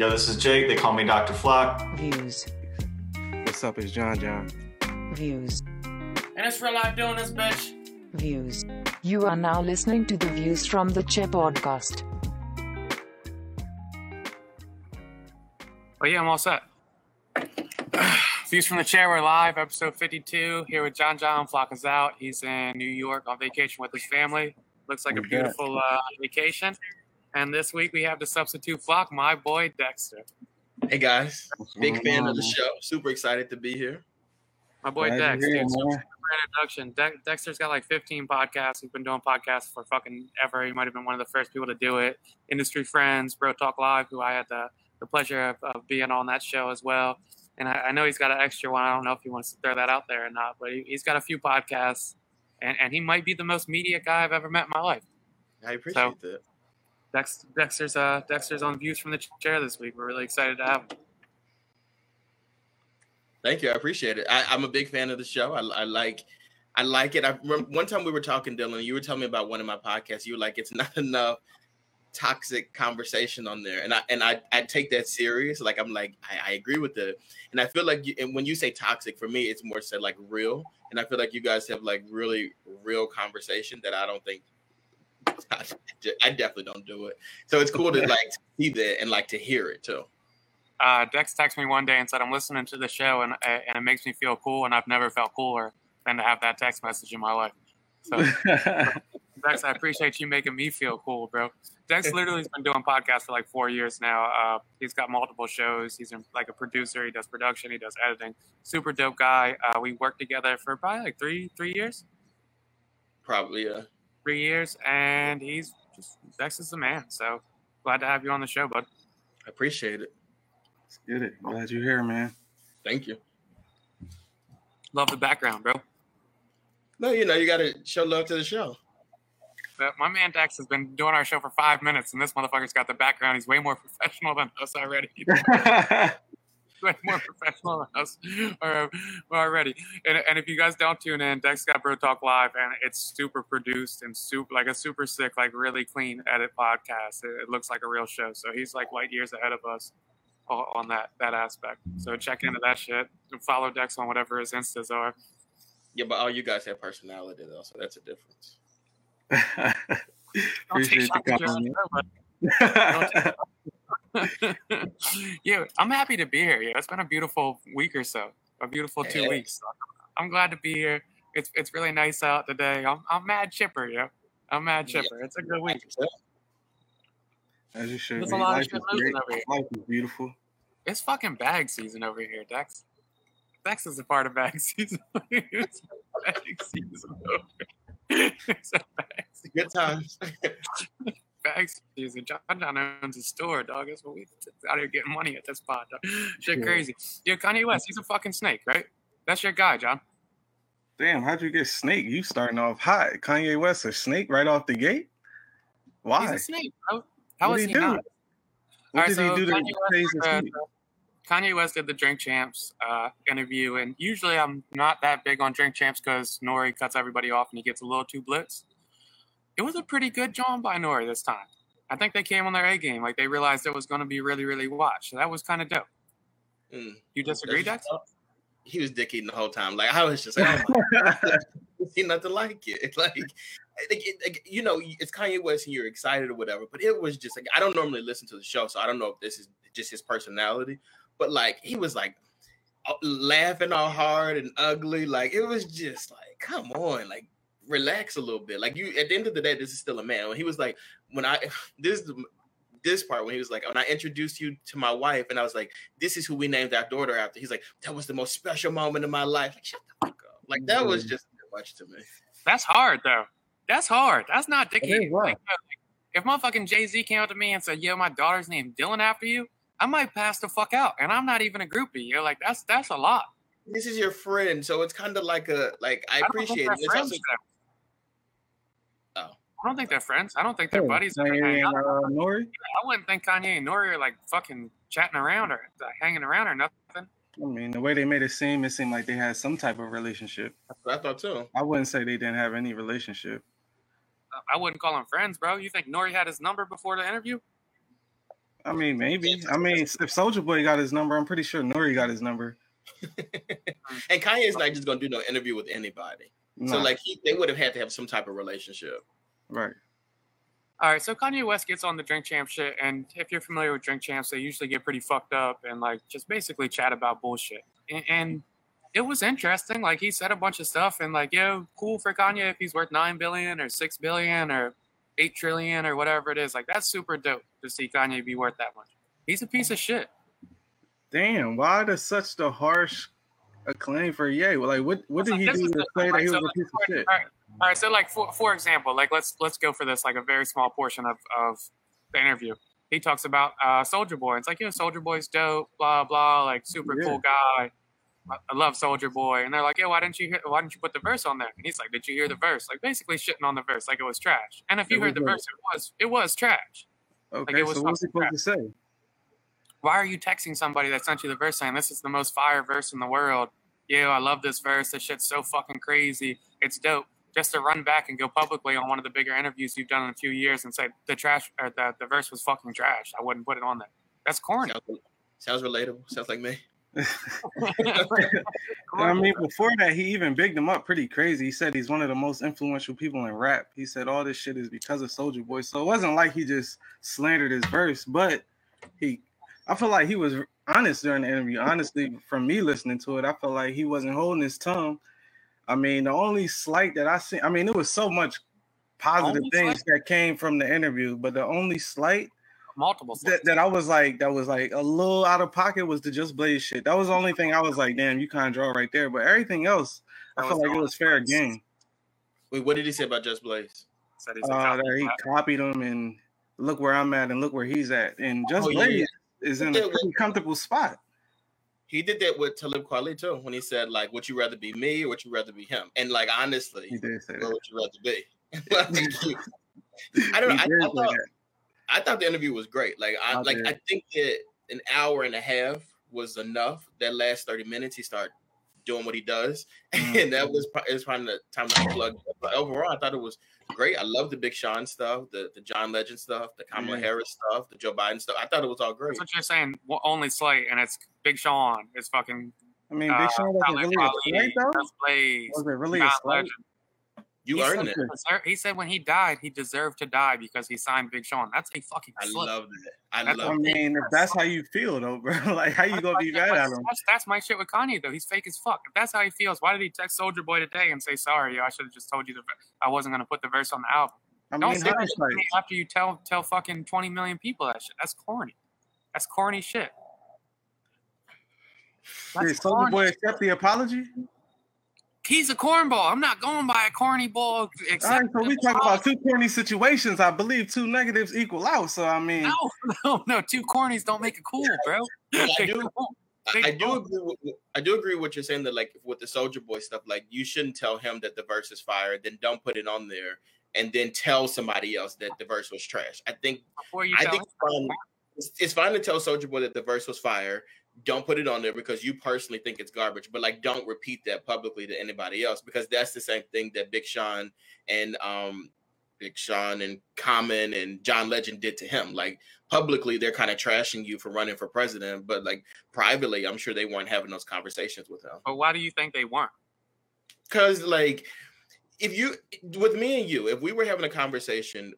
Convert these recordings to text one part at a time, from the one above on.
Yo, this is Jake. They call me Dr. Flock. Views. What's up? It's John John. Views. And it's real life doing this, bitch. Views. You are now listening to the Views from the Chair podcast. Well, yeah, I'm all set. Views from the chair. We're live, episode 52. Here with John John. Flock is out. He's in New York on vacation with his family. Looks like a beautiful uh, vacation. And this week we have the substitute Flock, my boy Dexter. Hey guys, big fan on, of the man? show. Super excited to be here. My boy Glad Dex. dude, super introduction. De- Dexter's got like 15 podcasts. He's been doing podcasts for fucking ever. He might have been one of the first people to do it. Industry friends, Bro Talk Live, who I had the, the pleasure of, of being on that show as well. And I, I know he's got an extra one. I don't know if he wants to throw that out there or not, but he, he's got a few podcasts, and, and he might be the most media guy I've ever met in my life. I appreciate that. Dex, Dexter's uh, Dexter's on Views from the Chair this week. We're really excited to have him. Thank you. I appreciate it. I, I'm a big fan of the show. I, I like, I like it. I remember one time we were talking, Dylan. You were telling me about one of my podcasts. You were like, "It's not enough toxic conversation on there," and I and I, I take that serious. Like I'm like, I, I agree with it, and I feel like you, and when you say toxic, for me, it's more said like real, and I feel like you guys have like really real conversation that I don't think. I definitely don't do it. So it's cool to like see that and like to hear it too. uh, Dex texted me one day and said, "I'm listening to the show, and and it makes me feel cool, and I've never felt cooler than to have that text message in my life." So, Dex, I appreciate you making me feel cool, bro. Dex literally has been doing podcasts for like four years now. Uh, he's got multiple shows. He's in, like a producer. He does production. He does editing. Super dope guy. Uh, we worked together for probably like three three years. Probably, uh, Three years, and he's just Dex is the man. So glad to have you on the show, bud. I appreciate it. Let's get it. Glad you're here, man. Thank you. Love the background, bro. No, you know, you got to show love to the show. But my man Dex has been doing our show for five minutes, and this motherfucker's got the background. He's way more professional than us already. way more professional than us already. And, and if you guys don't tune in, Dex got Bro Talk Live, and it's super produced and super like a super sick, like really clean edit podcast. It, it looks like a real show. So he's like light years ahead of us on that that aspect. So check into that shit and follow Dex on whatever his instas are. Yeah, but all you guys have personality though, so that's a difference. Appreciate the shots compliment. yeah, I'm happy to be here. Yeah, it's been a beautiful week or so, a beautiful two Yeah. weeks. I'm glad to be here. It's it's really nice out today. I'm I'm mad chipper, yeah. I'm mad Yeah. chipper. It's a good week. As you should. There's a lot of Life shit is over here. Life is beautiful. It's fucking bag season over here, Dex. Dex is a part of bag season. it's bag season over. It's a bag season. Good times. Bag season. John John owns a store, dog. That's what we out here getting money at this spot, dog. Shit Yeah. crazy. Yeah, Kanye West, he's a fucking snake, right? That's your guy, John. Damn, how'd you get Snake? You starting off hot. Kanye West a snake right off the gate? Why? He's a snake, bro. How is he, he do? not? What All right, did so he do Kanye West, uh. Kanye West did the Drink Champs uh, interview, and usually I'm not that big on Drink Champs because Nori cuts everybody off and he gets a little too blitz. It was a pretty good job by Nori this time. I think they came on their A game, like they realized it was going to be really, really watched. So that was kind of dope. Mm. You disagree, Dex? He was dick eating the whole time. Like I was just like, oh my God, see nothing like it. It's like, like, it- like, you know, it's Kanye West and you're excited or whatever. But it was just like I don't normally listen to the show, so I don't know if this is just his personality. But like he was like laughing all hard and ugly. Like it was just like, come on, like relax a little bit. Like you, at the end of the day, this is still a man. When he was like, when I this is the this part when he was like, when I introduced you to my wife, and I was like, this is who we named our daughter after. He's like, that was the most special moment of my life. Like, shut the fuck up. Like that was mm-hmm. just too much to me. That's hard, though. That's hard. That's not It dicky. is hard. Like, if motherfucking Jay Z came up to me and said, "Yo, my daughter's named Dylan after you," I might pass the fuck out, and I'm not even a groupie. You're like, that's that's a lot. This is your friend, so it's kind of like a like I I appreciate it. It's also, though. I don't think they're friends. I don't think they're Oh, buddies. that Kanye and uh, Nori? I wouldn't think Kanye and Nori are like fucking chatting around or uh, hanging around or nothing. I mean, the way they made it seem, it seemed like they had some type of relationship. I thought too. I wouldn't say they didn't have any relationship. I wouldn't call them friends, bro. You think Nori had his number before the interview? I mean, maybe. I mean, if Soulja Boy got his number, I'm pretty sure Nori got his number. and Kanye's not just gonna do no interview with anybody. So like he, they would have had to have some type of relationship. Right. All right, so Kanye West gets on the Drink Champ shit, and if you're familiar with Drink Champs, they usually get pretty fucked up and like just basically chat about bullshit. And, and it was interesting. Like he said a bunch of stuff, and like, yo, cool for Kanye if he's worth nine billion or six billion or eight trillion or whatever it is. Like that's super dope to see Kanye be worth that much. He's a piece of shit. Damn, why does such the harsh acclaim for Ye? Well, like, what what did he do to say that he was a piece of shit? All right. So, like for for example, like let's let's go for this like a very small portion of of the interview. He talks about uh Soulja Boy. It's like, you know, Soulja Boy's dope, blah blah, like super Yeah. cool guy. I- love Soulja Boy, and they're like, "Yeah, why didn't you hear, why didn't you put the verse on there?" And he's like, "Did you hear the verse?" Like basically shitting on the verse, like it was trash. And if you heard the verse, it was it was trash. Okay, it was so what's he supposed to say? Why are you texting somebody that sent you the verse saying this is the most fire verse in the world? Yo, I love this verse. This shit's so fucking crazy. It's dope. Just to run back and go publicly on one of the bigger interviews you've done in a few years and say the trash or the, the verse was fucking trash. I wouldn't put it on there. That's corny. Sounds, sounds relatable. Sounds like me. I mean, before that, he even bigged him up pretty crazy. He said he's one of the most influential people in rap. He said all this shit is because of Soulja Boy. So it wasn't like he just slandered his verse, but he, I feel like he was honest during the interview. Honestly, from me listening to it, I felt like he wasn't holding his tongue. I mean, the only slight that I see, I mean, it was so much positive Only things that came from the interview, but the only slight Multiple that, that I was like, that was like a little out of pocket was the Just Blaze shit. That was the only thing I was like, damn, you can't draw right there. But everything else, I felt like it was fair Just game. Wait, what did he say about Just Blaze? Said he's Uh, copy that he copied him and look where I'm at and look where he's at. And Just Oh, yeah. Blaze is in a pretty comfortable spot. He did that with Talib Kweli too, when he said like, "Would you rather be me or would you rather be him?" And like honestly, He did say where that. would you rather be? I don't know. I, I thought. I thought the interview was great. Like I I like did. I think that an hour and a half was enough. That last thirty minutes, he started doing what he does, Mhm. and that was it was probably the time to plug. But overall, I thought it was great. I love the Big Sean stuff, the the John Legend stuff, the Kamala Yeah. Harris stuff, the Joe Biden stuff. I thought it was all great. That's what you're saying. Well, only Slate, and it's Big Sean. It's fucking. I mean, Uh, Big Sean wasn't Talib really a Kweli, slight though. Was it really a John slight? Legend. You He earned it. he He said when he died, he deserved to die because he signed Big Sean. That's a fucking I slip. love that. I That's love I it. mean, if that's how you feel though, bro, like how you gonna be mad at him? That's, that's my shit with Kanye though. He's fake as fuck. If that's how he feels, why did he text Soulja Boy today and say sorry? Yo, I should have just told you the I wasn't gonna put the verse on the album. I Don't say that shit to after you tell tell fucking twenty million people that shit. That's corny. That's corny shit. Did Soldier. Boy accept the apology? He's a cornball. I'm not going by a corny ball. All Except right, so we talk about two corny situations. I believe two negatives equal out. So I mean, no, no, no. Two cornies don't make it cool, bro. But I do- I, I do agree. With, I do agree with what you're saying that like with the Soulja Boy stuff, like you shouldn't tell him that the verse is fire, then don't put it on there, and then tell somebody else that the verse was trash. I think Before you I tell think it's fine, it's, it's fine to tell Soulja Boy that the verse was fire. Don't put it on there because you personally think it's garbage, but like don't repeat that publicly to anybody else because that's the same thing that Big Sean and um Big Sean and Common and John Legend did to him. Like publicly, they're kind of trashing you for running for president, but like privately, I'm sure they weren't having those conversations with him. but why do you think they weren't? Because like if you with me and you, if we were having a conversation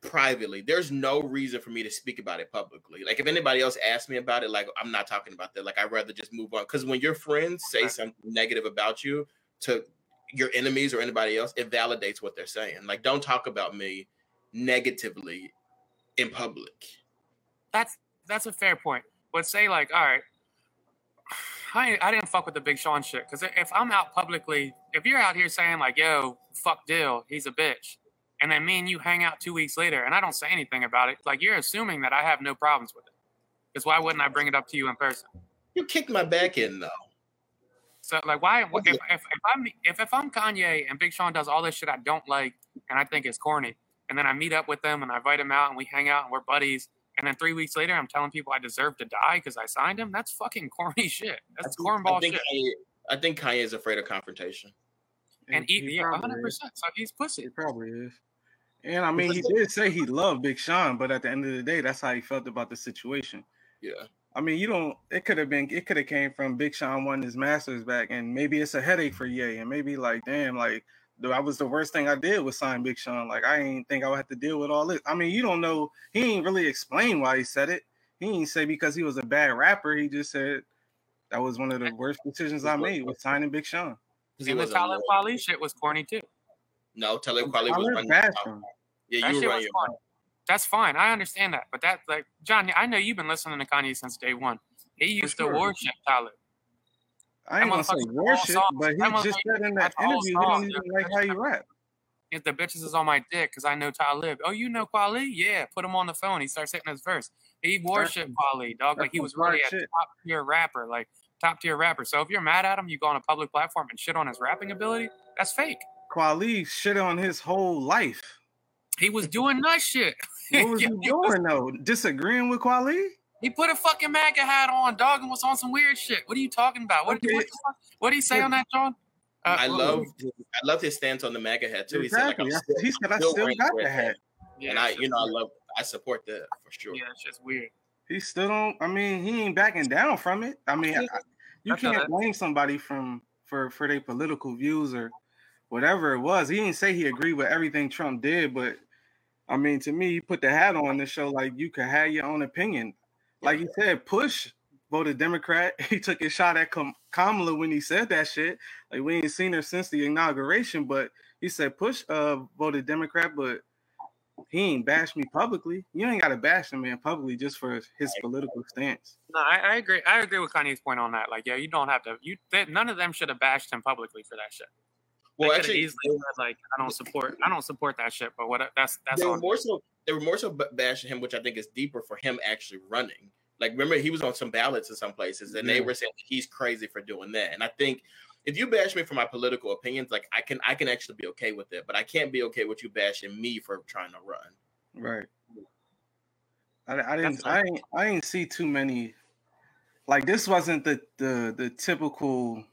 privately, there's no reason for me to speak about it publicly. Like if anybody else asks me about it, like I'm not talking about that. Like I'd rather just move on. Because when your friends say something negative about you to your enemies or anybody else, it validates what they're saying. Like don't talk about me negatively in public. That's that's a fair point. But say like, all right, I I didn't fuck with the Big Sean shit because if I'm out publicly, if you're out here saying like, yo, fuck Dill, he's a bitch, and then me and you hang out two weeks later and I don't say anything about it, like you're assuming that I have no problems with it. Because why wouldn't I bring it up to you in person? You kicked my back in though. So like, why if, if, if I'm if, if I'm Kanye and Big Sean does all this shit I don't like and I think is corny, and then I meet up with them and I invite him out and we hang out and we're buddies, and then three weeks later I'm telling people I deserve to die because I signed him. That's fucking corny shit. That's I cornball think shit. Kanye, I think Kanye is afraid of confrontation. And he, yeah, probably hundred is. percent. So he's pussy. He probably is. And I mean, he did say he loved Big Sean, but at the end of the day, that's how he felt about the situation. Yeah. I mean, you don't. It could have been. It could have came from Big Sean wanting his masters back, and maybe it's a headache for Ye, and maybe like, damn, like that was the worst thing I did was sign Big Sean. Like I ain't think I would have to deal with all this. I mean, you don't know. He ain't really explain why he said it. He ain't say because he was a bad rapper. He just said that was one of the worst decisions I made was signing Big Sean. he And the wasn't Talib loyal. Kweli shit was corny too. No, Talib Kweli I was live running. past your him. Yeah, you shit were was running. That's fine. I understand that. But that like John, I know you've been listening to Kanye since day one. He used sure. to worship Talib. I ain't That gonna say worship, but he That just said in that interview he don't even like how you rap. If the bitches is on my dick because I know Talib. Oh, you know Kweli? Yeah, put him on the phone. He starts hitting his verse. He worshiped Kweli, dog. Like he was really a top tier rapper, like top tier rapper. So if you're mad at him, you go on a public platform and shit on his rapping ability. That's fake. Kweli shit on his whole life. He was doing that shit. What was Yeah, he he was- doing though? Disagreeing with Kweli? He put a fucking MAGA hat on, dog, and was on some weird shit. What are you talking about? What, Okay. what, the fuck? what did he say on that, John? Uh, I what- love I love his stance on the MAGA hat too. He said like Exactly. I'm still, he said I still still got red the hat. Yeah, and I you just know I love I support that for sure. Yeah, it's just weird. He still don't. I mean, he ain't backing down from it. I mean, I, you I can't blame somebody from for for their political views or whatever it was. He didn't say he agreed with everything Trump did, but I mean, to me, he put the hat on to show like you could have your own opinion. Like you said, Push voted Democrat. He took a shot at Kamala when he said that shit. Like we ain't seen her since the inauguration, but he said Push uh voted Democrat, but he ain't bashed me publicly. You ain't got to bash him man publicly just for his political stance. No, I, I agree. I agree with Kanye's point on that. Like, yeah, you don't have to. You they, none of them should have bashed him publicly for that shit. Well, they actually, easily said like, I don't support. I don't support that shit. But what? That's that's they were more so they were more so bashing him, which I think is deeper for him actually running. Like remember he was on some ballots in some places, and they were saying he's crazy for doing that. And I think if you bash me for my political opinions, like I can I can actually be okay with it, but I can't be okay with you bashing me for trying to run. Right. I, I didn't That's I ain't I ain't see too many like this wasn't the the the typical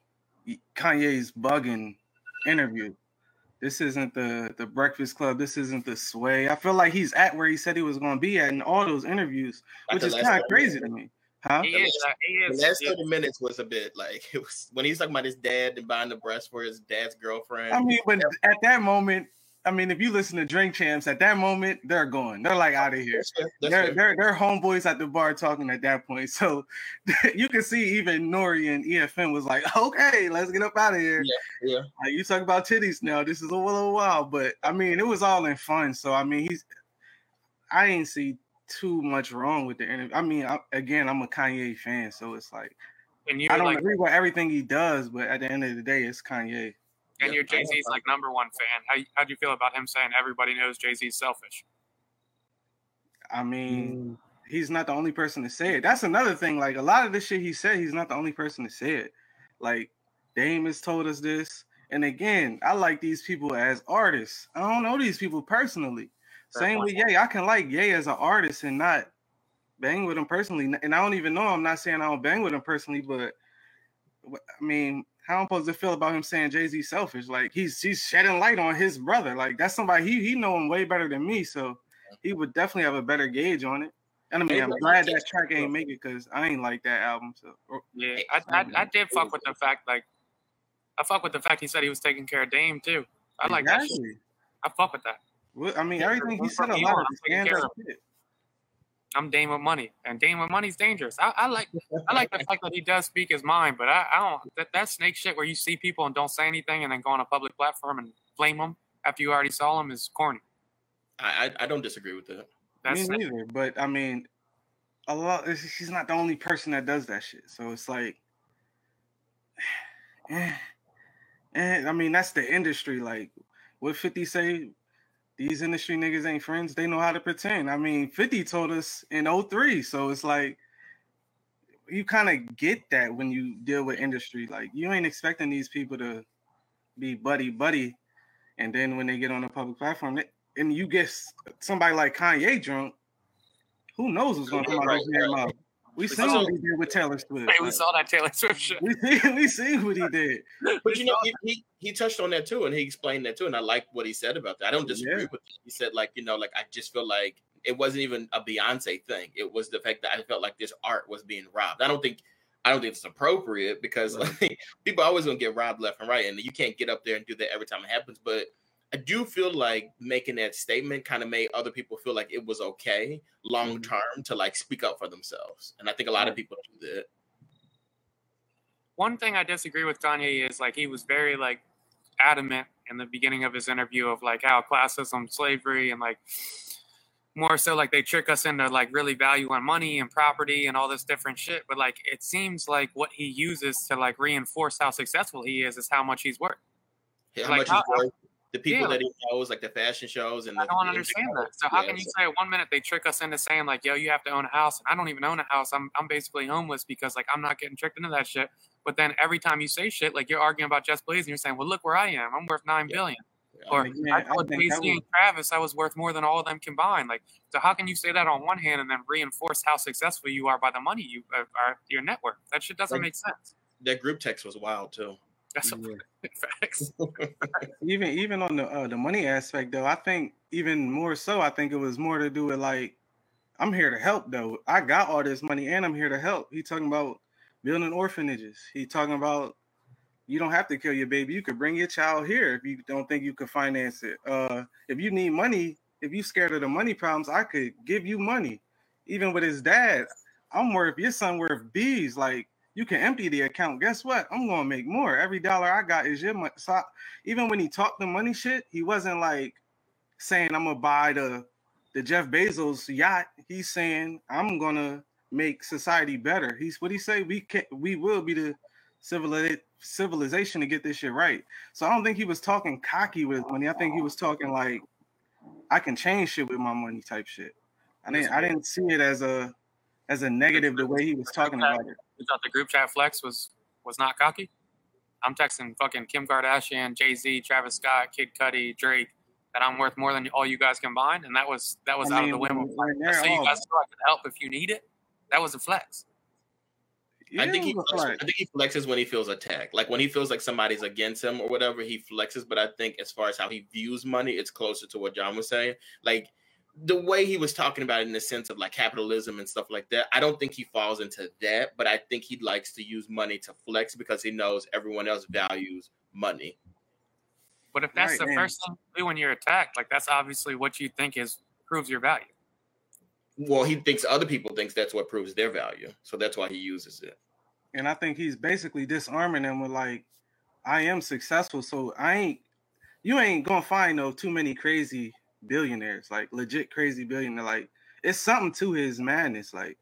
Kanye's bugging interview. This isn't the the Breakfast Club. This isn't the Sway. I feel like he's at where he said he was going to be at in all those interviews, Like which is last kind of 30 crazy to me. Huh? He is. uh, he The last yeah. 30 minutes was a bit like it was when he's talking about his dad and buying the breast for his dad's girlfriend. I mean, but at that moment, I mean, if you listen to Drink Champs, at that moment, they're gone. They're like out of here. That's fair. That's they're, fair. they're they're homeboys at the bar talking at that point. So you can see even Nori and EFN was like, okay, let's get up out of here. yeah. Like you talk about titties now. This is a little while, but I mean, it was all in fun. So I mean, he's I didn't see too much wrong with the interview. I mean, I, again, I'm a Kanye fan, so it's like And I you're don't like, agree with everything he does, but at the end of the day, it's Kanye. And you're Yeah, I Jay Z's like number one fan. How how do you feel about him saying everybody knows Jay Z's selfish? I mean, mm. he's not the only person to say it. That's another thing. Like a lot of the shit he said, he's not the only person to say it. Like Dame has told us this. And again, I like these people as artists. I don't know these people personally. Fair Same point. with Ye. I can like Ye as an artist and not bang with him personally. And I don't even know. I'm not saying I don't bang with him personally, but I mean, how I'm supposed to feel about him saying Jay Z selfish? Like he's he's shedding light on his brother. Like that's somebody he he know him way better than me. So he would definitely have a better gauge on it. And I mean, I'm glad that track ain't make it because I ain't like that album. So Yeah, I, I I did fuck with the fact like I fuck with the fact he said he was taking care of Dame too. I like that. Shit. I fuck with that. Well, I mean, Yeah, everything he said a lot of I'm taking stand care up shit. I'm Dame with money, and Dame with money's dangerous. I, I like I like the fact that he does speak his mind, but I, I don't that, that snake shit where you see people and don't say anything and then go on a public platform and blame them after you already saw them is corny. I, I I don't disagree with that. That's Me neither. But I mean, a lot. She's not the only person that does that shit. So it's like, eh, eh, I mean, that's the industry. Like, what Fifty say? These industry niggas ain't friends. They know how to pretend. I mean, Fifty told us in 03. So it's like. You kind of get that when you deal with industry. Like you ain't expecting these people to be buddy buddy, and then when they get on a public platform, they- and you get somebody like Kanye drunk, who knows what's going to come out of his mouth? We But seen also- what he did with Taylor Swift. Hey, we saw that Taylor Swift shit. we seen we seen what he did. But you know, he, he he touched on that too, and he explained that too, and I like what he said about that. I don't disagree Yeah. with it. He said like, you know, like I just feel like it wasn't even a Beyonce thing. It was the fact that I felt like this art was being robbed. I don't think I don't think it's appropriate because like people always gonna get robbed left and right, and you can't get up there and do that every time it happens. But I do feel like making that statement kind of made other people feel like it was okay long mm-hmm. term to like speak up for themselves, and I think a lot of people do that. One thing I disagree with Kanye is like he was very like adamant in the beginning of his interview of like how classism, slavery, and like more so like they trick us into like really valuing money and property and all this different shit. But like it seems like what he uses to like reinforce how successful he is is how much he's worth. How Like, much how- is worth the people Yeah. that he knows, like the fashion shows, and I the, don't the understand that. So how Yeah, can you so- say one minute they trick us into saying like, yo, you have to own a house, and I don't even own a house. I'm I'm basically homeless because like I'm not getting tricked into that shit. But then every time you say shit, like you're arguing about Just Blaze, and you're saying, well, look where I am. I'm worth nine Yeah. billion. Or Like, man, I I told think Jay that and Travis I was worth more than all of them combined. Like, so how can you say that on one hand and then reinforce how successful you are by the money you uh, are your network? That shit doesn't Like- make sense. that group text was wild too. That's a facts. even even on the uh, the money aspect though, I think even more so, I think it was more to do with like I'm here to help though. I got all this money and I'm here to help. He talking about building orphanages. He talking about you don't have to kill your baby. You could bring your child here if you don't think you could finance it. Uh, if you need money, if you scared of the money problems, I could give you money. Even with his dad, I'm worth your son worth bees. Like you can empty the account. Guess what? I'm gonna make more. Every dollar I got is your money. So I- even when he talked the money shit, he wasn't like saying I'm gonna buy the the Jeff Bezos yacht. He's saying I'm gonna make society better. He's what he say. We can we will be the civili- civilization to get this shit right. So I don't think he was talking cocky with money. I think he was talking like I can change shit with my money type shit. I didn't I didn't see it as a as a negative the way he was talking about it. You thought the group chat flex was was not cocky? I'm texting fucking Kim Kardashian, Jay Z, Travis Scott, Kid Cudi, Drake that I'm worth more than all you guys combined, and that was that was I out mean, of the window. when- of when like, they're so you guys know I can help if you need it. That was a flex. I think he it was flex- like- I think he flexes when he feels attacked. Like when he feels like somebody's against him or whatever, he flexes. But I think as far as how he views money, it's closer to what John was saying. Like the way he was talking about it in the sense of like capitalism and stuff like that. I don't think he falls into that, but I think he likes to use money to flex because he knows everyone else values money. But if that's Right, the man. first thing you do when you're attacked, like that's obviously what you think is proves your value. Well, he thinks other people thinks that's what proves their value, so that's why he uses it. and I think he's basically disarming them with like, I am successful, so I ain't. You ain't gonna find no too many crazy billionaires, like legit crazy billionaire. Like it's something to his madness. Like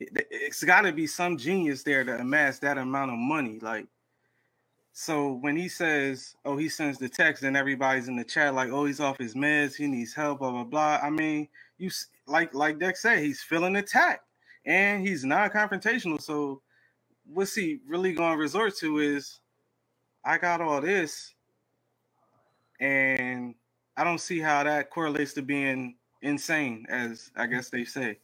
it, it's got to be some genius there to amass that amount of money. Like so when he says, "Oh, he sends the text," and everybody's in the chat like, "Oh, he's off his meds, he needs help," blah blah blah. I mean, you like like Dex said, he's feeling attacked, and he's non-confrontational. So what's he really going to resort to is I got all this, and I don't see how that correlates to being insane, as I guess they say.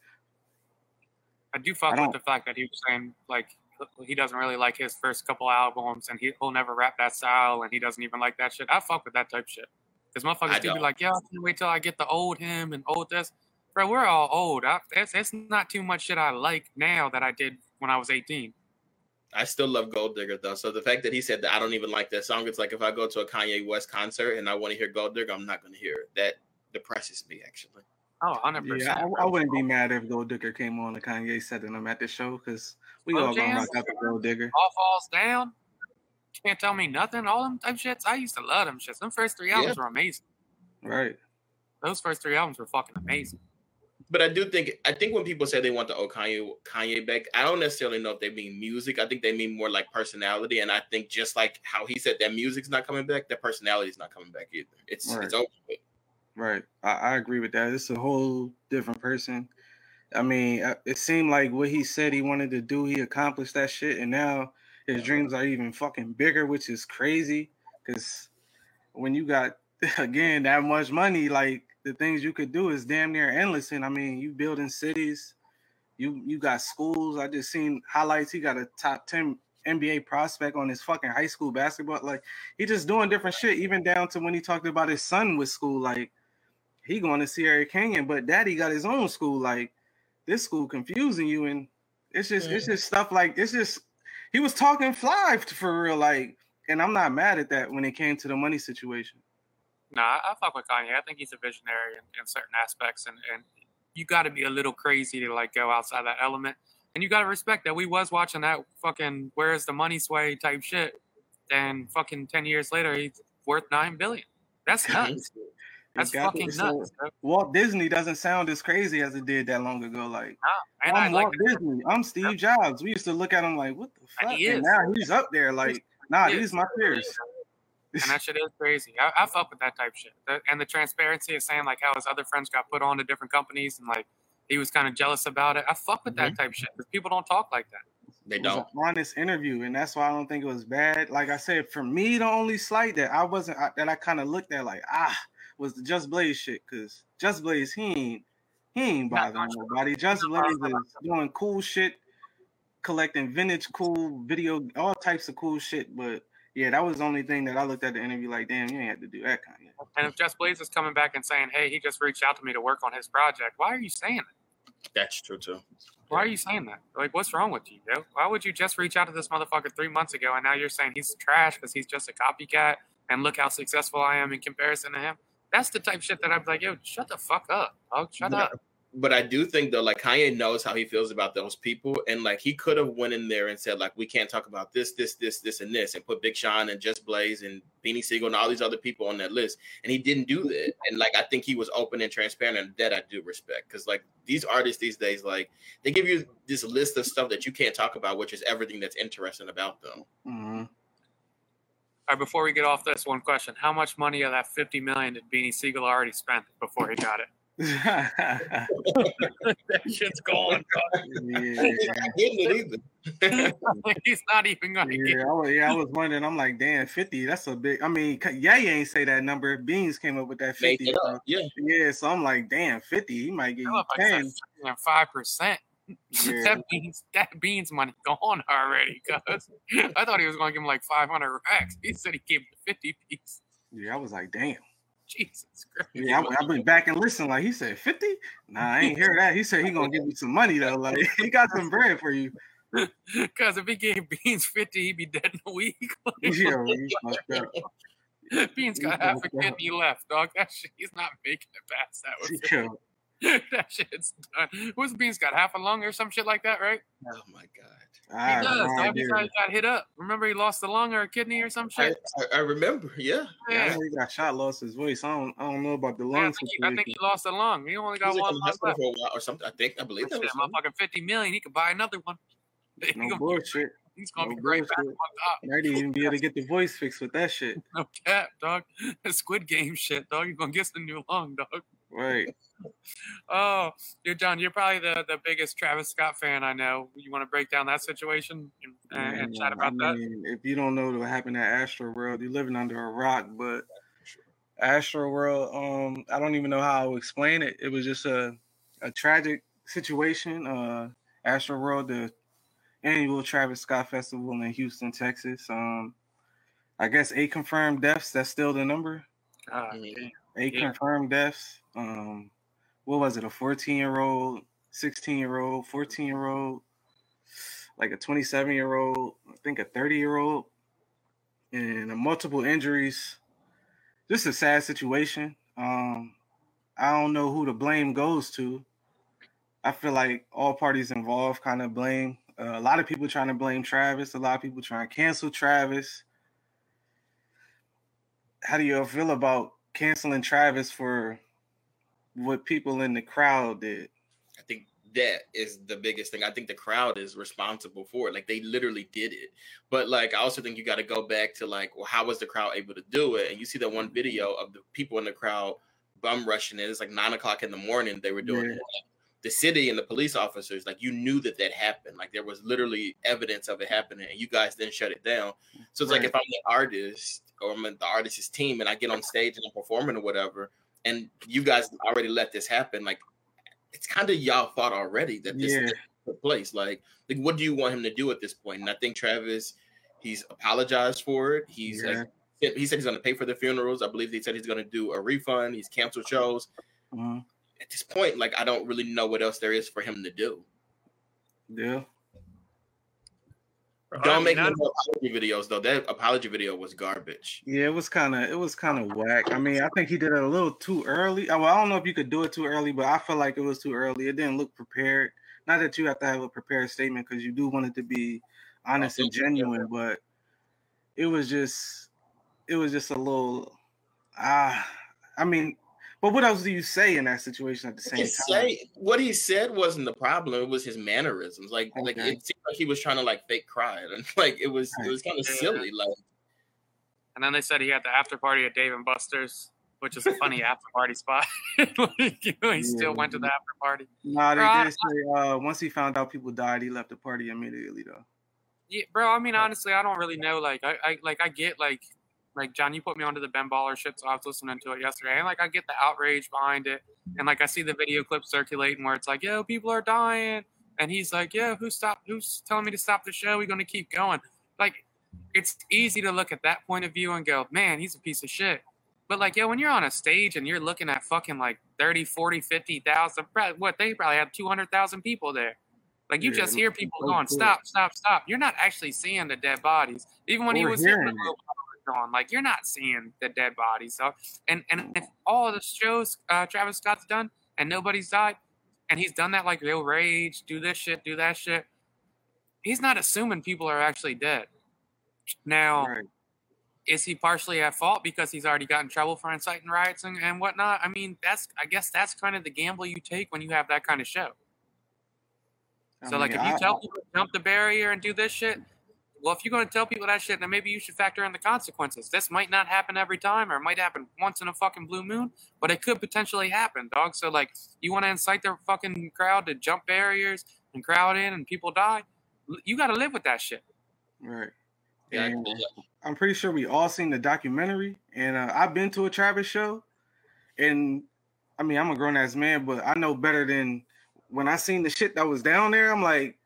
I do fuck I with the fact that he was saying like he doesn't really like his first couple albums and he, he'll never rap that style and he doesn't even like that shit. I fuck with that type shit. Because motherfuckers do be like, yo, I can't wait till I get the old him and old this. Bro, we're all old. I, it's, it's not too much shit I like now that I did when I was 18. I still love Gold Digger though. So the fact that he said that I don't even like that song, it's like if I go to a Kanye West concert and I want to hear Gold Digger, I'm not going to hear it. That depresses me actually. Oh, 100%. Yeah, I, I wouldn't be mad if Gold Digger came on the Kanye set and I'm at the show because we Slow all gonna jam? rock out the Gold Digger. All falls down. Can't tell me nothing. All them type shits. I used to love them shits. Them first three albums were amazing. Right. Those first three albums were fucking amazing. But I do think I think when people say they want the old Kanye Kanye back, I don't necessarily know if they mean music. I think they mean more like personality. And I think just like how he said that music's not coming back, that personality's not coming back either. It's Right. it's over. with. Right. I, I agree with that. It's a whole different person. I mean, it seemed like what he said he wanted to do, he accomplished that shit, and now his dreams are even fucking bigger, which is crazy. Because when you got again that much money, like the things you could do is damn near endless. And I mean, you building cities, You you got schools. I just seen highlights. He got a top ten NBA prospect on his fucking high school basketball. Like he just doing different shit, even down to when he talked about his son with school. Like he going to Sierra Canyon, but daddy got his own school. Like this school confusing you, and it's just it's mm. just stuff like it's just he was talking fly for real. Like, and I'm not mad at that when it came to the money situation. No, I, I fuck with Kanye. I think he's a visionary in, in certain aspects, and and you got to be a little crazy to like go outside that element, and you got to respect that we was watching that fucking where's the money sway type shit, and fucking ten years later he's worth nine billion. That's nuts. That's fucking nuts. Walt Disney doesn't sound as crazy as it did that long ago. Like Nah, and I I'm like Walt Disney. I'm Steve Jobs. We used to look at him like, what the And fuck? he And now he's up there. Like, nah, He these my peers. And that shit is crazy. I, I fuck with that type shit. The- and the transparency of saying like how his other friends got put on to different companies and like he was kind of jealous about it. I fuck with that type shit because people don't talk like that. They It was don't. an honest interview, and that's why I don't think it was bad. Like I said, for me, the only slight that I wasn't I, that I kind of looked at like ah was the Just Blaze shit, because Just Blaze he ain't he ain't bothering much. nobody. Just Blaze is doing cool shit, collecting vintage cool video, all types of cool shit. But yeah, that was the only thing that I looked at the interview like, damn, you ain't had to do that kind of. And if Just Blaze is coming back and saying, "Hey, he just reached out to me to work on his project," why are you saying that? That's true too. Why are you saying that? Like, what's wrong with you, yo? Why would you just reach out to this motherfucker three months ago and now you're saying he's trash because he's just a copycat and look how successful I am in comparison to him? That's the type of shit that I'm like, yo, shut the fuck up, dog. Shut Yeah. up. But I do think though, like Kanye knows how he feels about those people, and like he could have went in there and said like, we can't talk about this, this, this, this, and this, and put Big Sean and Just Blaze and Beanie Sigel and all these other people on that list, and he didn't do that. And like I think he was open and transparent, and that I do respect because like these artists these days, like they give you this list of stuff that you can't talk about, which is everything that's interesting about them. Mhm. All right, before we get off this, one question: How much money of that fifty million did Beanie Sigel already spend before he got it? Yeah, that shit's gone. He's not getting it either. He's not even gonna get. yeah, I was, yeah, I was wondering. I'm like, damn, fifty. That's a big. I mean, yeah, you ain't say that number. Beans came up with that Make fifty. it so- Yeah. Yeah, so I'm like, damn, fifty. He might get you ten. Five percent. Yeah. That beans, that beans money gone already. Cause I thought he was going to give him like five hundred racks. He said he gave him fifty piece. Yeah, I was like, damn. Jesus Christ. Yeah, I, I went back and listened. Like he said, fifty. Nah, I ain't hear that. He said he gonna give you some money though. Like he got some bread for you. Because if he gave Beans fifty, he'd be dead in a week. Yeah, he fucked up. Beans got half a kidney left, dog. That shit, he's not making it past that. With that shit's done. What's Beans got half a lung or some shit like that, right? Oh my god. I He have does. no dog. He got, he got hit up. Remember, he lost a lung or a kidney or some I, shit. I, I remember. Yeah. Yeah, Yeah. know he got shot, lost his voice. I don't, I don't know about the Yeah, I, lung think he, I think he lost a lung. He only got was one lung left. for a while or something. I think I believe that Shit, was motherfucking fifty million. He could buy another one. No bullshit. he's gonna No be right back on bullshit. top. Might even be able to get the voice fixed with that shit. No cap, dog. Squid Game shit, dog. You're gonna get some new lung, dog. Right. Oh, you're John. You're probably the, the biggest Travis Scott fan I know. You want to break down that situation and, and, and chat about I that? if you don't know what happened at Astroworld, you're living under a rock. But Astroworld, um, I don't even know how I would explain it. It was just a a tragic situation. Uh, Astroworld, the annual Travis Scott Festival in Houston, Texas. Um, I guess eight confirmed deaths. That's still the number. God, Mhm. Eight Yeah. confirmed deaths. Um, what was it? A 14 year old, 16 year old, 14 year old, like a 27 year old, I think a 30 year old, and multiple injuries. Just a sad situation. Um, I don't know who the blame goes to. I feel like all parties involved kind of blame. Uh, a lot of people trying to blame Travis. A lot of people trying to cancel Travis. How do you feel about canceling Travis for what people in the crowd did? I think that is the biggest thing. I think the crowd is responsible for it. Like they literally did it. But like I also think you got to go back to like, well, how was the crowd able to do it? And you see that one video of the people in the crowd bum rushing it. It's like nine o'clock in the morning. They were doing Yeah. it. The city and the police officers, like you knew that that happened. Like there was literally evidence of it happening, and you guys didn't shut it down. So it's like if I'm the artist or I'm the artist's team and I get on stage and I'm performing or whatever, and you guys already let this happen, like it's kind of y'all fault already that this Yeah. took place. Like, like, what do you want him to do at this point? And I think Travis, he's apologized for it. He's Yeah. like, he said he's going to pay for the funerals. I believe he said he's going to do a refund. He's canceled shows. Mhm. At this point, like, I don't really know what else there is for him to do. Yeah. Bro, I Don't mean, make I- no apology videos though. That apology video was garbage. Yeah, it was kind of it was kind of whack. I mean, I think he did it a little too early. Uh, Well, I don't know if you could do it too early, but I felt like it was too early. It didn't look prepared. Not that you have to have a prepared statement because you do want it to be honest and genuine, but it was just it was just a little ah. I mean, but what else do you say in that situation at the same time? say what he said wasn't the problem. It was his mannerisms. Like, like it seemed like he was trying to like fake cry, and like it was it was kind of silly. Like, And then they said he had the after party at Dave and Buster's, which is a funny after party spot. like, you know, he still went to the after party. Nah, they Bro, did say uh, once he found out people died, he left the party immediately though. Yeah, bro. I mean, honestly, I don't really know. Like, I, I like I get like like John, you put me onto the Ben Baller shit, so I was listening to it yesterday, and like I get the outrage behind it, and like I see the video clip circulating where it's like, yo, people are dying, and he's like, yo, who stopped? Who's telling me to stop the show? We're gonna keep going. Like, it's easy to look at that point of view and go, man, he's a piece of shit. But like, yo, when you're on a stage and you're looking at fucking like 30, 40, 50,000, what they probably had 200,000 people there. Like you Yeah, just hear people so going, cool. stop, stop, stop. You're not actually seeing the dead bodies. Even when he was hearing going, like you're not seeing the dead bodies. So and and if all the shows uh, Travis Scott's done and nobody's died, and he's done that like real rage, do this shit, do that shit, he's not assuming people are actually dead. Now, Right. is he partially at fault because he's already got in trouble for inciting riots and, and whatnot? I mean, that's I guess that's kind of the gamble you take when you have that kind of show. I So like mean, if you I- tell people to jump the barrier and do this shit, well, if you're going to tell people that shit, then maybe you should factor in the consequences. This might not happen every time, or it might happen once in a fucking blue moon, but it could potentially happen, dog. So like, you want to incite the fucking crowd to jump barriers and crowd in, and people die. You got to live with that shit. right. yeah, And I'm pretty sure we all seen the documentary, and uh, I've been to a Travis show, and I mean I'm a grown ass man, but I know better than when I seen the shit that was down there. I'm like,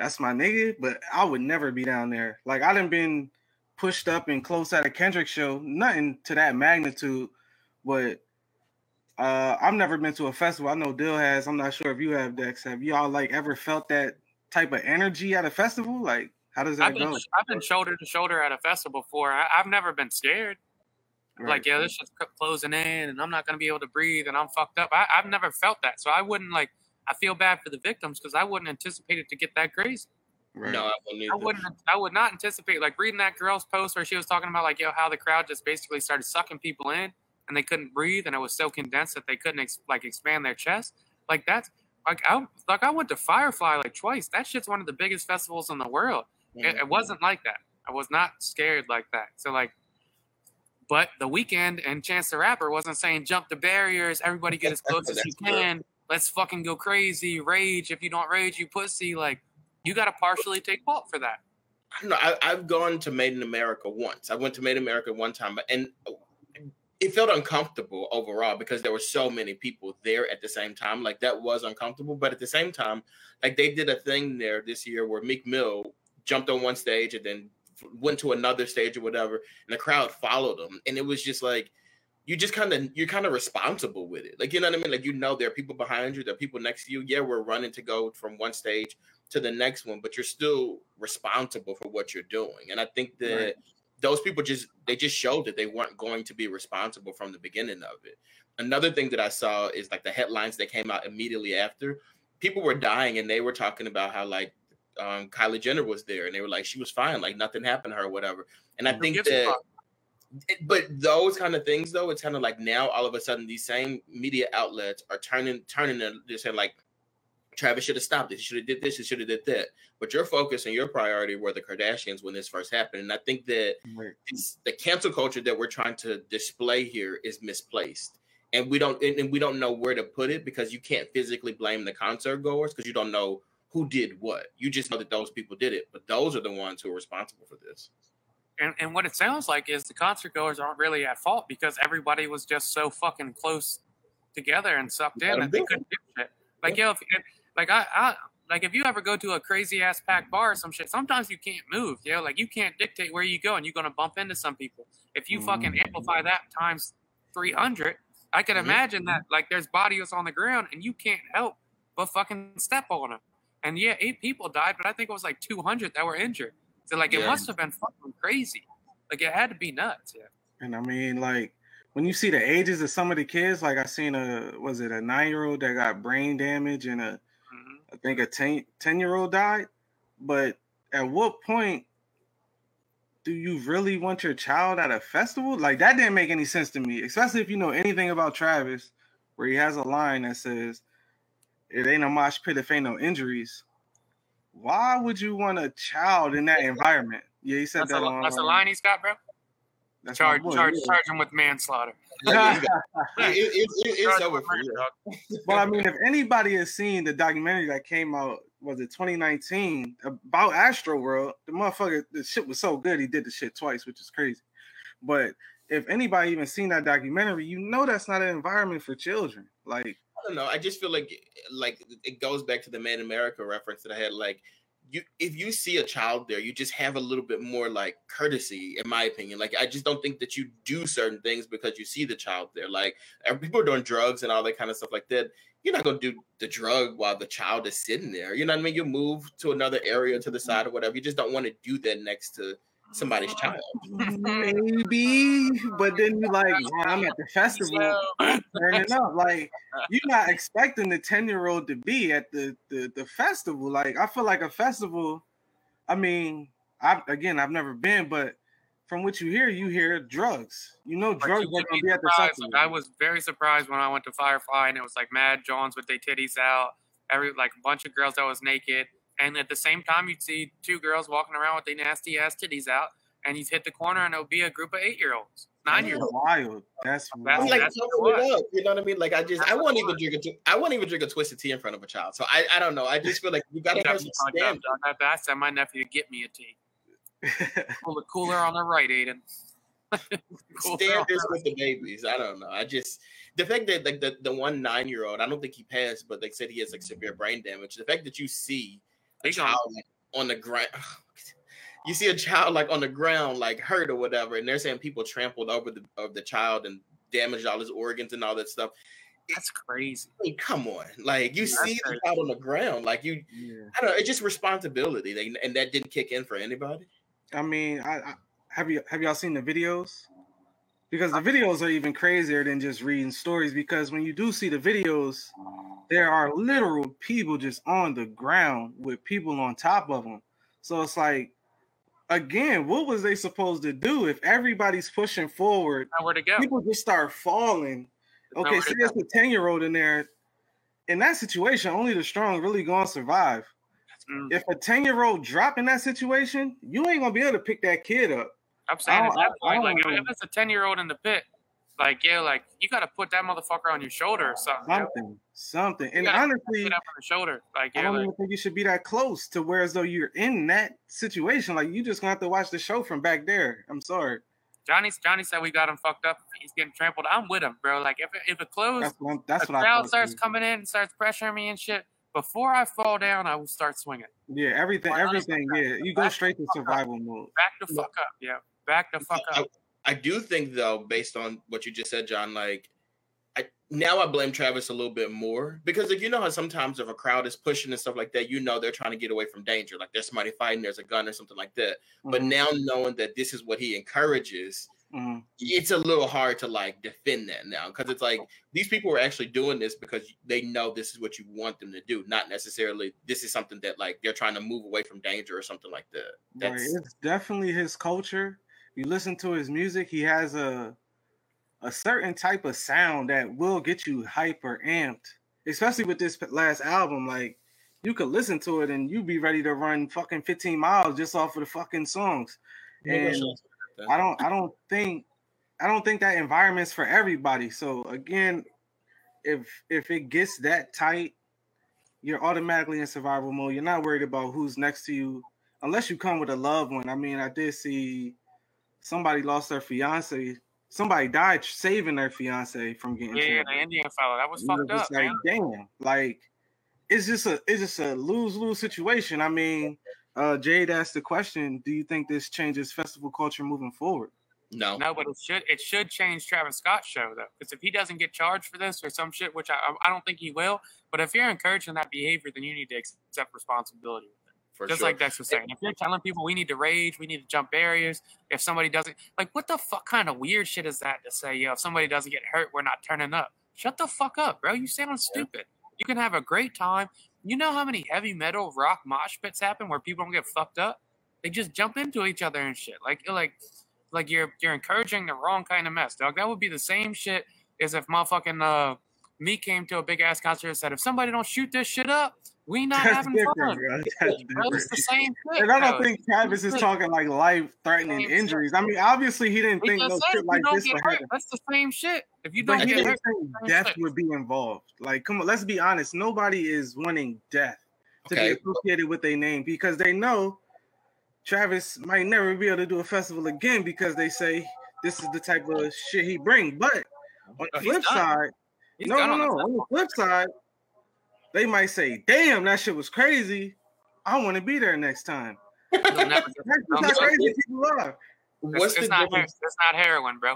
that's my nigga, but I would never be down there. Like I done been pushed up and close at a Kendrick show, nothing to that magnitude, but uh, I've never been to a festival. I know Dill has. I'm not sure if you have, Dex. Have y'all like ever felt that type of energy at a festival? Like, how does that I've been go? I've been shoulder to shoulder at a festival before. I, I've never been scared. Like, yeah, this shit's c- closing in, and I'm not gonna be able to breathe, and I'm fucked up. I, I've never felt that, so I wouldn't like. I feel bad for the victims because I wouldn't anticipate it to get that crazy. Right. no, I wouldn't I wouldn't. I would not anticipate like reading that girl's post where she was talking about like yo how the crowd just basically started sucking people in and they couldn't breathe and it was so condensed that they couldn't ex- like expand their chest. Like that's like I like I went to Firefly like twice. That shit's one of the biggest festivals in the world. It, mm-hmm. it wasn't like that. I was not scared like that. So like, but the Weeknd and Chance the Rapper wasn't saying jump the barriers, everybody get as close as you That's true. can. Let's fucking go crazy, rage. If you don't rage, you pussy. Like, you got to partially take fault for that. I don't know. I, I've gone to Made in America once. I went to Made in America one time, and it felt uncomfortable overall because there were so many people there at the same time. Like that was uncomfortable. But at the same time, like they did a thing there this year where Meek Mill jumped on one stage and then went to another stage or whatever, and the crowd followed him, and it was just like you just kind of you're kind of responsible with it. Like you know what I mean? Like you know there are people behind you, there are people next to you. Yeah, we're running to go from one stage to the next one, but you're still responsible for what you're doing. And I think that Right. those people just they just showed that they weren't going to be responsible from the beginning of it. Another thing that I saw is like the headlines that came out immediately after. People were dying and they were talking about how like um, Kylie Jenner was there and they were like she was fine, like nothing happened to her, or whatever. And I think that but those kind of things though it's kind of like now all of a sudden these same media outlets are turning turning and they're saying like travis should have stopped it he should have did this he should have did that. But your focus and your priority were the kardashians when this first happened and i think that Right. the cancel culture that we're trying to display here is misplaced. And we don't and, and we don't know where to put it because you can't physically blame the concert goers because you don't know who did what. You just know that those people did it but those are the ones who are responsible for this And, and what it sounds like is the concert goers aren't really at fault because everybody was just so fucking close together and sucked in that they couldn't do shit. Like, yo, if, if, like I, I, like if you ever go to a crazy ass packed bar or some shit, sometimes you can't move, yo. Like you can't dictate where you go, and you're gonna bump into some people. If you fucking Mhm. amplify that times three hundred, I can Mhm. imagine that like there's bodies on the ground, and you can't help but fucking step on them. And yeah, eight people died, but I think it was like two hundred that were injured. So like it Yeah. must have been fucking crazy. Like it had to be nuts. Yeah. And I mean, like when you see the ages of some of the kids, like I seen a was it a nine year old that got brain damage and a Mhm. I think a 10, 10 year old died. But at what point do you really want your child at a festival? Like that didn't make any sense to me, especially if you know anything about Travis, where he has a line that says, It ain't a mosh pit if ain't no injuries. Why would you want a child in that environment? Yeah, he said That's, that a, on that's a um, line he's got, bro. that's Charge, boy, charge, yeah. charge him with manslaughter. Like, it- it- it- it's over with for you. dog. Well, I mean, if anybody has seen the documentary that came out, was it 2019 about Astroworld? The motherfucker, the shit was so good, he did the shit twice, which is crazy. But if anybody even seen that documentary, you know that's not an environment for children. Like, I don't know. I just feel like like it goes back to the Made in America reference that I had. Like you, if you see a child there, you just have a little bit more like courtesy, in my opinion. Like I just don't think that you do certain things because you see the child there. Like er, people are doing drugs and all that kind of stuff like that. You're not gonna do the drug while the child is sitting there. You know what I mean? You move to another area to the mm-hmm. side or whatever. You just don't want to do that next to somebody's child. maybe, but then you like, man, I'm at the festival turning up. Like, you're not expecting the 10 year old to be at the, the the festival. Like, I feel like a festival. I mean, I again, I've never been, but from what you hear, you hear drugs. You know, But drugs you are would gonna be be at the festival. I was very surprised when I went to Firefly and it was like Mad Jones with their titties out, every like a bunch of girls that was naked, and at the same time you'd see two girls walking around with their nasty ass titties out, and you'd hit the corner and it would be a group of eight year olds, nine year olds. wild. That's That's I'm wild. like that's what- it up. You know what I mean? Like I just That's I won't even drink a tw- I won't even drink a twisted tea in front of a child. So I I don't know. I just feel like you got to have some standards. I said my nephew to get me a tea. Pull the cooler on the right, Aiden. Cooler on standards with the babies. I don't know. I just the fact that like the, the one nine year old, I don't think he passed, but they said he has like severe brain damage. The fact that you see a He child like, on the ground, you see a child like on the ground, like hurt or whatever, and they're saying people trampled over the of the child and damaged all his organs and all that stuff. That's crazy. I mean, come on, like you That's see the child on the ground, like you. yeah. I don't know. It's just responsibility, they, and that didn't kick in for anybody. I mean, I, I have you have y'all seen the videos? Because the videos are even crazier than just reading stories. Because when you do see the videos, there are literal people just on the ground with people on top of them. So it's like, again, what was they supposed to do if everybody's pushing forward? Nowhere to go. People just start falling. Okay, say it's a ten year old in there. In that situation, only the strong really gonna survive Mm. if a 10 year old drop in that situation, you ain't gonna be able to pick that kid up. I'm saying oh, at that I- I point, like oh. if, it's a ten year old in the pit, like yeah, like you got to put that motherfucker on your shoulder or something. yo. Something, something. And honestly, Put that on the shoulder, like I don't like, even think you should be that close to where as though you're in that situation. Like you just gonna have to watch the show from back there. I'm sorry. Johnny. Johnny said we got him fucked up. He's getting trampled. I'm with him, bro. Like if if it closed, That's what that's the what crowd thought. starts coming in and starts pressuring me and shit. Before I fall down, I will start swinging. Yeah, everything, everything. Yeah, you go straight to the fuck up. survival mode. Back the fuck up, yeah. Back the fuck I, up. I do think though, based on what you just said, John, like I now I blame Travis a little bit more because like you know how sometimes if a crowd is pushing and stuff like that, you know they're trying to get away from danger. Like there's somebody fighting, there's a gun or something like that. But Mhm, now knowing that this is what he encourages, mhm. it's a little hard to like defend that now because it's like these people are actually doing this because they know this is what you want them to do, not necessarily this is something that like they're trying to move away from danger or something like that. Right, That's it's definitely his culture. You listen to his music, he has a a certain type of sound that will get you hyper amped. Especially with this last album, like you could listen to it and you'd be ready to run fucking 15 miles just off of the fucking songs. And I don't I don't think I don't think that environment's for everybody. So again, if if it gets that tight, you're automatically in survival mode. You're not worried about who's next to you unless you come with a loved one. I mean, I did see somebody lost their fiance. Somebody died saving their fiance from getting Yeah, yeah, trampled. the Indian fellow That was And fucked was up, like, man. damn, like it's just a it's just a lose lose situation. I mean, uh, Jade asked the question: Do you think this changes festival culture moving forward? No. No, but it should it should change Travis Scott's show though, because if he doesn't get charged for this or some shit, which I I don't think he will, but if you're encouraging that behavior, then you need to accept responsibility. For Just sure. like Dex was saying, if you're telling people we need to rage, we need to jump barriers. If somebody doesn't, like, what the fuck kind of weird shit is that to say? Yo, if somebody doesn't get hurt, we're not turning up. Shut the fuck up, bro. You sound stupid. You can have a great time. You know how many heavy metal rock mosh pits happen where people don't get fucked up? They just jump into each other and shit. Like, like, like you're you're encouraging the wrong kind of mess, dog. That would be the same shit as if motherfucking uh me came to a big ass concert and said, if somebody don't shoot this shit up, we not That's having different, fun. bro. That's Bro, different. it's the same shit. And I don't bro. think Travis is talking like life threatening Same shit. injuries. I mean, obviously he didn't We think just no said shit if like you don't this get would hurt, happen. that's the same shit. If you don't he get didn't hurt, think death shit. would be involved. Like, come on, let's be honest. Nobody is wanting death to Okay. be associated with their name because they know Travis might never be able to do a festival again because they say this is the type of shit he brings. But on the flip side, no, no, on no. the On the flip side, they might say, "Damn, that shit was crazy. I want to be there next time." He'll never That's just how crazy people are. What's it's, the it's not, her- difference? it's not heroin, bro.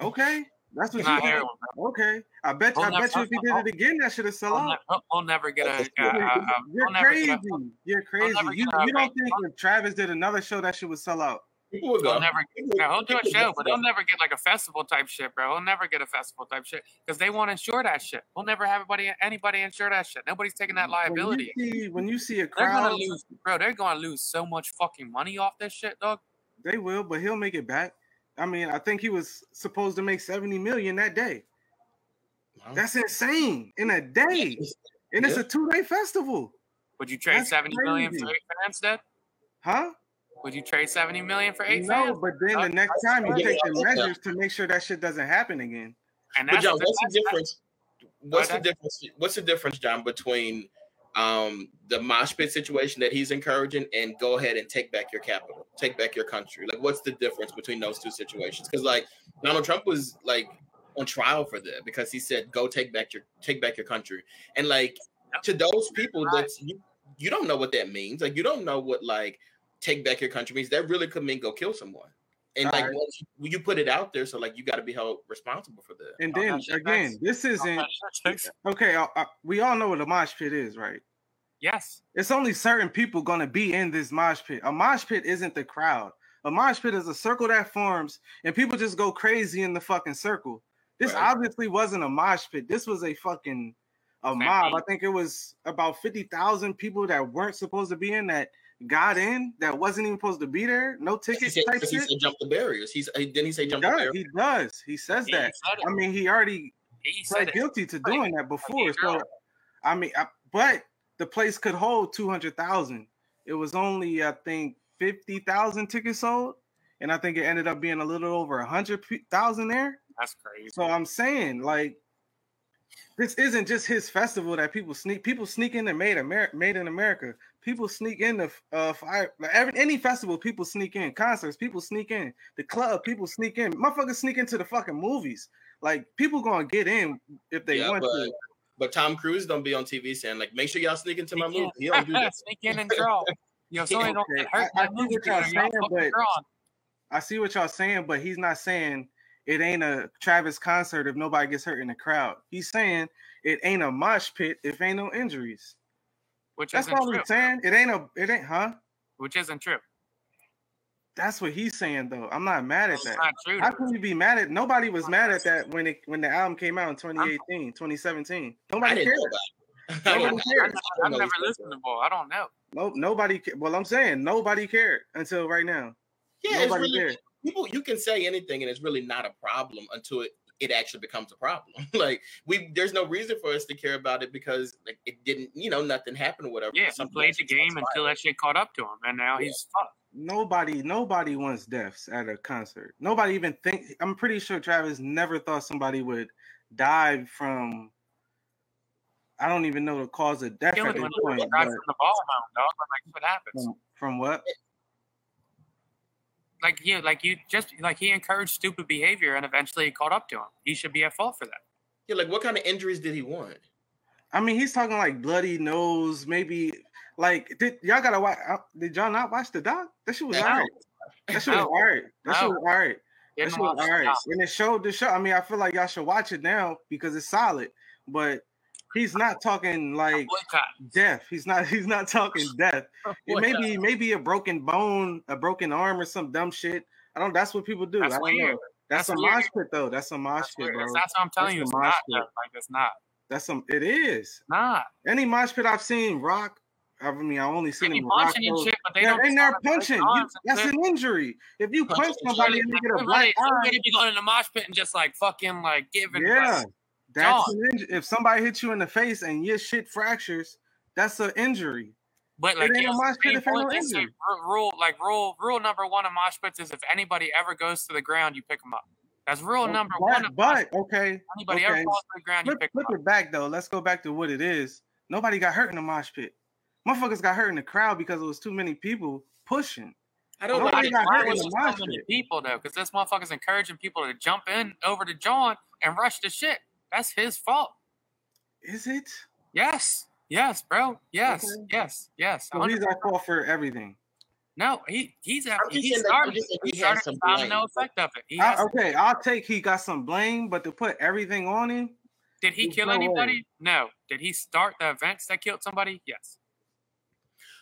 Okay, that's what It's not you think. heroin, bro. Okay, I bet you. He'll I bet you if he did it again, that should have sell We'll, out. ne- we'll- we'll never get a. Uh, uh, You're we'll never crazy. get a. You're crazy. You, get a you don't think when Travis did another show that shit would sell out? People will go. He'll never. People- he'll do a show, but go. he'll never get like a festival type shit, bro. He'll never get a festival type shit because they won't insure that shit. We'll never have anybody anybody insure that shit. Nobody's taking that liability. When you see, when you see a They're gonna crowd, lose, bro. They're gonna lose so much fucking money off this shit, dog. they will, but he'll make it back. I mean, I think he was supposed to make seventy million that day. Wow. That's insane in a day, and it's a two day festival, Would you trade That's seventy million crazy. for eight fans, Dad? huh? Would you trade seventy million for eight No, fans? but then the next time you take the Yeah. measures to make sure that shit doesn't happen again. And But that's, John, what's the difference? What's the difference? What's the difference, John, between um, the mosh pit situation that he's encouraging and go ahead and take back your capital, take back your country? Like, what's the difference between those two situations? Because like Donald Trump was like on trial for that because he said, "Go take back your take back your country," and like to those people, that's you, you don't know what that means. Like, you don't know what like take back your country means. That really could mean go kill someone. And like Alright. once you, you put it out there, so like you got to be held responsible for that. And then that again, facts. this isn't That's- okay. Uh, uh, we all know what a mosh pit is, right? yes. It's only certain people gonna be in this mosh pit. A mosh pit isn't the crowd. A mosh pit is a circle that forms, and people just go crazy in the fucking circle. This Right. obviously wasn't a mosh pit. This was a fucking a mob. I think it was about fifty thousand people that weren't supposed to be in that got in that wasn't even supposed to be there. No He tickets said, type he shit. said jump the barriers. He's he, didn't he say He jump the barriers? He does. He says He that. I mean, he already He said pled it. guilty to Like, doing that before. So. I mean, I, but the place could hold two hundred thousand. It was only, I think, fifty thousand tickets sold, and I think it ended up being a little over a hundred thousand there. That's crazy. So I'm saying, like, this isn't just his festival that people sneak. People sneak in and made America, made in America. People sneak in the uh fire. Like every any festival, people sneak in. Concerts, people sneak in. The club, people sneak in. Motherfuckers sneak into the fucking movies. Like people gonna get in if they yeah, want but, to. but Tom Cruise don't be on TV saying like, make sure y'all sneak into my in. movie. He don't do that. Sneak in and draw. Yo, so they don't get hurt. I- I in see movie what y'all theater, saying, but- I see what y'all saying, but he's not saying it ain't a Travis concert if nobody gets hurt in the crowd. He's saying it ain't a mosh pit if ain't no injuries. Which That's isn't all true. he's saying. It ain't a. It ain't, huh? Which isn't true. That's what he's saying though. I'm not mad at It's that. not true. How can you be mad at? Nobody was mad at that when it when the album came out in 2018, 2017. I Nobody cared. I Nobody didn't- cared. I've, I I've know never listened to Ball. I don't know. No, nobody. ca- Well, I'm saying nobody cared until right now. Yeah, it's nobody really cared. people. You can say anything, and it's really not a problem until it it actually becomes a problem. like we, there's no reason for us to care about it because like it didn't, you know, nothing happened or whatever. Yeah, he played the game until that shit caught up to him, and now Yeah. he's fucked. Nobody, nobody wants deaths at a concert. Nobody even think. I'm pretty sure Travis never thought somebody would die from. I don't even know the cause of death Killing at this point. he drive but from the ball mound, dog. Like what happens? From, from what? Like you, like you just like he encouraged stupid behavior, and eventually it caught up to him. He should be at fault for that. Yeah, like what kind of injuries did he want? I mean, he's talking like bloody nose, maybe like did y'all gotta watch? uh, Did y'all not watch the doc? That shit was No. alright. That shit was No. alright. That shit was alright. That shit was watch alright. it. And it showed the show. I mean, I feel like y'all should watch it now because it's solid. But he's not talking like death. He's not. He's not talking death. It may be maybe a broken bone, a broken arm, or some dumb shit. I don't. That's what people do. That's I don't weird. know. That's, That's a weird. mosh pit though. That's a mosh That's, pit, bro. That's, that's what I'm telling you. It's not. pit. Like it's not. That's some. It is. Not. Any mosh pit I've seen, Rock. I mean, I only seen him rock. punching and shit, but they Yeah, don't. and they're punching. You, that's an injury. If you punch somebody and they get a black eye, Somebody be going in the mosh pit and just like fucking like giving. yeah, that's injury. If somebody hits you in the face and your shit fractures, that's an injury. But like, ain't yeah, no mosh pit if ain't no rule like rule rule number one of mosh pits is if anybody ever goes to the ground, you pick them up. That's rule number one. But, mosh but okay, Anybody okay. ever falls to the ground, you flip, pick them flip up. it back though. Let's go back to what it is. Nobody got hurt in the mosh pit. Motherfuckers got hurt in the crowd because it was too many people pushing. I don't Nobody like got Why hurt in was so many people though? Because this motherfucker's encouraging people to jump in over to John and rush the shit. That's his fault. Is it? Yes. Yes, bro. Yes. Okay. Yes. Yes. So he's 100%. at fault for everything. No, he he's at, I'm he saying that- started, he he started some the domino effect of it. He I- has, okay, I'll take he got some blame, but to put everything on him, did he kill no way. anybody? No. Did he start the events that killed somebody? Yes.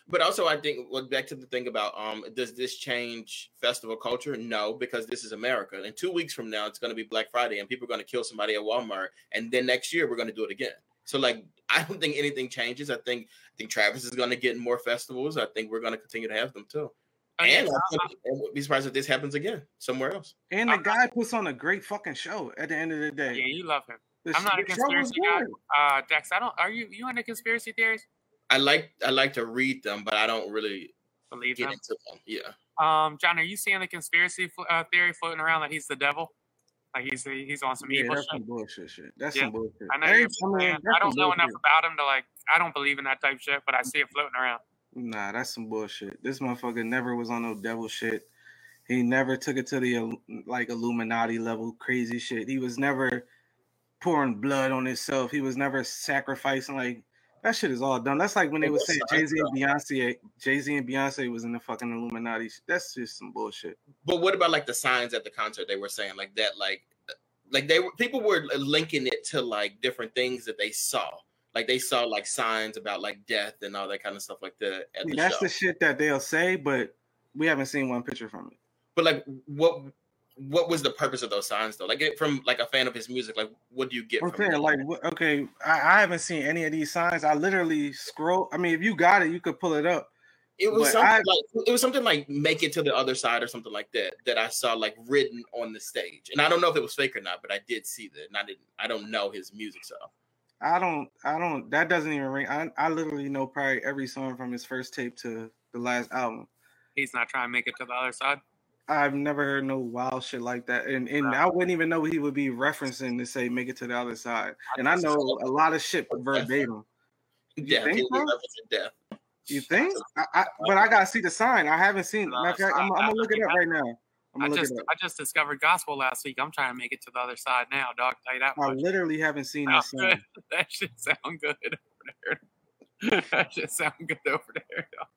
But also, I think well, back to the thing about um, does this change festival culture? No, because this is America. And two weeks from now, it's going to be Black Friday, and people are going to kill somebody at Walmart, and then next year we're going to do it again. So, like, I don't think anything changes. I think I think Travis is going to get more festivals. I think we're going to continue to have them too. And so I wouldn't be surprised if this happens again somewhere else. and the I'm guy puts on a great fucking show at the end of the day. yeah, you love him. The I'm not a sh- the show was conspiracy guy. Uh, Dex, I don't. Are you you into conspiracy theories? I like I like to read them, but I don't really Believe get them. into them. Yeah. Um, John, are you seeing the conspiracy fl- uh, theory floating around that he's the devil? Like he's he's on some Yeah, evil that's shit. some bullshit shit. That's Yeah. some bullshit. I know Every- you're a I mean, I don't some know enough about him to like. I don't believe in that type of shit, but I see it floating around. Nah, that's some bullshit. This motherfucker never was on no devil shit. He never took it to the like Illuminati level crazy shit. He was never pouring blood on himself. He was never sacrificing like that shit is all done. That's like when they was saying Jay Z and Beyonce, Jay Z and Beyonce was in the fucking Illuminati. That's just some bullshit. But what about like the signs at the concert? They were saying like that, like, like they were people were uh, linking it to like different things that they saw. Like they saw like signs about like death and all that kind of stuff like that at the That's show. the shit that they'll say, but we haven't seen one picture from it. but like, what what was the purpose of those signs though? Like from like a fan of his music, like what do you get I'm from it? like, what- okay, I, I haven't seen any of these signs. I literally scroll. I mean, if you got it, you could pull it up. It was but something I- like it was something like make it to the other side or something like that that I saw like written on the stage, and I don't know if it was fake or not, but I did see that, and I didn't I don't know his music, so I don't, I don't. That doesn't even ring. I, I literally know probably every song from his first tape to the last album. He's not trying to make it to the other side. I've never heard no wild shit like that, and and I wouldn't even know what he would be referencing to say "make it to the other side." And I know a lot of shit verbatim. You death. think He was so? referencing death. You think? I, I, but I gotta see the sign. I haven't seen. No, Matter of fact, I'm, I'm gonna look it up right now. Look just. I just discovered gospel last week. I'm trying to make it to the other side now, dog. Tell you that I much. literally haven't seen sign. That should sound good over there. that should sound good over there. Dog.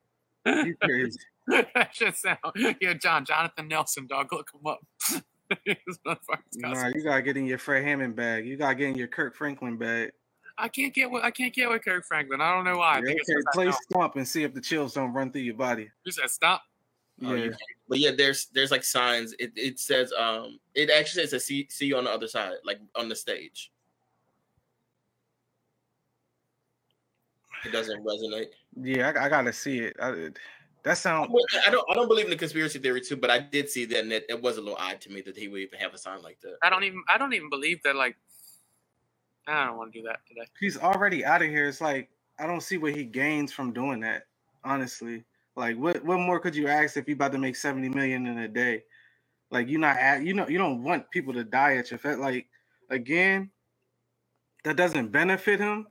You crazy. that should sound yeah, John Jonathan Nelson, dog. Look him up. This Nah, you gotta get in your Fred Hammond bag. You gotta get in your Kirk Franklin bag. I can't get with I can't get with Kirk Franklin. I don't know why. I Yeah, think okay, just play know. stomp and see if the chills don't run through your body. You said stop. Oh, Yeah, you- But yeah, there's there's like signs. It it says um it actually says see see you on the other side, like on the stage. It doesn't resonate. Yeah, I, I gotta see it. I, that sound. Well, I don't I don't believe in the conspiracy theory too, but I did see that and it, it was a little odd to me that he would even have a sign like that. I don't even I don't even believe that like I don't want to do that today. He's already out of here. It's like I don't see what he gains from doing that. Honestly, like what what more could you ask if you about to make seventy million in a day? Like you're not at you know you don't want people to die at your fest. Like again, that doesn't benefit him.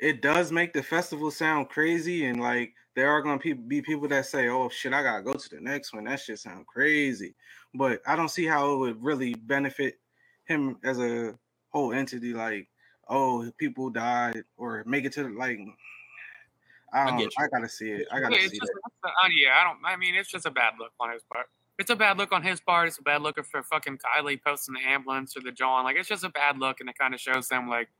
It does make the festival sound crazy, and like there are gonna be people that say, "Oh shit, I gotta go to the next one." That shit sound crazy, but I don't see how it would really benefit him as a whole entity. Like, oh people died or make it to the like. I I don't. get I, gotta see it. I gotta Yeah, see just, it. uh, yeah, I don't. I mean, it's just a bad look on his part. It's a bad look on his part. It's a bad look for fucking Kylie posting the ambulance or the John. Like, it's just a bad look, and it kind of shows them like.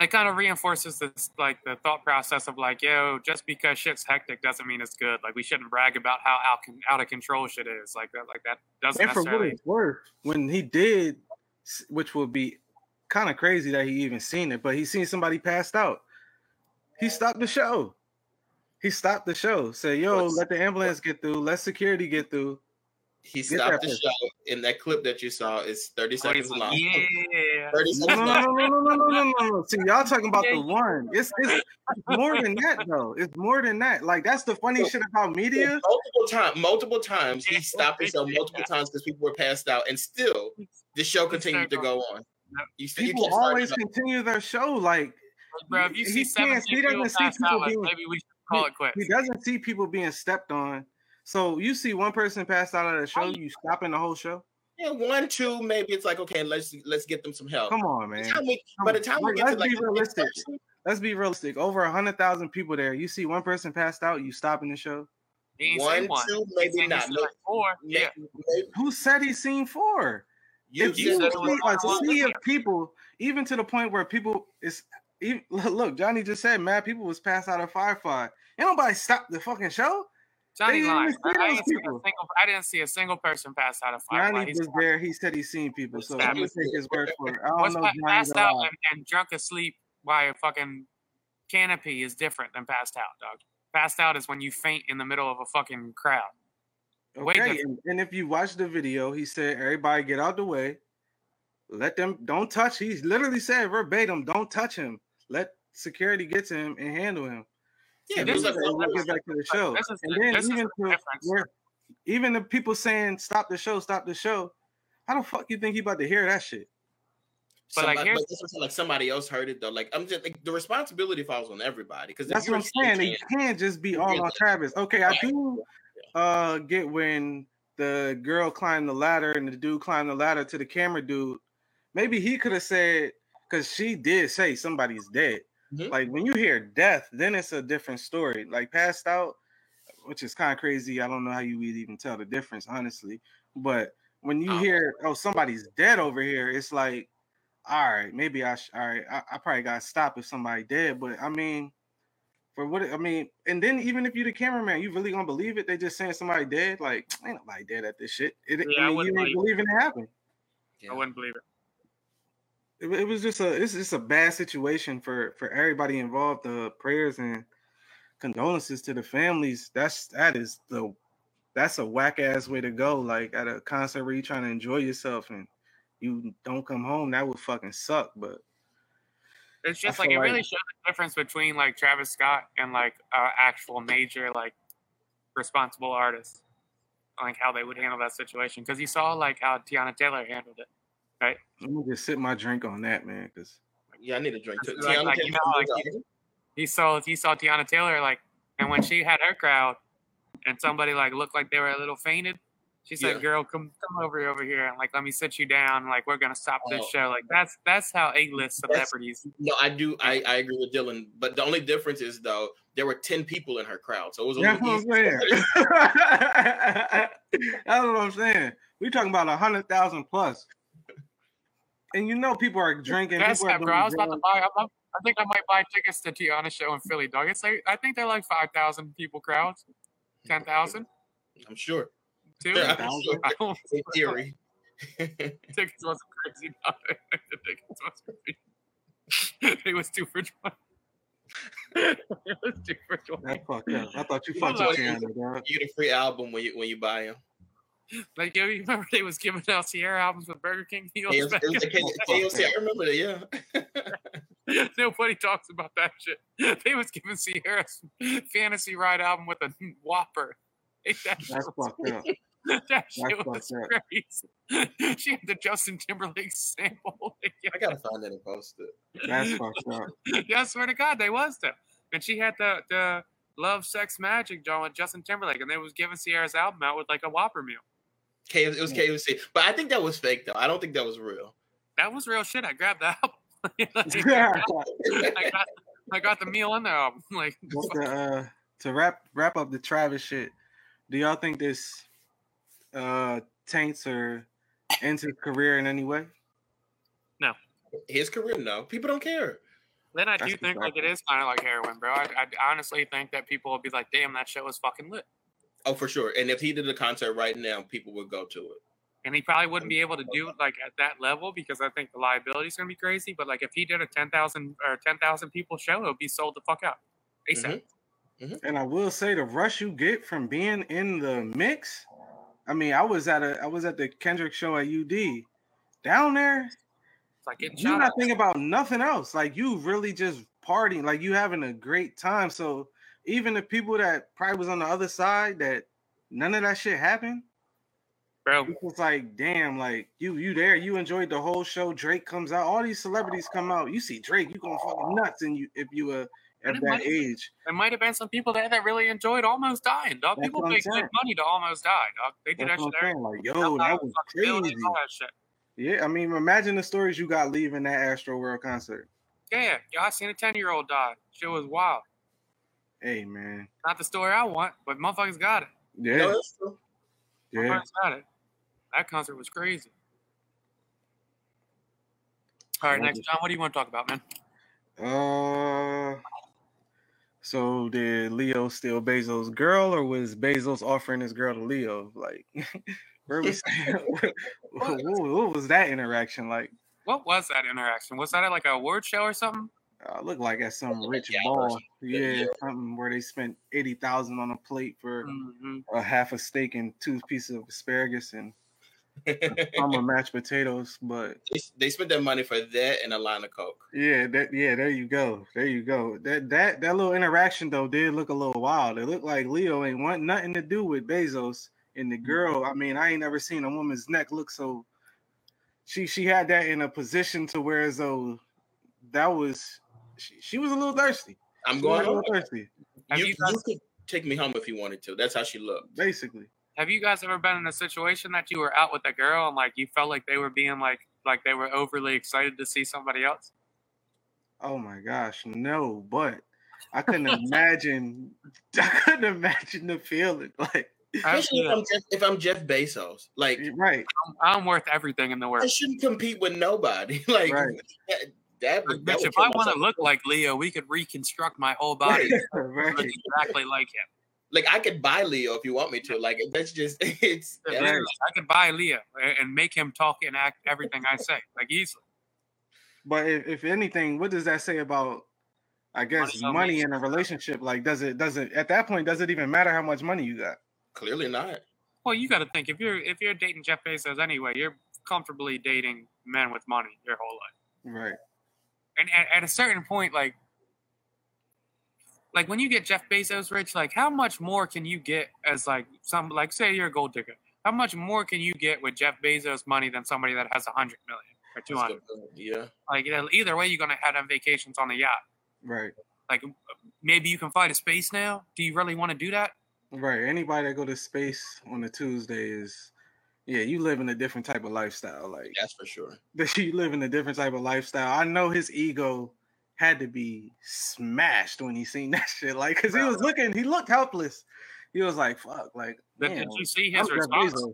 It kind of reinforces this, like the thought process of like, yo, just because shit's hectic doesn't mean it's good. Like, we shouldn't brag about how out, out of control shit is. Like that, like that doesn't And for what necessarily. it's worth, when he did, which would be kind of crazy that he even seen it, but he seen somebody passed out. He stopped the show. He stopped the show. Said, "Yo, What's- let the ambulance get through. Let security get through." He Get stopped that the show, and that clip that you saw is 30 Oh, he's seconds like, long. yeah. 30 No, no, no, no, no, no, no, no, no, no. See, y'all talking about Yeah, the one. It's, it's more than that, though. It's more than that. Like that's the funny shit about media. Multiple times, multiple times, he stopped the show multiple times because people were passed out, and still the show continued to go on. You, still, you People can't always continue their show. Like Bro, if you He see can't- he doesn't see people out, being- maybe we should call it quits. he doesn't see people being stepped on. So you see one person passed out at a show, oh, you stopping the whole show. Yeah, one, two, maybe it's like okay, let's let's get them some help. Come on, By man. the time we, Come by the on. time we Like, get to let's like be realistic. Let's be realistic. Over a hundred thousand people there. You see one person passed out, you stopping the show. He one, two, maybe said he not. seen Maybe, like four. Yeah. maybe- Who said he seen four? you, if you you see a sea of people, even to the point where people is even, look, Johnny just said mad people was passed out of Firefly. Ain't nobody stopped the fucking show. Johnny They didn't lying. even I, I didn't see a single. I didn't see a single person pass out of fire. Johnny He's was there. He said he seen people. So I'm gonna take his word for it. I don't was know. passed out and, and drunk asleep by a fucking canopy is different than passed out, dog. Passed out is when you faint in the middle of a fucking crowd. Okay, and, and if you watch the video, he said, "Everybody get out the way. Let them. Don't touch." He literally said verbatim, "Don't touch him. Let security get to him and handle him." Yeah, And there's then like he said, get back to the show. This And the- then even the to where, even the people saying "Stop the show, stop the show." How the fuck you think he about to hear that shit? But, like, somebody, here's- but this is like somebody else heard it though. Like I'm just like the responsibility falls on everybody because That's what I'm saying. You can't just be all on Travis. Okay, I Right. do uh get when the girl climbed the ladder and the dude climbed the ladder to the camera dude. Maybe he could have said because she did say somebody's dead. Mhm. Like when you hear death, then it's a different story. Like passed out, which is kind of crazy. I don't know how you would even tell the difference, honestly. But when you Oh. hear oh somebody's dead over here, it's like, all right, maybe I sh- all right, I, I probably got to stop if somebody dead. But I mean, for what I mean, and then even if you're the cameraman, you really gonna believe it? They just saying somebody dead? Like ain't nobody dead at this shit. It, Yeah, I I mean, wouldn't you ain't believe believing it happened. I wouldn't believe it. It, it was just a it's just a bad situation for for everybody involved. The prayers and condolences to the families. That's that is the that's a whack ass way to go. Like at a concert where you're trying to enjoy yourself and you don't come home, that would fucking suck. But It's just like it like- really shows the difference between like Travis Scott and like uh, actual major like responsible artists, like how they would handle that situation. Because you saw like how Teyana Taylor handled it. Let me just sip my drink on that, man. Because Yeah, I need a drink too. Like- like, you know, like, comes. He saw he saw Teyana Taylor like, and when she had her crowd, and somebody like looked like they were a little fainted. She said, Yeah. "Girl, come come over over here and like let me sit you down. Like we're gonna stop this Oh. show. Like that's that's how A list celebrities. No, I do. I, I agree with Dylan, but the only difference is though there were ten people in her crowd, so it was a that's little what I'm easier. saying. that's what I'm saying. We talking about a hundred thousand plus, and you know people are drinking. That's people are that, bro. I was about to buy. I'm, I'm- think I might buy tickets to Teyana's show in Philly, dog. It's like I think they're like five thousand people crowds, ten thousand, I'm sure. two. Yeah, I'm sure. I don't In theory. tickets wasn't crazy. dog. the tickets was crazy. it was two for one. it was two for one. That's fucked up. I thought you You fucked know, with Teyana, dog. you get a free album when you when you buy them. Like yo, you remember they was giving out Ciara albums with Burger King deals It was, back it was in the K- I remember that. Yeah. Nobody talks about that shit. They was giving Ciara fantasy ride album with a Whopper. Ain't that That's was fucked up. That shit That's was fucked up. crazy. She had the Justin Timberlake sample. I gotta find that and post it. That's fucked up. yeah, I swear to God, they was them. And she had the the Love, Sex, Magic John with Justin Timberlake, and they was giving Ciara's album out with like a Whopper meal. K- it was KOC, but I think that was fake though. I don't think that was real. That was real shit. I grabbed the album. I, got, I got the meal in there. I'm like, Just to, uh, to wrap wrap up the Travis shit, do y'all think this uh taints or ends his career in any way? No. His career, no, people don't care. then I That's do think like it is kind of like heroin, bro. I, I honestly think that people will be like, damn, that show was fucking lit. Oh, for sure. And if he did a concert right now, people would go to it. And he probably wouldn't be able to do it like at that level because I think the liability is gonna be crazy. But like if he did a ten thousand or ten thousand people show, it would be sold the fuck out. ASAP. Mm-hmm. Mm-hmm. And I will say the rush you get from being in the mix. I mean, I was at a I was at the Kendrick show at UD. Down there, It's like getting you're not at. thinking about nothing else. Like you really just partying, like you having a great time. So even the people that probably was on the other side that none of that shit happened, bro. it's like damn, like you you there, you enjoyed the whole show. Drake comes out, all these celebrities come out. You see Drake, you gonna fucking nuts, and you if you uh And at that might- age. There might have been some people there that really enjoyed almost dying, dog. That's people what good money to almost die, dog. They do That's that shit I'm every saying. Like, yo, that was crazy. that. Yeah, I mean, imagine the stories you got leaving that Astroworld concert. Yeah, I seen a ten year old die. Shit was wild. Hey, man. Not the story I want, but motherfuckers got it. Yeah, No, that's true. yeah. Got it. That concert was crazy. All right, next John, what do you want to talk about, man? Uh, so did Leo steal Bezos' girl, or was Bezos offering his girl to Leo? Like, where was what, what, what was that interaction like? What was that interaction? Was that at like a award show or something? Uh, looked like at some rich or ball. Yeah, yeah. something where they spent eighty thousand on a plate for hmm a half a steak and two pieces of asparagus and some mashed potatoes. But they, they spent their money for that and a line of coke. yeah, that yeah, there you go, there you go. That that that little interaction though did look a little wild. It looked like Leo ain't want nothing to do with Bezos and the girl. I mean, I ain't never seen a woman's neck look so. She she had that in a position to where as though that was she, she was a little thirsty. I'm She going a little home. thirsty, You, you guys- you could take me home if you wanted to. That's how she looked. basically. Have you guys ever been in a situation that you were out with a girl and like you felt like they were being like like they were overly excited to see somebody else? Oh my gosh, no, but I couldn't imagine I couldn't imagine the feeling. Like Especially if I'm, Jeff, if I'm Jeff Bezos. Like, right, I'm worth everything in the world. I shouldn't compete with nobody. like, Right. That, that, would- that Bitch, would if I want to look like Leo, we could reconstruct my whole body right. exactly like him. like I could buy Leo if you want me to. Like that's just it's Literally, I could buy Leo and- and make him talk and act everything I say, like easily. But if, if anything, what does that say about I guess Money money, in a relationship? Like does it does it at that point does it even matter how much money you got? clearly not. Well, you got to think if you're if you're dating Jeff Bezos anyway, you're comfortably dating men with money your whole life. Right. And at, at a certain point, like like when you get Jeff Bezos rich, like how much more can you get as like some like say you're a gold digger? How much more can you get with Jeff Bezos money than somebody that has a hundred million or two That's hundred? good point. Yeah. Like you know, either way, you're gonna have them vacations on the yacht. Right. Like maybe you can fly to space now. Do you really want to do that? Right. Anybody that go to space on a Tuesday is yeah, you live in a different type of lifestyle. Like That's for sure. that you live in a different type of lifestyle. I know his ego had to be smashed when he seen that shit. Like, cause he was looking, he looked helpless. He was like, "Fuck!" Like, But damn, did you see I'm his response?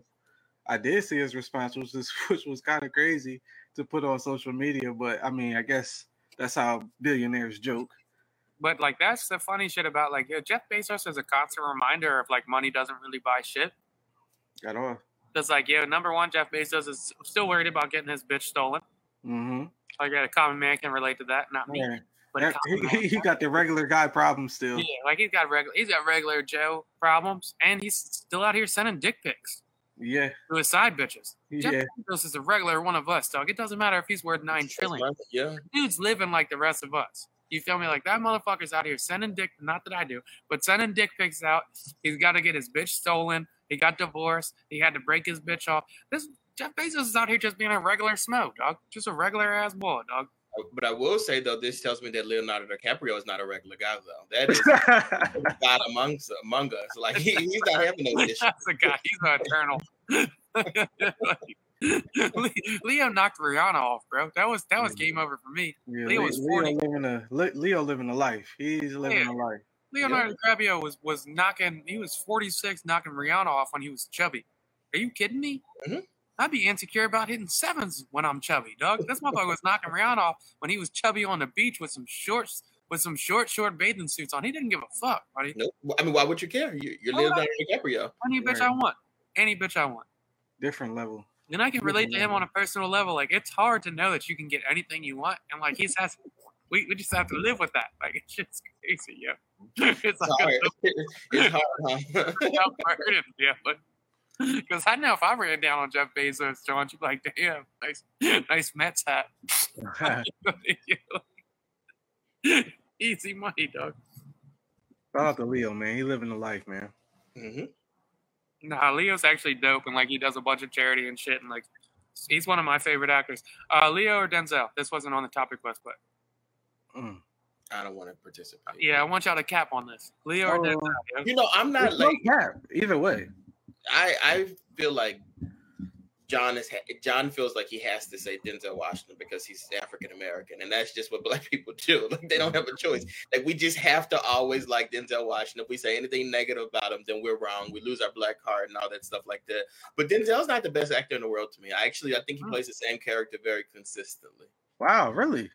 I did see his response, which was which was kind of crazy to put on social media. But I mean, I guess that's how billionaires joke. But like that's the funny shit about like Jeff Bezos is a constant reminder of like money doesn't really buy shit. At all. Because like yeah, number one, Jeff Bezos is still worried about getting his bitch stolen. Mm-hmm. Like a common man can relate to that, not me. Yeah. But a That- common man he, he got the regular guy problem still. yeah, like he's got regular he's got regular Joe problems, and he's still out here sending dick pics Yeah. to his side bitches. Jeff Yeah. Bezos is a regular one of us, dog. It doesn't matter if he's worth nine That's trillion. my- Yeah. dude's living like the rest of us. You feel me? Like that motherfucker's out here sending dick. Not that I do, but sending dick pics out. He's got to get his bitch stolen. He got divorced. He had to break his bitch off. This Jeff Bezos is out here just being a regular smoke, dog. Just a regular ass boy, dog. Oh, but I will say though, this tells me that Leonardo DiCaprio is not a regular guy though. That is God amongst among us. Like he, he's not having no issues. That's a guy. He's an eternal. Le- Leo knocked Rihanna off, bro. That was that was game over for me. Yeah, Leo Le- was Leo 40. living a Leo living a life. He's living Yeah. a life. Leonardo DiCaprio was was knocking. He was 46, knocking Rihanna off when he was chubby. Are you kidding me? Mhm. I'd be insecure about hitting sevens when I'm chubby, dog. This motherfucker was knocking Rihanna off when he was chubby on the beach with some shorts, with some short, short bathing suits on. He didn't give a fuck, buddy. No, I mean, why would you care? You, you're Why would Leonardo DiCaprio. Any bitch I want, any bitch I want. Different level. And I can relate to him on a personal level. Like it's hard to know that you can get anything you want, and like he's has, we, we just have to live with that. Like it's just crazy, yo. It's It's like hard. a It's hard, huh? tough burden, yeah. Because I know if I ran down on Jeff Bezos, John, you'd be like, damn, nice, nice Mets hat. Easy money, dog. Shout out to Leo, man. He living the life, man. hmm Nah, Leo's actually dope, and like he does a bunch of charity and shit, and like he's one of my favorite actors. Uh, Leo or Denzel? This wasn't on the topic list, but Mm. I don't want to participate. yeah, I want y'all to cap on this. Leo or Oh, You know, I'm not There's no like cap. Either way. I. I feel like John is. John feels like he has to say Denzel Washington because he's African American, and that's just what black people do. Like they don't have a choice. Like we just have to always like Denzel Washington. If we say anything negative about him, then we're wrong. We lose our black card and all that stuff like that. But Denzel's not the best actor in the world to me. I actually, I think he plays the same character very consistently. Wow, really?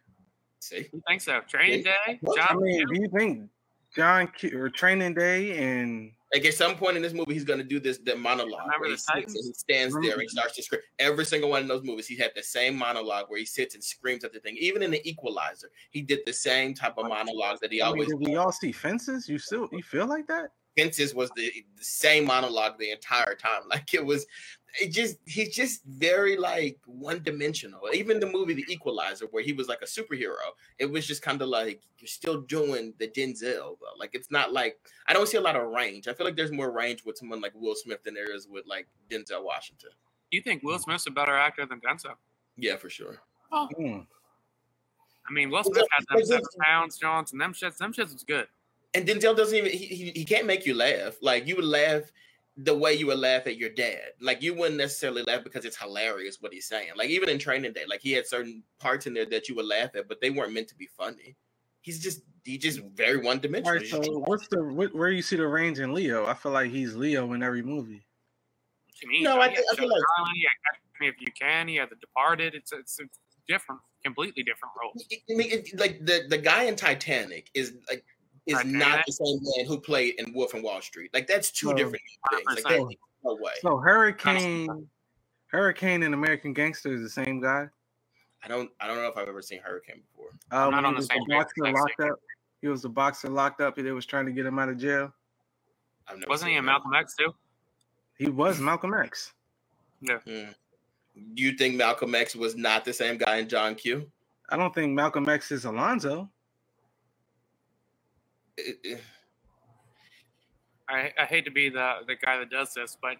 See, You think so? Training Day, Well, I John. mean, do you think John Q or Training Day and like at some point in this movie, he's gonna do this the monologue where he sits and he stands there and starts to scream. Every single one of those movies, he had the same monologue where he sits and screams at the thing. Even in the Equalizer, he did the same type of monologue that he I mean, always. did we all see fences? You still you feel like that? Fences was the, the same monologue the entire time. Like it was, it just he's just very like one dimensional. Even the movie The Equalizer, where he was like a superhero, it was just kind of like you're still doing the Denzel though. Like it's not like I don't see a lot of range. I feel like there's more range with someone like Will Smith than there is with like Denzel Washington. You think Will Smith's a better actor than Denzel? Yeah, for sure. Mm. I mean, Will Smith had them seven pounds, Johnson. Them shits, them shits was good. And Denzel doesn't even he, he he can't make you laugh. Like you would laugh the way you would laugh at your dad. Like you wouldn't necessarily laugh because it's hilarious what he's saying. Like even in Training Day, like he had certain parts in there that you would laugh at, but they weren't meant to be funny. He's just he just very one dimensional. right, so what's the wh- where you see the range in Leo? I feel like he's Leo in every movie. What you mean? No, I He think- I feel like- Island, he had Catch If You Can. He had The Departed. It's it's a different, completely different role. I mean, it- like the the guy in Titanic is like is not the same man who played in Wolf and Wall Street. Like that's two No. different things. Like that, no way. So Hurricane, Hurricane and American Gangster is the same guy. I don't I don't know if I've ever seen Hurricane before. Uh, not on he the was same the page boxer as locked up. He was the boxer locked up. and They was trying to get him out of jail. I've never Wasn't he in. Malcolm X too? He was Malcolm X. Yeah. Do you think Malcolm X was not the same guy in John Q? I don't think Malcolm X is Alonzo. It- it- I, I hate to be the the guy that does this, but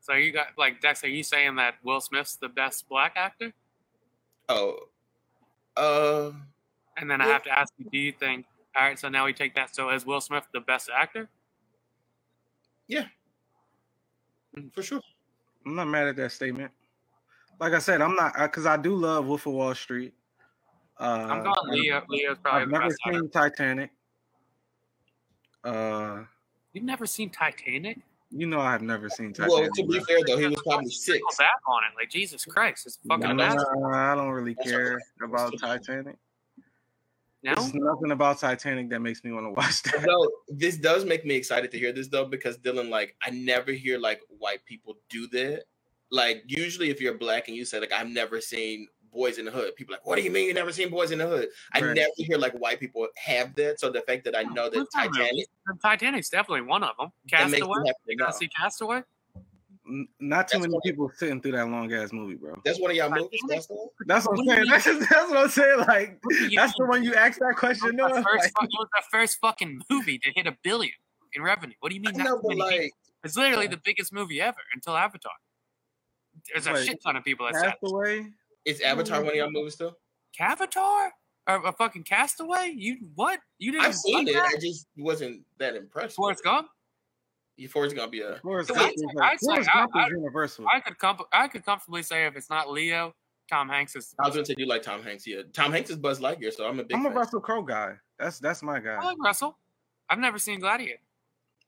so you got like Dex, are you saying that Will Smith's the best black actor? oh, uh, And then I have to ask you, do you think all right, so now we take that. So is Will Smith the best actor? Yeah. For sure. I'm not mad at that statement. Like I said, I'm not because I do love Wolf of Wall Street. Uh, I'm going Leo. Leo's probably I've the never best actor. seen Titanic. Uh, You've never seen Titanic? you know I've never seen Titanic. Well, to be fair though, he was probably six. Circle back on it, like Jesus Christ, it's fucking Nah, best. I don't really care about Titanic. No, There's nothing about Titanic that makes me want to watch that. No, this does make me excited to hear this though, because Dylan, like, I never hear like white people do that. Like, usually, if you're black and you say like, I've never seen Boys in the Hood, people are like, what do you mean you never seen Boys in the Hood? I never hear like white people have that. So the fact that I know that What's that movie? Titanic, The Titanic's definitely one of them. that makes Castaway. You gotta see Castaway? Not too That's many what- people sitting through that long ass movie, bro. That's one of y'all movies. That's the? That's what I'm saying. That's, just, that's what I'm saying. Like, What do you that's the one you asked that question. was, No, the first, like, fu- it was the first fucking movie to hit a billion in revenue. What do you mean? not know, too but like, It's literally the biggest movie ever until Avatar. There's a Wait, shit ton of people that said Castaway. Is Avatar one of y'all movies still? Cavatar or a fucking Castaway. You what? You didn't I've seen it. that? I just wasn't that impressed. with Forrest it. Gump. You Forrest Gump, yeah. Forrest Gump is say- like, I'd Forrest I- Gump is universal. I could comf- I could comfortably say if it's not Leo, Tom Hanks is. I was gonna say you like Tom Hanks, yeah. Tom Hanks is Buzz Lightyear, so I'm a big I'm a fan. Russell Crowe guy. That's that's my guy. I like Russell. I've never seen Gladiator.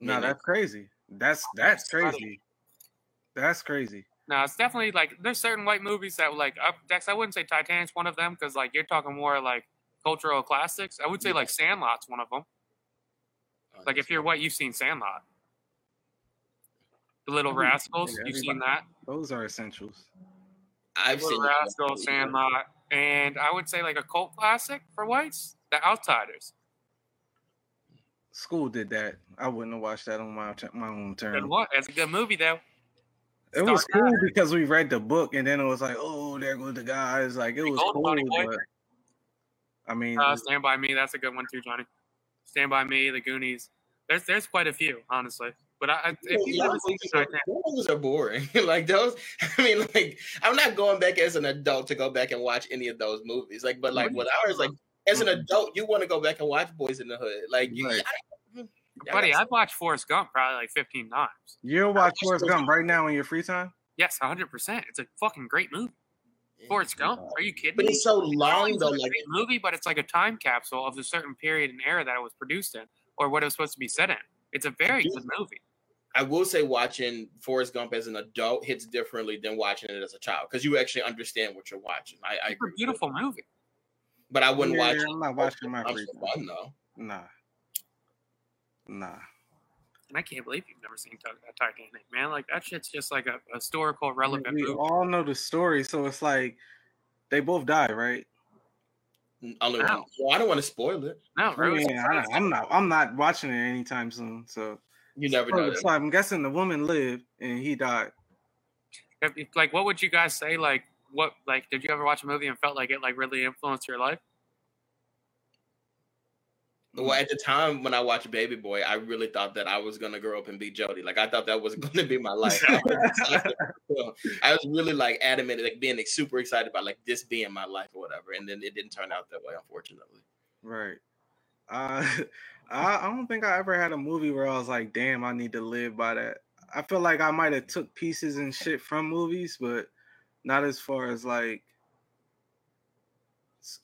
No, Me that's crazy. That's that's crazy. That's crazy. No, it's definitely like there's certain white movies that like up Dex. I wouldn't say Titanic's one of them because like you're talking more like cultural classics. I would say like Sandlot's one of them. neither. Oh, like if you're white, you've seen Sandlot. The Little. Rascals, Yeah, you've seen that. Those are essentials. I've seen Little Rascals, Sandlot, and I would say like a cult classic for whites, The Outsiders. School did that. I wouldn't have watched that on my my own Good term. one. It's a good movie though. It was Start cool because we read the book and then it was like, oh, there goes the guys. Like it was Gold cool, Bunny but I mean, Uh, Stand by Me, that's a good one too, Johnny. Stand by Me, The Goonies. There's there's quite a few, honestly. But I, I- if you Yeah, never seen Titanic, those are boring. like those, I mean, like I'm not going back as an adult to go back and watch any of those movies. Like, but like what ours, like as an adult, you want to go back and watch Boys in the Hood. Like, you, Right. I- buddy, I, I've watched Forrest Gump probably like 15 times. you'll watch Forrest Gump right now in your free time. Yes, 100. percent It's a fucking great movie. Forrest Gump? Are you kidding but me? it's so long is it though. a Like, great movie, but it's like a time capsule of the certain period and era that it was produced in, or what it was supposed to be set in. It's a very do- good movie. I will say, watching Forrest Gump as an adult hits differently than watching it as a child because you actually understand what you're watching. I, I It's a agree. with beautiful movie. but I wouldn't Yeah, watch. I'm not watching my I'm free for fun though. Nah, nah. And I can't believe you've never seen Ti- uh, Titanic, man. Like that shit's just like a, a historical I mean, relevant we movie. all know the story, so it's like they both die, right? Mm, Only Wow. one. Well, I don't want to spoil it. No, I Rose. mean, I, I'm not. I'm not watching it anytime soon. So, You never so, know. so I'm guessing the woman lived and he died. If- if- like, what would you guys say? Like, what? Like, did you ever watch a movie and felt like it like really influenced your life? Well, at the time when I watched Baby Boy, I really thought that I was gonna grow up and be Jody. Like I thought that was gonna be my life. I was, so, I was really like adamant, like being like, super excited about like this being my life or whatever. And then it didn't turn out that way, unfortunately. Right. Uh, I, I don't think I ever had a movie where I was like, "Damn, I need to live by that." I feel like I might have took pieces and shit from movies, but not as far as like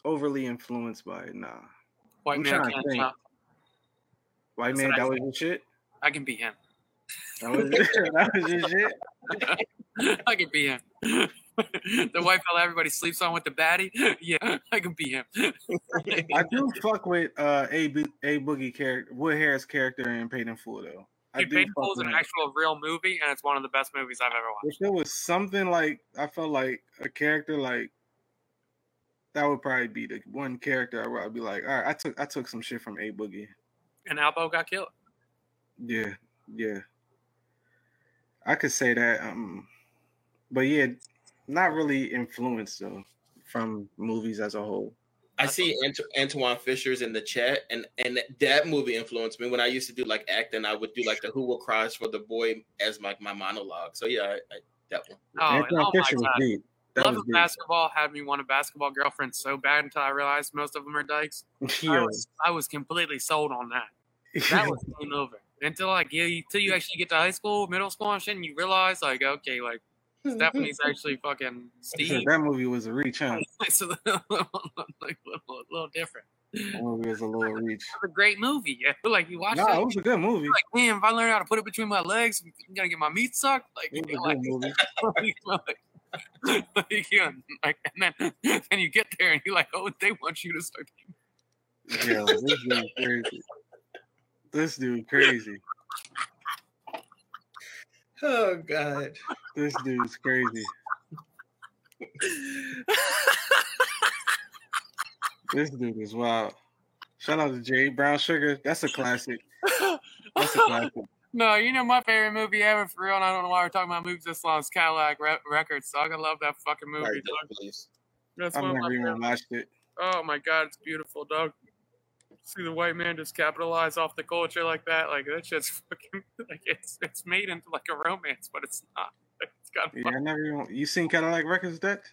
overly influenced by it. Nah. White I'm man can't think. White That's man, that was your shit. I can be him. That was, that was your shit. I can be him. the white fella everybody sleeps on with the baddie. Yeah, I can be him. I do fuck with uh a a boogie character, Wood Harris character in Paid in Full though. I do Painful fuck is an him. actual real movie, and it's one of the best movies I've ever watched. If it was something like I felt like a character like that would probably be the one character I would I'd be like, all right, I took I took some shit from A Boogie. And Albo got killed. Yeah, yeah. I could say that. Um but yeah, not really influenced though from movies as a whole. I see Ant- Antwone Fisher's in the chat, and and that movie influenced me. When I used to do like acting, I would do like the "Who Will Cries for the Boy" as my, my monologue. So yeah, I, I, that one. Oh, and Antwone oh my Fisher was god. deep. That Love of deep. basketball had me want a basketball girlfriend so bad until I realized most of them are dykes. I was I was completely sold on that. That was game over. Until like yeah, you, until you actually get to high school, middle school and shit, and you realize like okay, like Stephanie's actually fucking Steve. that movie was a reach, huh? it's a little, like, little, little different. That movie was a little reach. It's a great movie. Yeah, like you watch No, it, it was a good movie. like, damn, if I learn how to put it between my legs, I'm gonna get my meat sucked. Like, It was you a good like, movie. Like, like, yeah, like, and then then you get there and you're like, oh, they want you to start. Yo, this dude crazy. This dude crazy. Oh God. This dude's crazy. This dude is wild. Shout out to Jay Brown Sugar. That's a classic. That's a classic. No, you know my favorite movie ever for real, and I don't know why we're talking about movies this long. Is Cadillac Re- Records. Dog, I love that fucking movie. Right, dog. please. That's I've one of my never even watched it. Oh my god, it's beautiful, dog. See the white man just capitalize off the culture like that, like that shit's fucking like it's it's made into like a romance, but it's not. It's got Yeah, I never even. You seen Cadillac Records, Dex?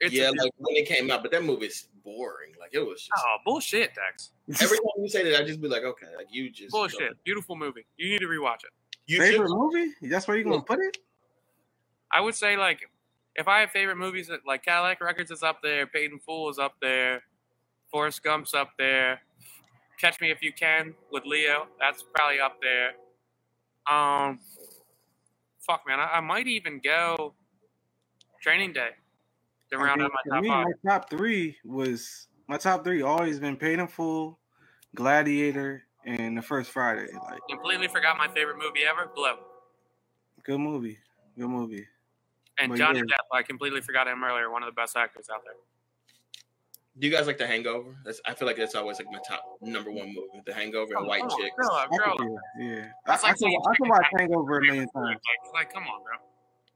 it's yeah, like when it came out, but that movie's boring. Like it was just oh bullshit, Dex. every time you say that, I just be like, okay, like you just Bullshit. Beautiful movie. You need to rewatch it. You Favorite should. movie? That's where you gonna put it? I would say like if I have favorite movies, like Cadillac Records is up there, Paid in Full is up there, Forrest Gump's up there, Catch Me If You Can with Leo, that's probably up there. Um, fuck man, I, I might even go Training Day to round out my for top me, five. my top three was my top three always been Paid in Full, Gladiator, and The First Friday. Like Completely forgot my favorite movie ever, Blow. good movie, good movie. And But Johnny yeah. Depp, I completely forgot him earlier, one of the best actors out there. Do you guys like The Hangover? That's, I feel like that's always like my top number one movie. The Hangover and oh, White Oh, Chicks. Girl, girl, could, yeah, I, That's I, like could, I could chicken watch tender. Hangover a million times. Like, like, come on, bro.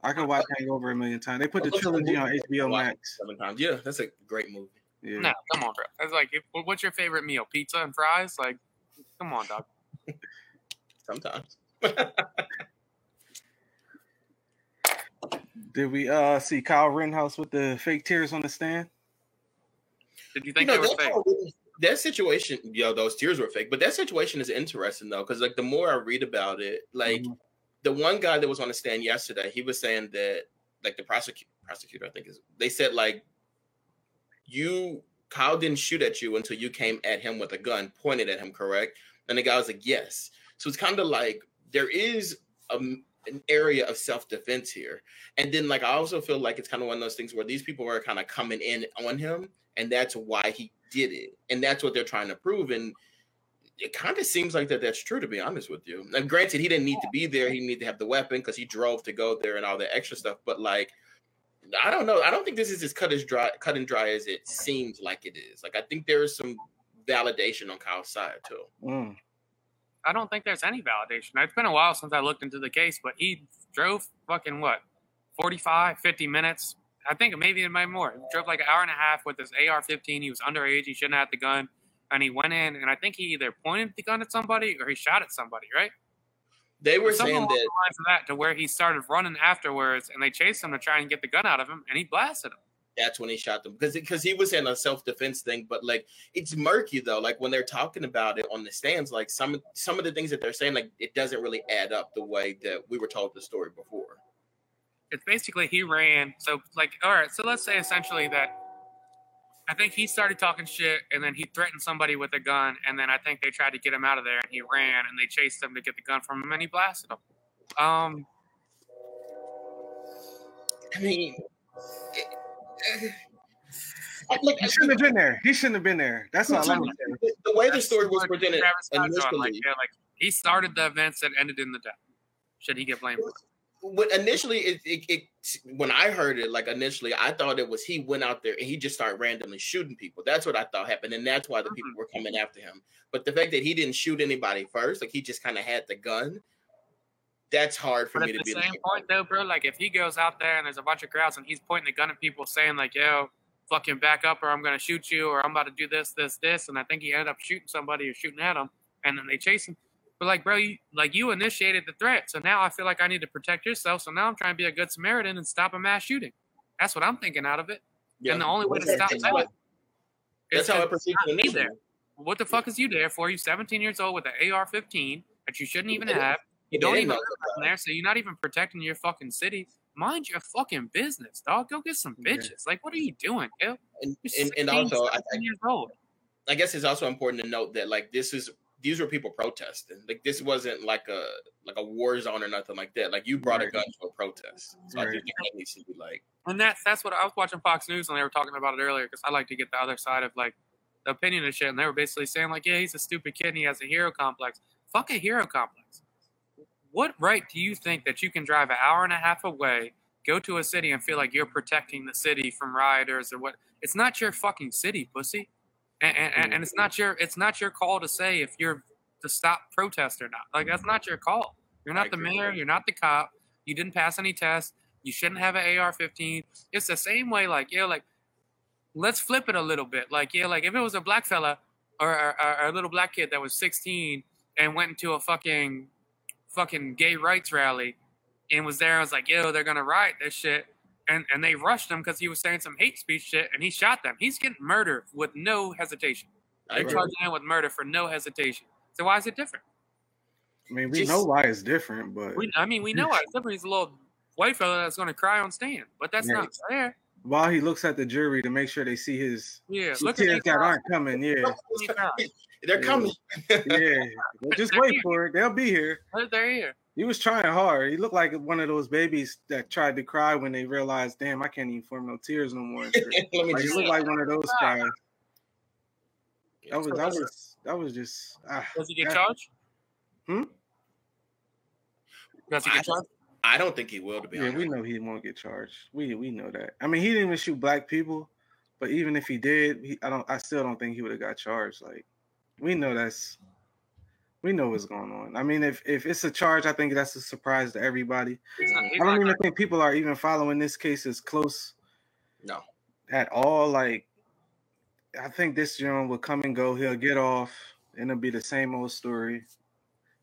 I could watch Hangover a million times. They put the trilogy on? HBO Max. Seven times. Yeah, that's a great movie. Yeah. No, come on, bro. It's like, if, what's your favorite meal? Pizza and fries? Like, come on, dog. Sometimes. Did we uh see Kyle Rittenhouse with the fake tears on the stand? Did you You think know, they were fake? that situation, yo, those tears were fake. But that situation is interesting though, because like the more I read about it, like Mhm. The one guy that was on the stand yesterday, he was saying that like the prosecutor, prosecutor, I think is they said like you Kyle didn't shoot at you until you came at him with a gun, pointed at him, correct? And the guy was like, yes. So it's kind of like there is a, an area of self defense here, and then like I also feel like it's kind of one of those things where these people are kind of coming in on him, and that's why he did it, and that's what they're trying to prove, and it kind of seems like that that's true to be honest with you. And granted, he didn't need to be there; he needed to have the weapon because he drove to go there and all that extra stuff. But like, I don't know. I don't think this is as cut as dry, cut and dry as it seems like it is. Like, I think there is some validation on Kyle's side too. Mm. I don't think there's any validation. It's been a while since I looked into the case, but he drove fucking what, 45, 50 minutes? I think maybe it might more. He drove like an hour and a half with his AR 15. He was underage. He shouldn't have had the gun. And he went in, and I think he either pointed the gun at somebody or he shot at somebody, right? They were Something saying that the that to where he started running afterwards, and they chased him to try and get the gun out of him, and he blasted him. that's when he shot them because because he was in a self defense thing. But like, it's murky though. Like when they're talking about it on the stands, like some some of the things that they're saying, like it doesn't really add up the way that we were told the story before. it's basically he ran. So like, all right. So let's say essentially that I think he started talking shit, and then he threatened somebody with a gun, and then I think they tried to get him out of there, and he ran, and they chased him to get the gun from him, and he blasted him. Um, I mean, it- eh, look, He shouldn't have been there. He shouldn't have been there. That's all I'm saying. the, the way the story was presented Travis Scott's doing, initially. like, yeah, like he started the events that ended in the death. Should he get blamed? When initially it, it, it when I heard it, like initially, I thought it was he went out there and he just started randomly shooting people. That's what I thought happened, and that's why the people mm-hmm. were coming after him. But the fact that he didn't shoot anybody first, like he just kind of had the gun, that's hard for But me at to the be same like. point, though, bro, like if he goes out there and there's a bunch of crowds and he's pointing the gun at people, saying like, "Yo, fucking back up, or I'm gonna shoot you, or I'm about to do this, this, this," and I think he ended up shooting somebody or shooting at him, and then they chase him. But like, bro, you like you initiated the threat, so now I feel like I need to protect yourself. So now I'm trying to be a good Samaritan and stop a mass shooting. That's what I'm thinking out of it. Yeah. And the only way to That's stop how- that That's how I to perceive not it there. What the fuck is you there for? You're 17 years old with an AR-15 that you shouldn't even have. You They don't even know live in there, so you're not even protecting your fucking city. Mind your fucking business, dog. Go get some Yeah. bitches. Like, what are you doing, yo? And, and, and also, I, 17 years old. I guess it's also important to note that like this is these were people protesting. Like this wasn't like a like a war zone or nothing like that. Like you brought a gun to a protest. So I Right. think that needs to be like And that's that's what I was watching Fox News and they were talking about it earlier because I like to get the other side of like the opinion and shit. And they were basically saying like, yeah, he's a stupid kid and he has a hero complex. Fuck a hero complex. What right do you think that you can drive an hour and a half away, go to a city and feel like you're protecting the city from rioters or what? It's not your fucking city, pussy. And, and, and- it's not your it's not your call to say if you're to stop protest or not. Like that's not your call. You're I not the agree. mayor. You're not the cop. You didn't pass any tests. You shouldn't have an AR-15. It's the same way. Like yeah, like let's flip it a little bit. Like yeah, like if it was a black fella or, or, or a little black kid that was 16 and went into a fucking fucking gay rights rally and was there I was like, yo, they're gonna riot this shit. And, and they rushed him because he was saying some hate speech shit and he shot them. He's getting murdered with no hesitation. They're charging him with murder for no hesitation. So why is it different? I mean, we Just- know why it's different, but We, I mean, we know it. Somebody's a little white fella that's going to cry on stand, but that's Yeah. not fair. while he looks at the jury to make sure they see his Yeah, the look tears me that cry. aren't coming, yeah, Look at me cry. They're coming. yeah. Well, just wait for it; they'll be here. They're here. He was trying hard. He looked like one of those babies that tried to cry when they realized, "Damn, I can't even form no tears no more." Let me like, he looked like one of those cries. Yeah, That was that was that was just. Ah, Does he get that- charged? Hmm? Does he get charged? I don't think he will, to be honest. Yeah, honest. we know he won't get charged. We we know that. I mean, he didn't even shoot black people, but even if he did, he, I don't. I still don't think he would have got charged. Like, we know that's. We know what's going on. I mean, if if it's a charge, I think that's a surprise to everybody. Not, I don't even think people are even following this case as close No. at all. Like, I think this John will come and go. He'll get off, and it'll be the same old story.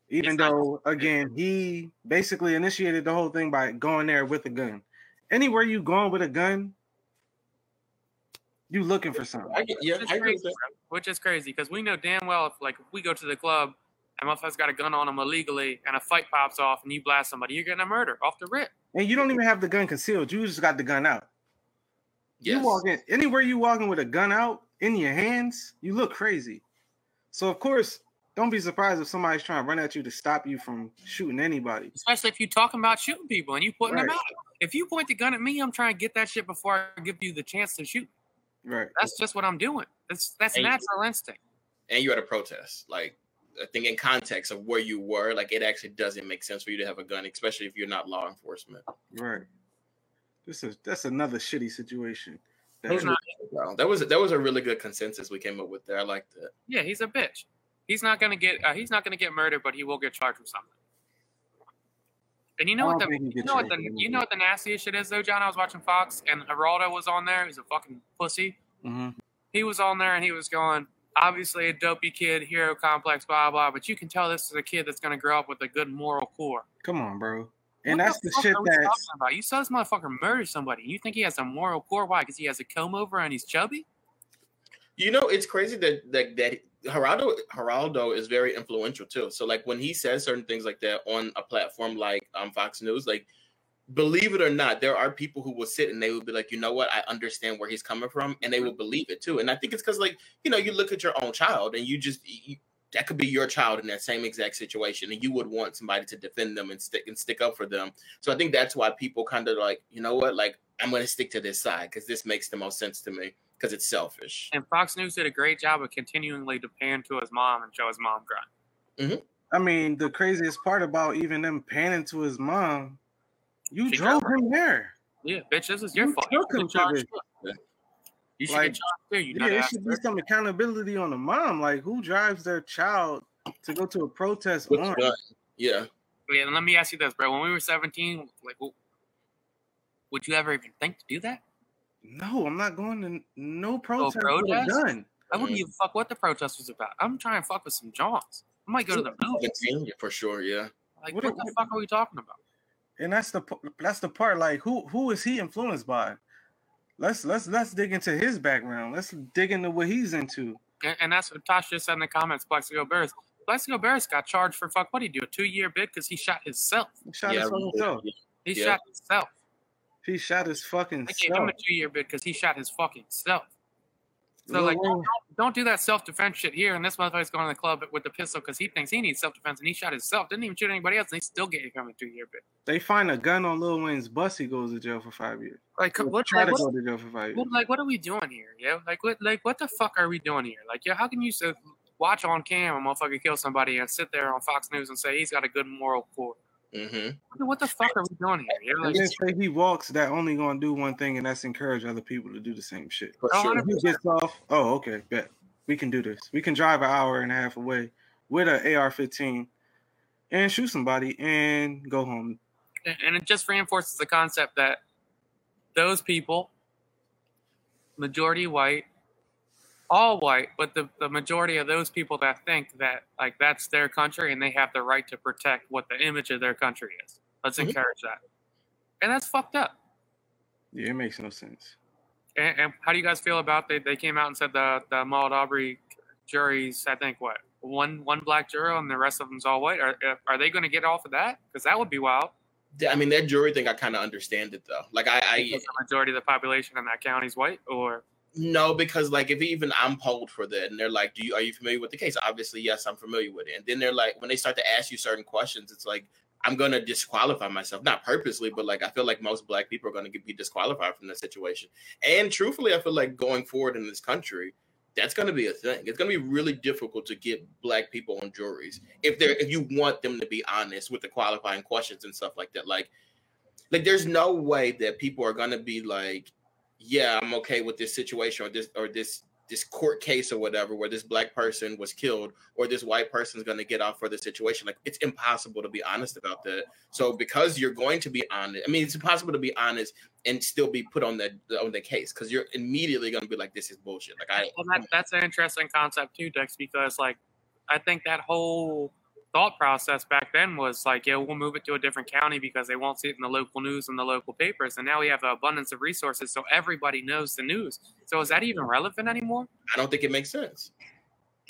Even It's not- though, again, he basically initiated the whole thing by going there with a gun. Anywhere you going with a gun, you looking for something. I yeah, Which is I crazy, Which is crazy because we know damn well if like if we go to the club and motherfucker's got a gun on him illegally and a fight pops off and you blast somebody, you're getting a murder off the rip. And you don't even have the gun concealed. You just got the gun out. Yes. You walk in anywhere you walking with a gun out in your hands, you look crazy. So of course, don't be surprised if somebody's trying to run at you to stop you from shooting anybody. Especially if you're talking about shooting people and you putting them out. If you point the gun at me, I'm trying to get that shit before I give you the chance to shoot. Right. That's just what I'm doing. That's that's And- natural instinct. and you're at a protest. Like I think in context of where you were, like it actually doesn't make sense for you to have a gun, especially if you're not law enforcement. Right. This is that's another shitty situation. That- He's not- Well, that was that was a really good consensus we came up with there. I liked it. Yeah, he's a bitch. He's not gonna get uh, he's not gonna get murdered, but he will get charged with something. And you know what don't the think you know what the with you know what the nastiest shit is though, John? I was watching Fox and Geraldo was on there. He's a fucking pussy. Mhm. He was on there and he was going, obviously a dopey kid, hero complex, blah blah. But you can tell this is a kid that's gonna grow up with a good moral core. Come on, bro. And What that's the, fuck shit are we that's about. You saw this motherfucker murder somebody. You think he has a moral core? Why? Because he has a comb over and he's chubby. You know, it's crazy that that that Geraldo Geraldo is very influential too. So like when he says certain things like that on a platform like um, Fox News, like believe it or not, there are people who will sit and they will be like, you know what, I understand where he's coming from, and they will believe it too. And I think it's because like you know, you look at your own child and you just you, that could be your child in that same exact situation, and you would want somebody to defend them and stick and stick up for them. So I think that's why people kind of like, you know what, like I'm going to stick to this side because this makes the most sense to me because it's selfish. And Fox News did a great job of continually to pan to his mom and show his mom crying. Mm-hmm. I mean, the craziest part about even them panning to his mom, you She drove got him there. Yeah, bitch, this is your You fault. took You him should to charged this. too. You should Like, get charged too. You Yeah, know it should be some accountability on the mom. Like, who drives their child to go to a protest With armed? gun. Yeah. Yeah, and let me ask you this, bro. When we were 17, like, would you ever even think to do that? No, I'm not going to no oh, protest with a protest? gun. I wouldn't give a fuck what the protest was about. I'm trying to fuck with some Johns. I might go to the movies. for sure, yeah. Like, What what, the fuck are we talking about? And that's the that's the part. Like, who who is he influenced by? Let's let's let's dig into his background. Let's dig into what he's into. And, and that's what Tosh just said in the comments. Plaxico Burress. Plaxico Burress got charged for fuck. What did he do? A two year bid because he shot himself. He shot yeah, his own. He Yeah. shot himself. He shot his fucking They gave him a two year bid because he shot his fucking self. So like, don't, don't do that self defense shit here. And this motherfucker's going to the club with the pistol because he thinks he needs self defense, and he shot himself. Didn't even shoot anybody else, and they still gave him a two year bid. they find a gun on Lil Wayne's bus, he goes to jail for five years. Like, what, Try like, to what, go to jail for five years. what, like, what are we doing here? Yeah, like, what, like, what the fuck are we doing here? Like, yeah, how can you so, watch on cam a motherfucker kill somebody and sit there on Fox News and say he's got a good moral core? Mm-hmm. What the fuck are we doing here? Yeah, And like, say he walks that only gonna do one thing, and that's encourage other people to do the same shit. For Oh, sure. If he gets off, oh okay, bet we can do this. We can drive an hour and a half away with an AR-15 and shoot somebody and go home. and it just reinforces the concept that those people, majority white, all white, but the, the majority of those people that think that like that's their country and they have the right to protect what the image of their country is. Let's Mhm. encourage that. And that's fucked up. Yeah, it makes no sense. And, and how do you guys feel about they they came out and said the the Maud Arbery juries, I think what one one black juror and the rest of them's all white. Are are they going to get off of that? Because that would be wild. I mean, that jury thing, I kind of understand it though. Like, I, I Because the majority of the population in that county is white, or no, because like if even I'm polled for that, and they're like, "Do you are you familiar with the case?" Obviously, yes, I'm familiar with it. And then they're like, when they start to ask you certain questions, it's like I'm gonna disqualify myself, not purposely, but like I feel like most black people are gonna be disqualified from that situation. And truthfully, I feel like going forward in this country, that's gonna be a thing. It's gonna be really difficult to get black people on juries if they're if you want them to be honest with the qualifying questions and stuff like that. Like, like there's no way that people are gonna be like, yeah, I'm okay with this situation or this or this this court case or whatever where this black person was killed or this white person is going to get off for the situation. Like it's impossible to be honest about that. So because you're going to be honest i mean it's impossible to be honest and still be put on the on the case because you're immediately going to be like this is bullshit. Like i well, that, that's an interesting concept too, Dex, because like I think that whole thought process back then was like, yeah, we'll move it to a different county because they won't see it in the local news and the local papers. And now we have an abundance of resources, so everybody knows the news. So is that even relevant anymore? i don't think it makes sense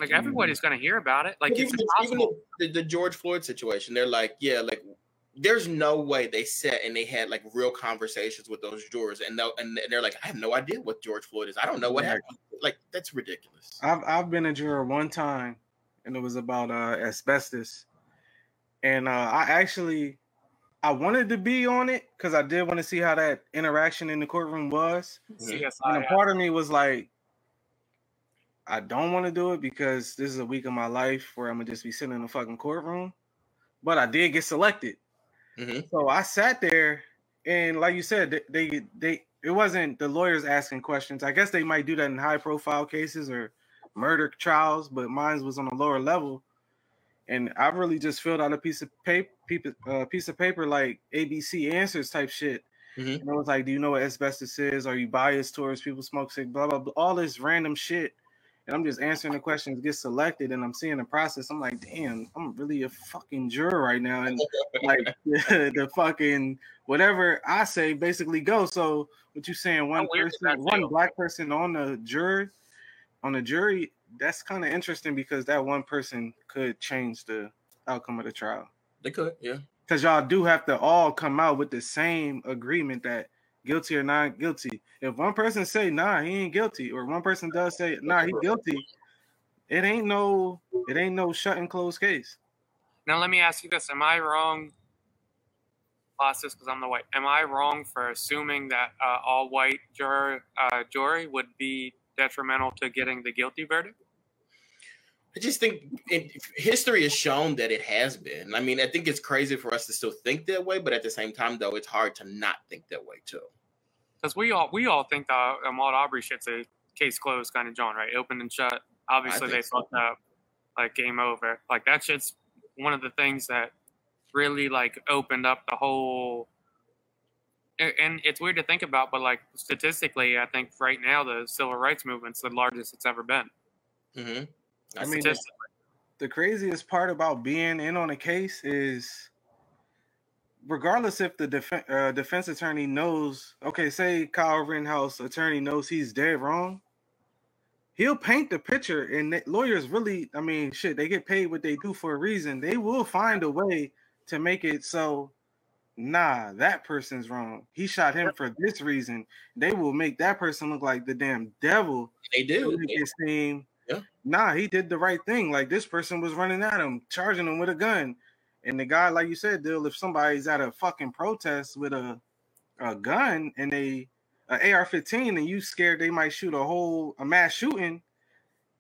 Like everybody's going to hear about it. Like it's even, even the, the george floyd situation they're like yeah like there's no way they sat and they had like real conversations with those jurors and they'll, and they're like i have no idea what george floyd is i don't know what Right. happened like that's ridiculous I've I've been a juror one time, and it was about uh, asbestos, and uh, I actually I wanted to be on it because I did want to see how that interaction in the courtroom was, and a part of me was like, I don't want to do it because this is a week of my life where I'm gonna just be sitting in the fucking courtroom, but I did get selected. Mhm. So I sat there, and like you said, they, they they it wasn't the lawyers asking questions. I guess they might do that in high profile cases or murder trials, but mine was on a lower level. And I really just filled out a piece of paper, uh, piece of paper like ABC answers type shit. Mhm. And it was like, do you know what asbestos is? Are you biased towards people smoke sick? Blah blah blah. All this random shit. And I'm just answering the questions, get selected, and I'm seeing the process. I'm like, damn, I'm really a fucking juror right now. And like the, the fucking whatever I say basically goes. So what you saying? One How weird does person, one black person on the jury, on the jury. That's kind of interesting because that one person could change the outcome of the trial. they could yeah Because y'all do have to all come out with the same agreement that guilty or not guilty. If one person say nah, he ain't guilty, or one person does say nah, he guilty, it ain't no, it ain't no shut and close case. Now let me ask you this: Am I wrong? I'll this because I'm the white. Am I wrong for assuming that uh, all white juror uh, jury would be detrimental to getting the guilty verdict? I just think it, history has shown that it has been. I mean, I think it's crazy for us to still think that way, but at the same time, though, it's hard to not think that way too. Because we all we all think the Ahmaud Arbery shit's a case closed kind of John, right? Open and shut. Obviously, they so. fucked up. Like game over. Like that shit's one of the things that really like opened up the whole. And- And it's weird to think about, but like statistically, I think right now the civil rights movement's the largest it's ever been. Mm-hmm. I mean, Statistically. the craziest part about being in on a case is regardless if the def- uh, defense attorney knows okay say kyle rittenhouse attorney knows he's dead wrong he'll paint the picture and that- lawyers really i mean shit they get paid what they do for a reason they will find a way to make it so nah that person's wrong he shot him for this reason they will make that person look like the damn devil They do. make it seem Yeah. nah, he did the right thing. Like this person was running at him, charging him with a gun. And the guy, like you said, Dill, if somebody's at a fucking protest with a a gun and they a AR-15 and you scared they might shoot a whole a mass shooting,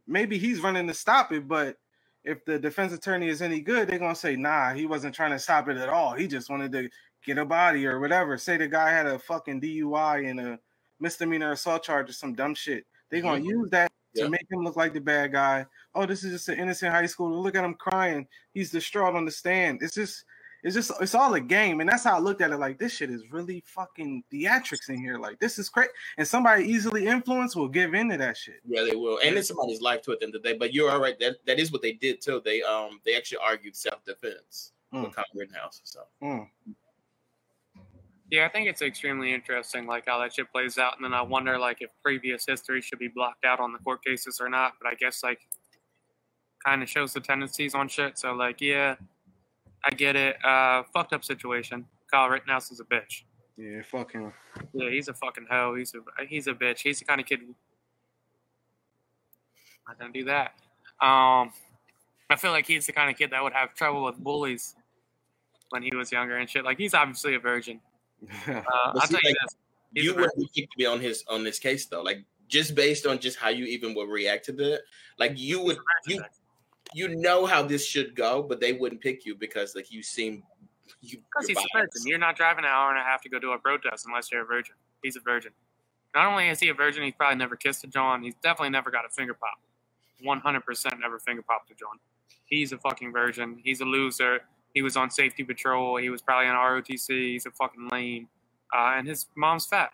maybe he's running to stop it. But if the defense attorney is any good, they're gonna say, nah, he wasn't trying to stop it at all. He just wanted to get a body or whatever. Say the guy had a fucking DUI and a misdemeanor assault charge or some dumb shit. They're gonna use that to Yeah. make him look like the bad guy. Oh, this is just an innocent high schooler. Look at him crying. He's distraught on the stand. It's just, it's just, it's all a game, and that's how I looked at it. Like this shit is really fucking theatrics in here. Like this is crazy, and somebody easily influenced will give into that shit. Yeah, they will, and it's somebody's life to at the end of the day. But you're all right. That that is what they did too. They um they actually argued self defense Mm. with Kyle Rittenhouse. So Mm. Yeah, I think it's extremely interesting, like how that shit plays out, and then I wonder, like, if previous history should be blocked out on the court cases or not. But I guess, like, kind of shows the tendencies on shit. So like, yeah, I get it. Uh, fucked up situation. Kyle Rittenhouse is a bitch. Yeah, fucking. Yeah, he's a fucking hoe. He's a he's a bitch. He's the kind of kid. Not gonna do that. Um, I feel like he's the kind of kid that would have trouble with bullies when he was younger and shit. Like he's obviously a virgin. Uh, I'll see, tell you like, this. You would virgin. be to be on his on this case though, like just based on just how you even would react to that. Like you would you you know how this should go, but they wouldn't pick you because like you seem you Because you're he's a virgin. You're not driving an hour and a half to go do a protest unless you're a virgin. He's a virgin. Not only is he a virgin, he's probably never kissed a John. He's definitely never got a finger pop. 100% never finger popped a John. He's a fucking virgin. He's a loser. He was on safety patrol. He was probably on ROTC. He's a fucking lame. Uh, and his mom's fat.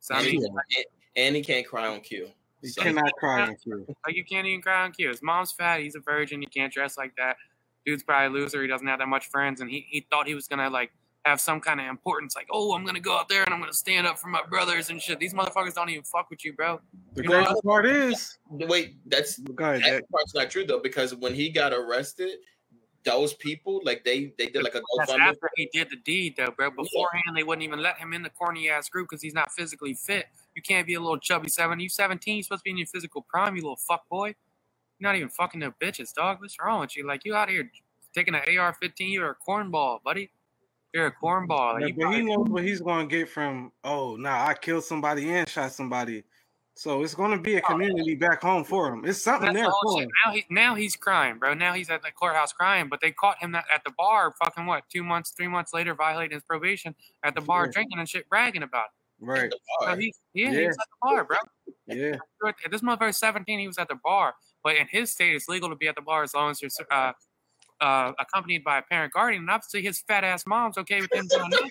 So, I and, mean, he, and- and he can't cry on cue. He So- cannot cry on cue. like, you can't even cry on cue. His mom's fat. He's a virgin. You can't dress like that. Dude's probably a loser. He doesn't have that much friends. And he, he thought he was going to, like, have some kind of importance. Like, oh, I'm going to go out there and I'm going to stand up for my brothers and shit. These motherfuckers don't even fuck with you, bro. The You crazy part is, Wait, that's go ahead, that part's not true though because when he got arrested, those people like they they did like a That's GoFundMe. after he did the deed, though, bro. Beforehand, they wouldn't even let him in the corny ass group because he's not physically fit. You can't be a little chubby seven. You 17, you're supposed to be in your physical prime, you little fuck boy. You're not even fucking no bitches, dog. What's wrong with you? Like, you out here taking an AR 15, you're a cornball, buddy. You're a cornball. Like, Yeah, you but he knows what he's going to get from. Oh, nah, I killed somebody and shot somebody. So it's going to be a community back home for him. It's something That's there for him. Now, he, now he's crying, bro. Now he's at the courthouse crying, but they caught him at at the bar, fucking what, two months, three months later, violating his probation at the bar, Yeah. drinking and shit, bragging about it. Right. So he, yeah, he Yeah. was at the bar, bro. Yeah. This motherfucker's 17. He was at the bar, but in his state, it's legal to be at the bar as long as you're uh, uh, accompanied by a parent guardian. And obviously, his fat ass mom's okay with him doing that.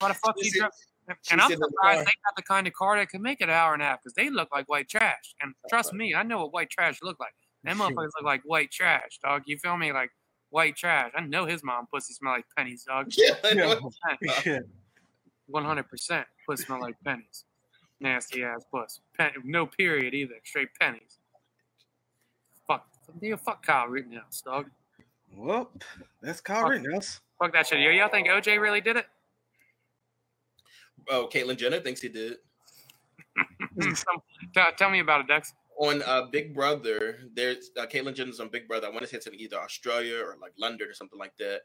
Why the fuck he She's in- drove? she's And I'm in the surprised they got the kind of car that can make it an hour and a half because they look like white trash. And trust me, I know what white trash look like. Them motherfuckers look like white trash, dog. You feel me? Like white trash. I know his mom pussy smell like pennies, dog. Yeah, I Yeah. know. yeah. One hundred percent. Puss smell like pennies. Nasty ass puss. Pen- no period either. Straight pennies. Fuck. Yeah, fuck Kyle Rittenhouse, dog. Well, that's Kyle Rittenhouse. Fuck that shit. Yo, y'all think OJ really did it? Oh, Caitlyn Jenner thinks he did. Some- tell, tell me about it, Dex. on uh, Big Brother, there's uh, Caitlyn Jenner's on Big Brother. I want to say it's in either Australia or like London or something like that.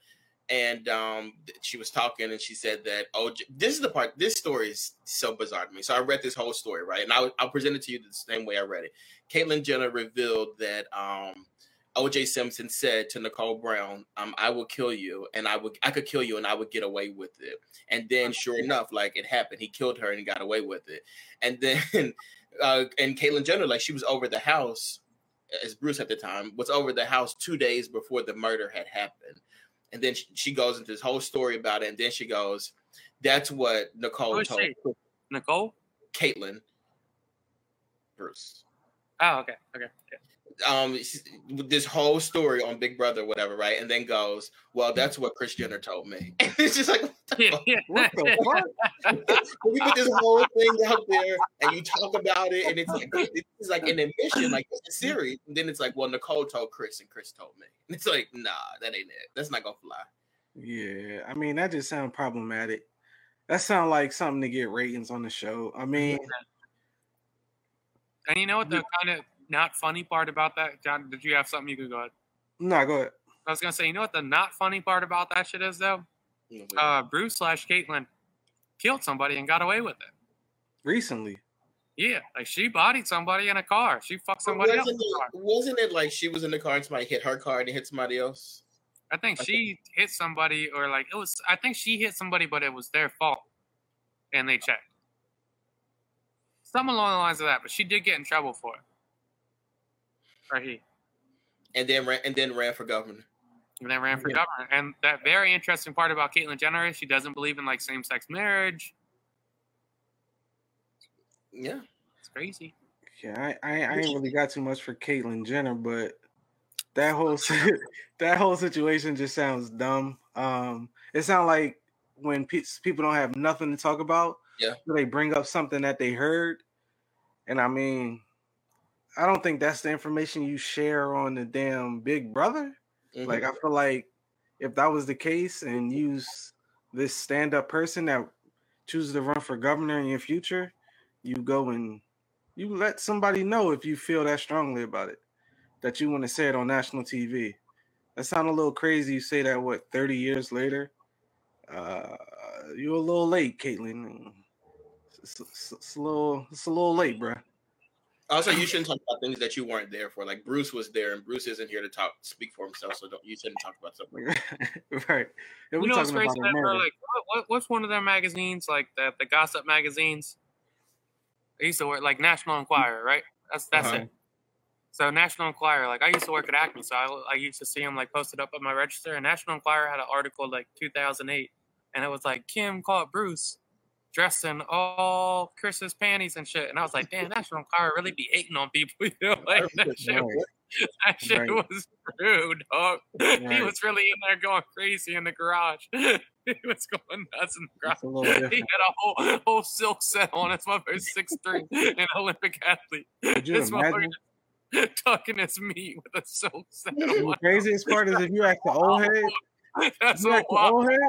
And um, she was talking and she said that OJ. This is the part. This story is so bizarre to me. So I read this whole story right, and I'll, I'll present it to you the same way I read it. Caitlyn Jenner revealed that um, OJ Simpson said to Nicole Brown, um, "I will kill you, and I would I could kill you, and I would get away with it." And then, sure enough, like it happened. He killed her and he got away with it. And then uh, and Caitlyn Jenner, like she was over the house, as Bruce at the time was over the house two days before the murder had happened, and then she, she goes into this whole story about it, and then she goes, "That's what Nicole Who told she? Nicole? Caitlyn." Bruce. Oh, okay. Okay. Yeah. Um, this whole story on Big Brother, whatever, right? And then goes, "Well, that's what Kris Jenner told me." And it's just like, Yeah, yeah. What the fuck? when put this whole thing out there and you talk about it, and it's like it's like an admission, like it's a series, and then it's like, well, Nicole told Kris, and Kris told me. And it's like, nah, that ain't it. That's not gonna fly. Yeah, I mean that just sounds problematic. That sounds like something to get ratings on the show. I mean, And you know what the kind of not funny part about that, John? Did you have something you could go ahead? no, go ahead. I was gonna say, you know what the not funny part about that shit is though? Uh, Bruce slash Caitlyn killed somebody and got away with it. Recently, Yeah, like she bodied somebody in a car. She fucked somebody else in wasn't, the car. it, wasn't it like she was in the car and somebody hit her car and hit somebody else? I think she hit somebody, or like it was. I think she hit somebody, but it was their fault, and they checked. Something along the lines of that. But she did get in trouble for it. Right he. And then ran, and then ran for governor. And then ran for Yeah. governor. And that very interesting part about Caitlyn Jenner is she doesn't believe in like same sex marriage. Yeah. It's crazy. yeah, I, I, I ain't really got too much for Caitlyn Jenner, but that whole that whole situation just sounds dumb. Um, it sounds like when pe- people don't have nothing to talk about, Yeah. so they bring up something that they heard, and I mean, I don't think that's the information you share on the damn Big Brother. Mhm. Like I feel like if that was the case and use this stand-up person that chooses to run for governor in your future, you go and you let somebody know if you feel that strongly about it, that you want to say it on national TV. That sounds a little crazy. You say that what 30 years later? Uh, you're a little late, Caitlyn. It's, it's- it's a little, it's a little late, bro. Also, you shouldn't talk about things that you weren't there for. Like Bruce was there, and Bruce isn't here to talk, speak for himself. So don't you shouldn't talk about something. right. And You we know what's talking crazy? about a That, bro, like, what, what, what's one of their magazines? Like the the gossip magazines. I used to work like National Enquirer, right? That's that's Uh-huh. it. So National Enquirer, like I used to work at Acme, so I, I used to see them like posted up on my register. And National Enquirer had an article like 2008, and it was like Kim caught Bruce dressed in all Kris's panties and shit. And I was like, damn, National Enquirer really be hating on people. You know, like that shit, Right. that shit Right. was rude, dog. He was really in there going crazy in the garage. he was going nuts in the garage. It's a little He had a whole whole silk set on. His mother's six three, an Olympic athlete. Could you imagine? tucking his meat with a silk set The craziest part is if you ask the old head, That's you ask the old head,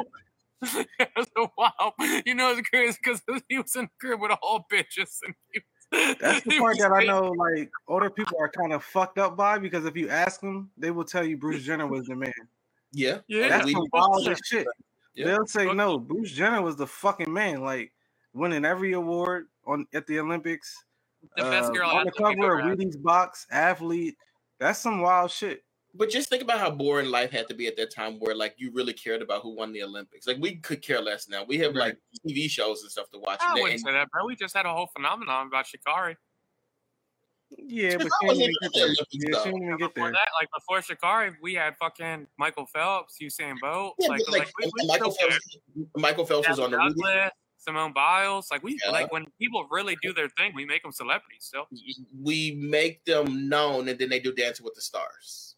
That's so wild. You know it's crazy because he was in the crib with all bitches. And he was, that's the part that I know like older people are kind of fucked up by because if you ask them, they will tell you Bruce Jenner was the man. Yeah, Yeah, That's we- some wildest shit. Yeah. They'll say no, Bruce Jenner was the fucking man, like winning every award on at the Olympics. The best uh, girl on the cover of had. Wheaties box, athlete. That's some wild shit. But just think about how boring life had to be at that time, where like you really cared about who won the Olympics. Like we could care less now. We have like TV shows and stuff to watch. I and wouldn't say that, bro. We just had a whole phenomenon about Sha'Carri. Yeah, but That she didn't even get there. Yeah, though. she didn't even get Before there. that, like before Sha'Carri, we had fucking Michael Phelps, Usain Bolt. Yeah, like, like, like, we, we Michael Phelps, Michael Phelps was on the Douglas, Wheaties. Simone Biles. Like we Yeah. like when people really do their thing, we make them celebrities. So We make them known, and then they do Dancing with the Stars.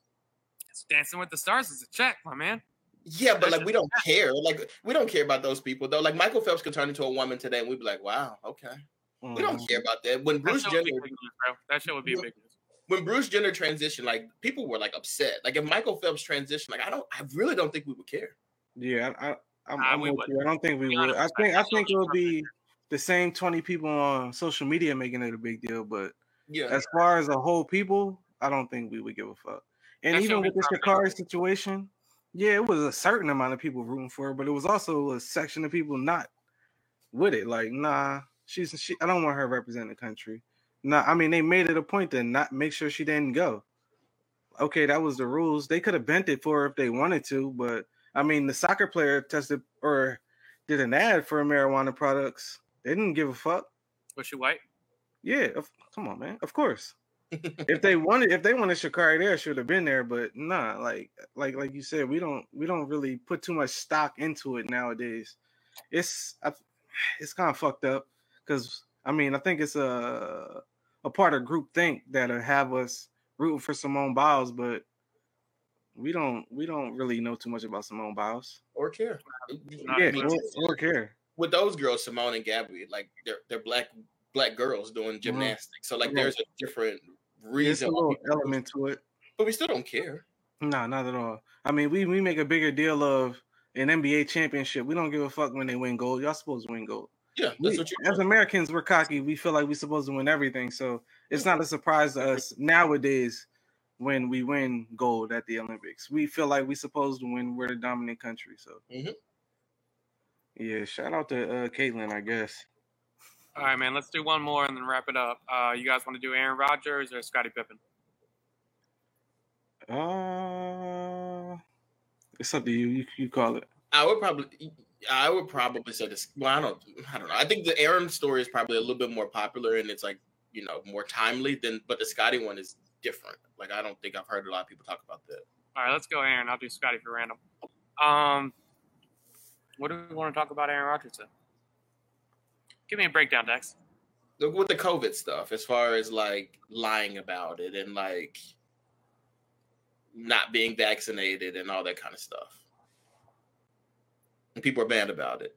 It's Dancing with the Stars is a check, my man. Yeah, but like we don't care. Like we don't care about those people though. Like Michael Phelps could turn into a woman today, and we'd be like, "Wow, okay." We Mhm. don't care about that. When That Bruce shit Jenner, news, bro. That shit would be big news. when Bruce Jenner transitioned, like people were like upset. Like if Michael Phelps transitioned, like I don't, I really don't think we would care. Yeah, I, I, I'm, Nah, I'm we with wouldn't. you. I don't think we would. I think I I think it feel would be the same 20 people on social media making it a big deal, but Yeah, as far as a whole people, I don't think we would give a fuck. And even with the. Sha'Carri situation, yeah, it was a certain amount of people rooting for her, but it was also a section of people not with it. Like, nah, she's she. I don't want her representing the country. Nah, I mean they made it a point to not make sure she didn't go. Okay, that was the rules. They could have bent it for her if they wanted to, but I mean the soccer player tested or did an ad for marijuana products. They didn't give a fuck. Was she white? Yeah, of, come on, man. Of course. If they wanted, if they wanted Sha'Carri there, should have been there. But nah, like, like, like you said, we don't, we don't really put too much stock into it nowadays. It's, I, it's kind of fucked up because I mean, I think it's a, a part of group think that'll have us rooting for Simone Biles, but we don't, we don't really know too much about Simone Biles. or care. Yeah, or, or care. With those girls, Simone and Gabby, like they're they're black black girls doing mm-hmm. gymnastics. So like, Right. there's a different There's reason. a little element to it. but we still don't care. No, not at all. I mean, we we make a bigger deal of an NBA championship. We don't give a fuck when they win gold. Y'all supposed to win gold. Yeah, that's We- what you. as Americans, we're cocky. We feel like we're supposed to win everything. So it's not a surprise to us nowadays when we win gold at the Olympics. We feel like we're supposed to win. We're the dominant country. So Mhm. yeah, shout out to uh, Caitlyn, I guess. All right, man. Let's do one more and then wrap it up. Uh, you guys want to do Aaron Rodgers or Scottie Pippen? Uh, it's up to you. You, you call it. I would probably, I would probably say this. Well, I don't, I don't know. I think the Aaron story is probably a little bit more popular and it's like you know more timely than, but the Scottie one is different. Like I don't think I've heard a lot of people talk about that. All right, let's go Aaron. I'll do Scottie for random. Um, what do we want to talk about Aaron Rodgers? Give me a breakdown, Dex. Look, With the COVID stuff, as far as like lying about it and like not being vaccinated and all that kind of stuff, and people are bad about it.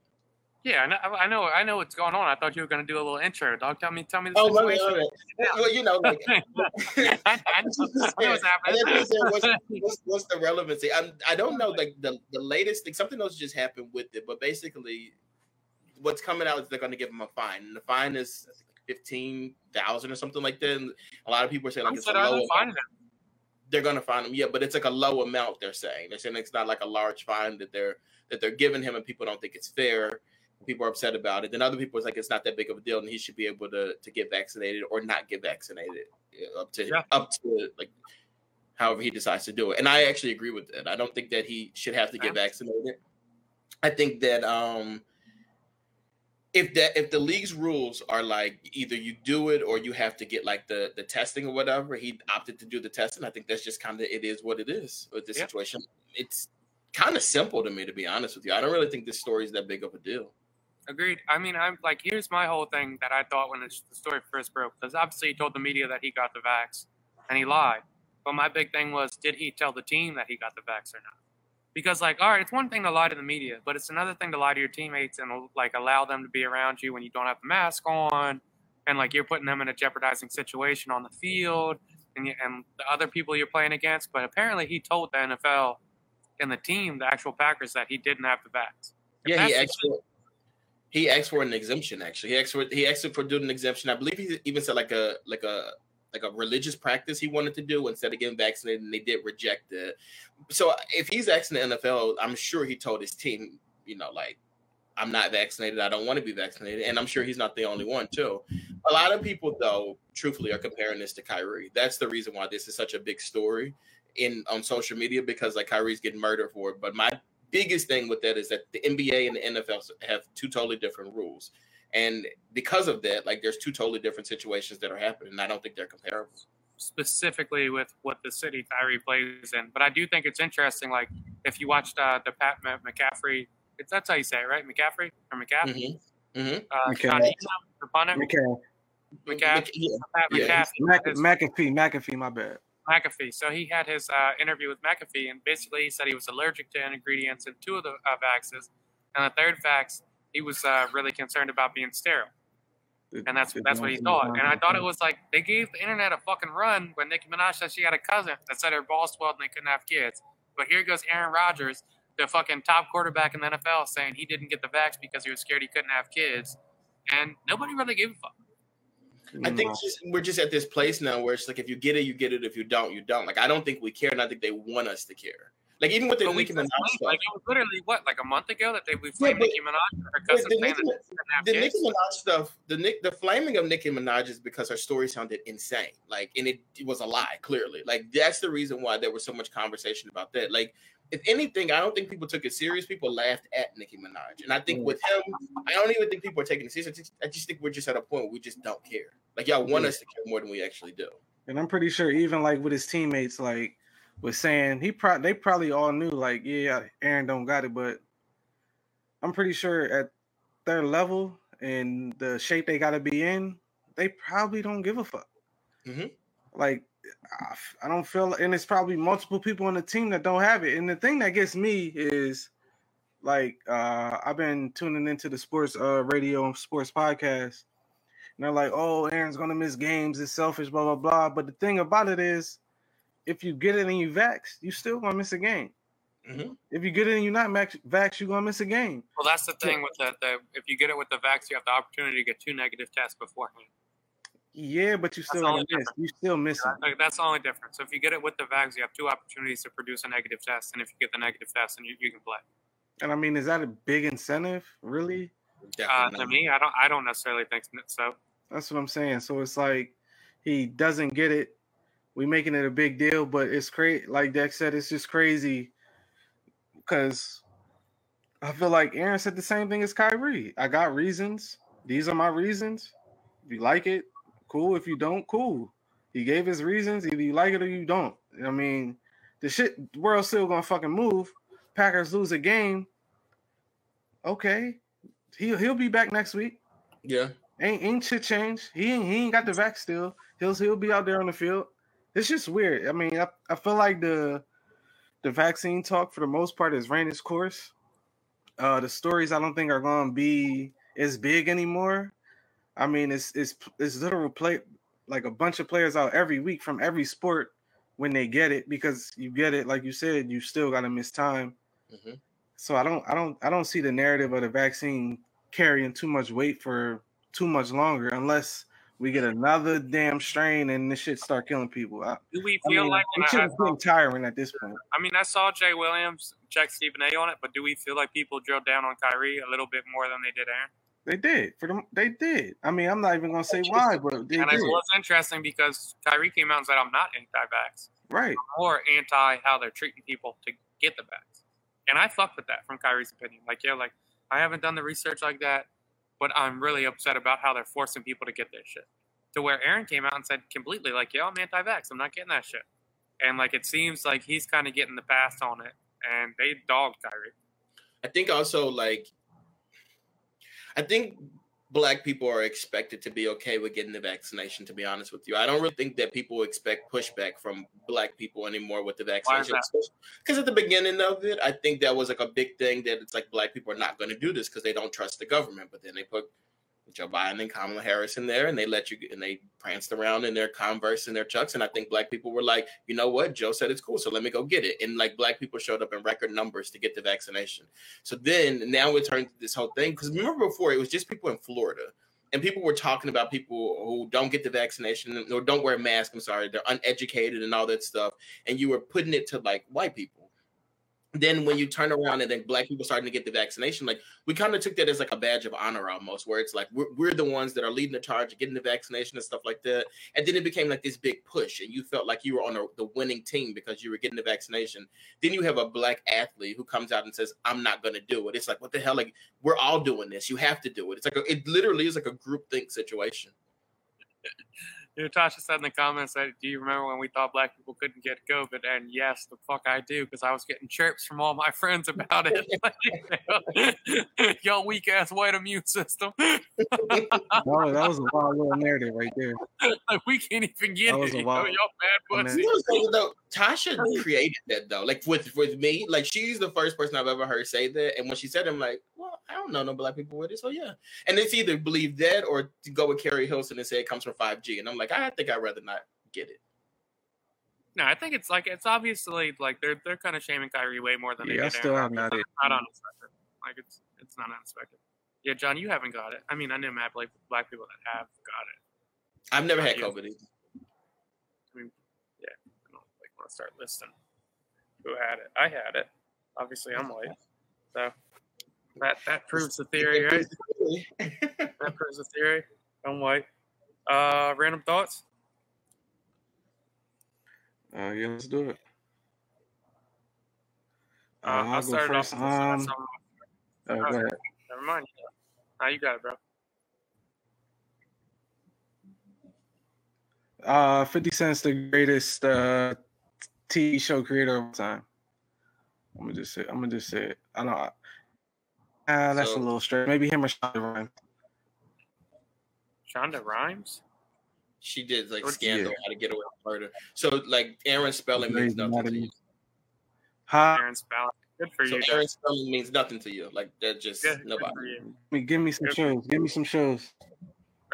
Yeah, I know, I know, I know what's going on. I thought you were going to do a little intro, dog. Tell me, tell me the Oh, situation. right. Well, you know, like, I, I, I, I know what's happening. what's, what's, what's the relevancy? I'm, I don't know. Like the, the latest thing, something else just happened with it, but basically, what's coming out is they're going to give him a fine, and the fine is fifteen thousand or something like that. And a lot of people are saying like I it's a low. amount. They're going to fine him, yeah, but it's like a low amount. They're saying they're saying it's not like a large fine that they're that they're giving him, and people don't think it's fair. People are upset about it. Then other people are like it's not that big of a deal, and he should be able to to get vaccinated or not get vaccinated up to Yeah. up to like however he decides to do it. And I actually agree with that. I don't think that he should have to get vaccinated. I think that um if that if the league's rules are like either you do it or you have to get like the the testing or whatever, he opted to do the testing. I think that's just kind of it is what it is with this situation. It's kind of simple to me to be honest with you. I don't really think this story is that big of a deal. Agreed. I mean, I'm like, here's my whole thing that I thought when the story first broke, because obviously he told the media that he got the vax, and he lied. But my big thing was, did he tell the team that he got the vax or not? Because like, all right, it's one thing to lie to the media, but it's another thing to lie to your teammates and like allow them to be around you when you don't have the mask on, and like you're putting them in a jeopardizing situation on the field, and you, and the other people you're playing against. But apparently, he told the NFL and the team, the actual Packers, that he didn't have the vax. Yeah, he for he asked for an exemption. Actually, he asked for he asked for doing an exemption. I believe he even said like a like a like a religious practice he wanted to do instead of getting vaccinated, and they did reject it. So if he's asking the NFL, I'm sure he told his team, you know, like I'm not vaccinated. I don't want to be vaccinated, and I'm sure he's not the only one too. A lot of people, though, truthfully, are comparing this to Kyrie. That's the reason why this is such a big story in on social media because like Kyrie's getting murdered for it. But my biggest thing with that is that the NBA and the NFL have two totally different rules. And because of that, like there's two totally different situations that are happening. And I don't think they're comparable. specifically with what the city Kyrie plays in. But I do think it's interesting. Like if you watched uh, the Pat McCaffrey, it's that's how you say it, right? McCaffrey or McCaffrey? Mm-hmm. Mm-hmm. Uh, McCaffrey. The punter, McCaffrey. McCaffrey. Yeah. Pat Yeah. McCaffrey. Mac- McAfee, McAfee, my bad. McAfee. So he had his uh, interview with McAfee, and basically he said he was allergic to ingredients in two of the uh, vaxes, and the third vax he was uh, really concerned about being sterile, and that's that's what he thought. And I thought it was like they gave the internet a fucking run when Nicki Minaj said she had a cousin that said her balls swelled and they couldn't have kids. But here goes Aaron Rodgers, the fucking top quarterback in the NFL, saying he didn't get the vax because he was scared he couldn't have kids, and nobody really gave a fuck. I think just, we're just at this place now where it's like if you get it, you get it. If you don't, you don't. Like I don't think we care, and I think they want us to care. Like even with the But we Nicki Minaj stuff, like it was literally what, like a month ago that they we flamed but- Nicki Minaj for her But cousin the saying Nicki, that she didn't have the. Nicki Minaj stuff, the Nick, the flaming of Nicki Minaj is because her story sounded insane. Like, and it, it was a lie, clearly. Like, that's the reason why there was so much conversation about that. Like, if anything, I don't think people took it serious. People laughed at Nicki Minaj, and I think mm. with him, I don't even think people are taking it serious. I just, I just think we're just at a point where we just don't care. Like, y'all want us to care more than we actually do. And I'm pretty sure even like with his teammates, like was saying he pro they probably all knew like yeah Aaron don't got it, but I'm pretty sure at their level and the shape they got to be in, they probably don't give a fuck. Mhm. Like I f- I don't feel, and it's probably multiple people on the team that don't have it. And the thing that gets me is like uh I've been tuning into the sports uh radio and sports podcast. And they're like, oh, Aaron's gonna miss games, it's selfish, blah blah blah. But the thing about it is, if you get it and you vax, you still gonna miss a game. Mhm. If you get it and you're not max, vax, you're gonna miss a game. Well, that's the thing with that. the if you get it with the vax, you have the opportunity to get two negative tests beforehand. Yeah, but you still the only gonna miss. You still missing. Like, that's the only difference. So if you get it with the vax, you have two opportunities to produce a negative test, and if you get the negative test, then you, you can play. And I mean, is that a big incentive? Really? Uh, to me, I don't I don't necessarily think so. That's what I'm saying. So it's like he doesn't get it. We making it a big deal, but it's crazy. Like Dex said, it's just crazy because I feel like Aaron said the same thing as Kyrie. I got reasons. These are my reasons. If you like it, cool. If you don't, cool. He gave his reasons. Either you like it or you don't. I mean, the shit the world's still gonna fucking move. Packers lose a game. Okay. He'll he'll be back next week. Yeah. Ain't ain't shit changed. He ain't, he ain't got the vax still. He'll he'll be out there on the field. It's just weird. I mean, I, I feel like the the vaccine talk for the most part has ran its course. uh, the stories I don't think are going to be as big anymore. I mean, it's it's it's literal play like a bunch of players out every week from every sport when they get it because you get it like you said you still got to miss time. hmm So I don't I don't I don't see the narrative of the vaccine carrying too much weight for too much longer unless we get another damn strain and this shit start killing people. I, Do we I feel mean, like it I, I, getting tiring at this point. I mean, I saw Jay Williams check Stephen A. on it, but do we feel like people drilled down on Kyrie a little bit more than they did Aaron? They did for them. They did. I mean, I'm not even gonna say why, but they and did. it was interesting because Kyrie came out and said, "I'm not anti-vax, Right. I'm more anti how they're treating people to get the vax." And I fucked with that from Kyrie's opinion. Like, yeah, like I haven't done the research like that, but I'm really upset about how they're forcing people to get this shit. To where Aaron came out and said completely, like, yo, I'm anti-vax. I'm not getting that shit." And like, it seems like he's kind of getting the pass on it, and they dogged Kyrie. I think also like I think black people are expected to be okay with getting the vaccination to be honest with you. I don't really think that people expect pushback from black people anymore with the vaccination. Because at the beginning of it, I think that was like a big thing that it's like black people are not going to do this because they don't trust the government. But then they put Joe Biden and Kamala Harris in there, and they let you and they pranced around in their Converse and their Chucks, and I think black people were like, you know what, Joe said it's cool, so let me go get it, and like black people showed up in record numbers to get the vaccination. So then now it turned this whole thing because remember before it was just people in Florida. And people were talking about people who don't get the vaccination or don't wear masks. I'm sorry, they're uneducated and all that stuff. And you were putting it to like white people then when you turn around and then black people starting to get the vaccination, like we kind of took that as like a badge of honor almost, where it's like we're, we're the ones that are leading the charge getting the vaccination and stuff like that. And then it became like this big push, and you felt like you were on a, the winning team because you were getting the vaccination. Then you have a black athlete who comes out and says, "I'm not going to do it." It's like what the hell? Like we're all doing this. You have to do it. It's like a, it literally is like a group think situation. Natasha said in the comments that, "Do you remember when we thought black people couldn't get COVID?" And yes, the fuck I do, because I was getting chirps from all my friends about it. Yo, weak ass white immune system. No, that was a wild little narrative right there. like we can't even get That was it. a wild- y'all bad I pussy. mean- You know though? Tasha created that though. Like with with me, like she's the first person I've ever heard say that. And when she said, it, I'm like, well, I don't know no black people with it, so yeah. And it's either believe that or to go with Keri Hilson and say it comes from 5G. And I'm like, I think I'd rather not get it. No, I think it's like it's obviously like they're they're kind of shaming Kyrie way more than they Yeah, I still have not Rodgers. it. Not unexpected. Like it's it's not unexpected. Yeah, John, you haven't got it. I mean, I know Matt like black people that have got it. I've never Not had you. COVID. either. I mean, yeah, I don't like want to start listing who had it. I had it. Obviously, I'm white, so that that proves the theory, right? That proves the theory. I'm white. Uh, random thoughts. Uh, yeah, let's do it. Uh, Uh, I'll, I'll start it off. Um, oh, go ahead. Never mind. Now you got it, bro. Uh, 50 Cent's the greatest uh, TV show creator of all time. I'm gonna just say. I'm gonna just say it. I don't. Ah, that's So- a little straight. Maybe him or Shonda Rhimes. Shonda Rhimes. She did like Or- scandal how to get away with murder. So like Aaron Spelling means nothing to you. Huh? Aaron Spelling. Good for So you. Aaron Spelling means nothing to you. Like that just Good, good nobody. for you. Give me- Give me some Good. shows. Give me some shows.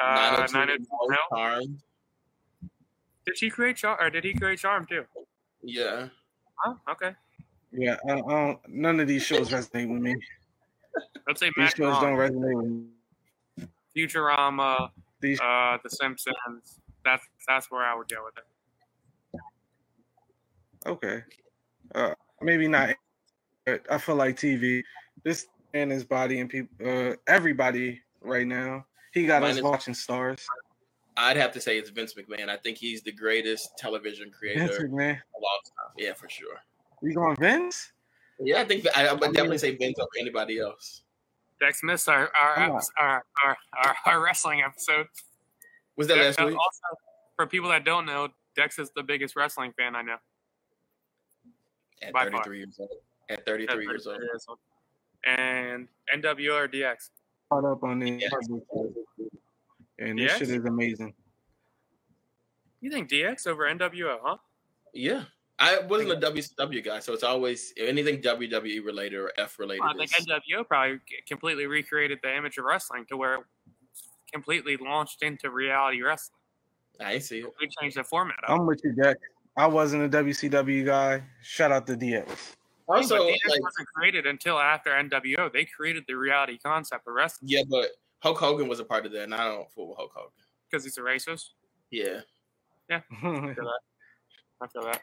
Uh, 902 902 Charm. Charm. Did she create Charm, or did he create Charm too? Yeah. Oh, okay. Yeah, I, I don't, none of these shows resonate with me. Let's say These Matt shows don't resonate with me. Futurama, These uh, The Simpsons. That's that's where I would go with it. okay. Uh, maybe not. But I feel like TV. This man, his body, and people, uh, everybody right now. He got us Minus- watching stars. I'd have to say it's Vince McMahon. I think he's the greatest television creator Vince McMahon. of all time. Yeah, for sure. You going Vince? Yeah, I think I, I would I mean- definitely say Vince over anybody else. Dex missed our our, Come on. our, our, our, our wrestling episode. Was that Dex- last week? Also, for people that don't know, Dex is the biggest wrestling fan I know. At by far. 33 years old. At 33 years old. Years old. And NWO or DX? Caught up on this. Yeah. And this DX? shit is amazing. You think DX over NWO, huh? Yeah. I wasn't a WCW guy, so it's always anything WWE related or F related. I think is- NWO probably completely recreated the image of wrestling to where it completely launched into reality wrestling. I see. We changed the format. Up. I'm with you, Dex. I wasn't a WCW guy. Shout out to DX. Also, but DX like, wasn't created until after NWO. They created the reality concept of wrestling yeah, but Hulk Hogan was a part of that, and I don't fool with Hulk Hogan. because he's a racist. Yeah. Yeah, I feel that.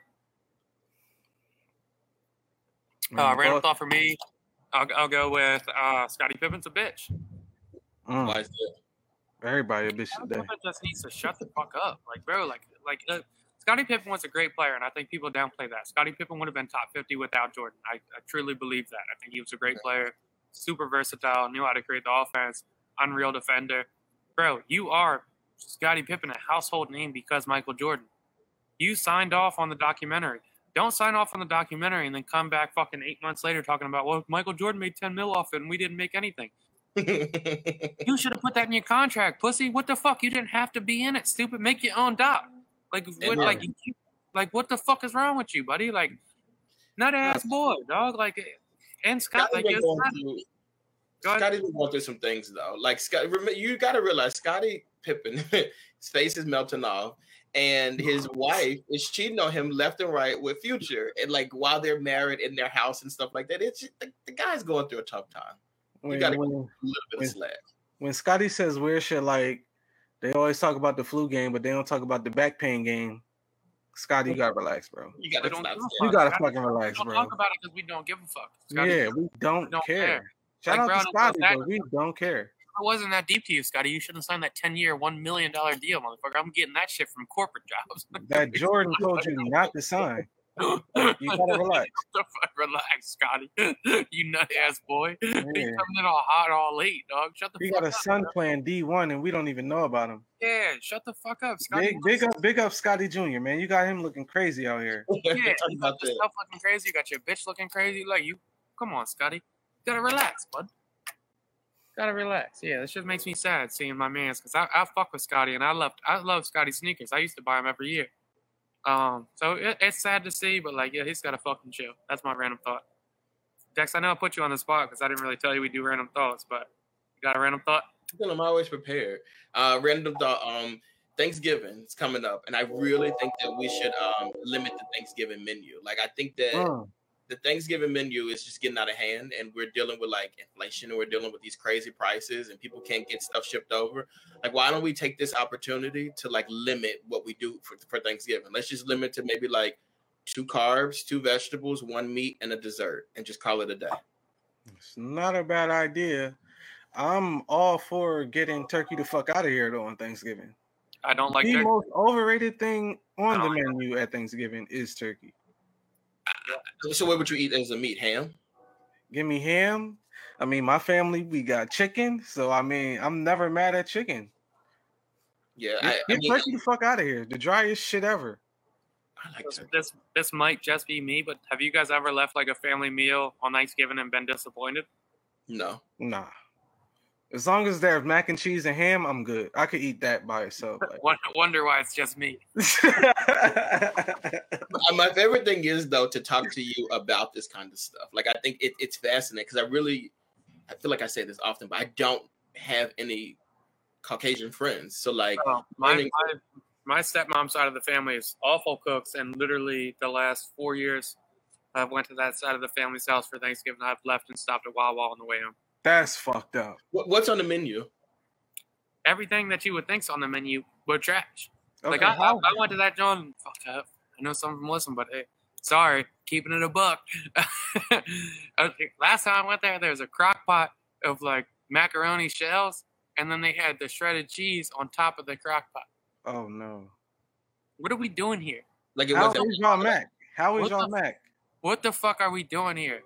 Uh, random thought for me. I'll, I'll go with uh, Scottie Pippen's a bitch. Mm, why is that? everybody a bitch today. Pippen just needs to shut the fuck up. Like, bro, like, like uh, Scottie Pippen was a great player, and I think people downplay that. Scottie Pippen would have been top 50 without Jordan. I, I truly believe that. I think he was a great player, super versatile, knew how to create the offense, unreal defender. Bro, you are Scottie Pippen, a household name because Michael Jordan. You signed off on the documentary. Don't sign off on the documentary and then come back fucking eight months later talking about, well, Michael Jordan made 10 mil off it and we didn't make anything. You should have put that in your contract, pussy. What the fuck? You didn't have to be in it, stupid. Make your own doc. Like, what, like, you- like, what the fuck is wrong with you, buddy? Like, nut ass boy, dog. Like, and Scott, Scotty like, it's not- through, go. Scotty's been going through some things though. Like Scott, you got to realize Scotty Pippen, his face is melting off, and his wife is cheating on him left and right with Future, and like while they're married in their house and stuff like that. It's just, the, the guy's going through a tough time. When, gotta- when, A little bit When- of slack. when Scotty says weird shit like they always talk about the flu game, but they don't talk about the back pain game. Scotty, you gotta relax, bro. You gotta, don't stop. give a You fuck. gotta Scotty, fucking we relax, don't bro. talk about it because we don't give a fuck. Scotty, Yeah, we don't, don't care. care. Shout Like, out bro, to Scotty, that- but we don't care. It wasn't that deep to you, Scotty. You shouldn't have signed that 10 year, $1 million deal, motherfucker. I'm getting that shit from corporate jobs. That Jordan told you not to sign. You gotta relax. the fuck, relax, Scotty. you nut ass boy. You Yeah. coming in all hot, all late, dog. Shut the He fuck got a up. son playing D one, and we don't even know about him. Yeah, shut the fuck up, Scotty. Big, big up, big up, Scotty Junior. Man, you got him looking crazy out here. Yeah, Talk you got yourself looking crazy. You got your bitch looking crazy. Like you, come on, Scotty. You gotta relax, bud. Gotta relax. Yeah, this just makes me sad seeing my man's because I, I fuck with Scotty and I love I love Scotty sneakers. I used to buy them every year. Um, so it, it's sad to see, but like, yeah, he's got to fucking chill. That's my random thought. Dex, I know I put you on the spot because I didn't really tell you we do random thoughts, but you got a random thought? Well, I'm always prepared. Uh, random thought. Um, Thanksgiving is coming up, and I really think that we should um limit the Thanksgiving menu. Like, I think that Mm. The Thanksgiving menu is just getting out of hand, and we're dealing with like inflation, and we're dealing with these crazy prices, and people can't get stuff shipped over. Like, why don't we take this opportunity to like limit what we do for, for Thanksgiving? Let's just limit to maybe like two carbs, two vegetables, one meat, and a dessert, and just call it a day. It's not a bad idea. I'm all for getting turkey the fuck out of here though on Thanksgiving. I don't like the turkey. most overrated thing on the I don't menu at Thanksgiving is turkey. So, what would you eat as a meat? Ham? Give me ham. I mean, my family we got chicken, so I mean, I'm never mad at chicken. Yeah, Get, I, I get mean, turkey the fuck out of here. The driest shit ever. I like This, turkey. this this might just be me, but have you guys ever left like a family meal on Thanksgiving and been disappointed? No. Nah. As long as there's mac and cheese and ham, I'm good. I could eat that by itself. like. Wonder, wonder why it's just me. Uh, my favorite thing is though to talk to you about this kind of stuff. Like I think it, it's fascinating because I really, I feel like I say this often, but I don't have any Caucasian friends. So like, Oh, my, Learning- my my stepmom's side of the family is awful cooks, and literally the last four years, I've went to that side of the family's house for Thanksgiving. I've left and stopped at Wawa on the way home. That's fucked up. what, what's on the menu? Everything that you would think's on the menu, but trash. Like I, I, I went to that John and Fuck up. I know some of them listen, but hey, sorry, keeping it a buck. okay, last time I went there, there was a crock pot of like macaroni shells, and then they had the shredded cheese on top of the crock pot. oh no. What are we doing here? Like it How wasn't. is y'all Mac? How is What y'all Mac? What the fuck are we doing here?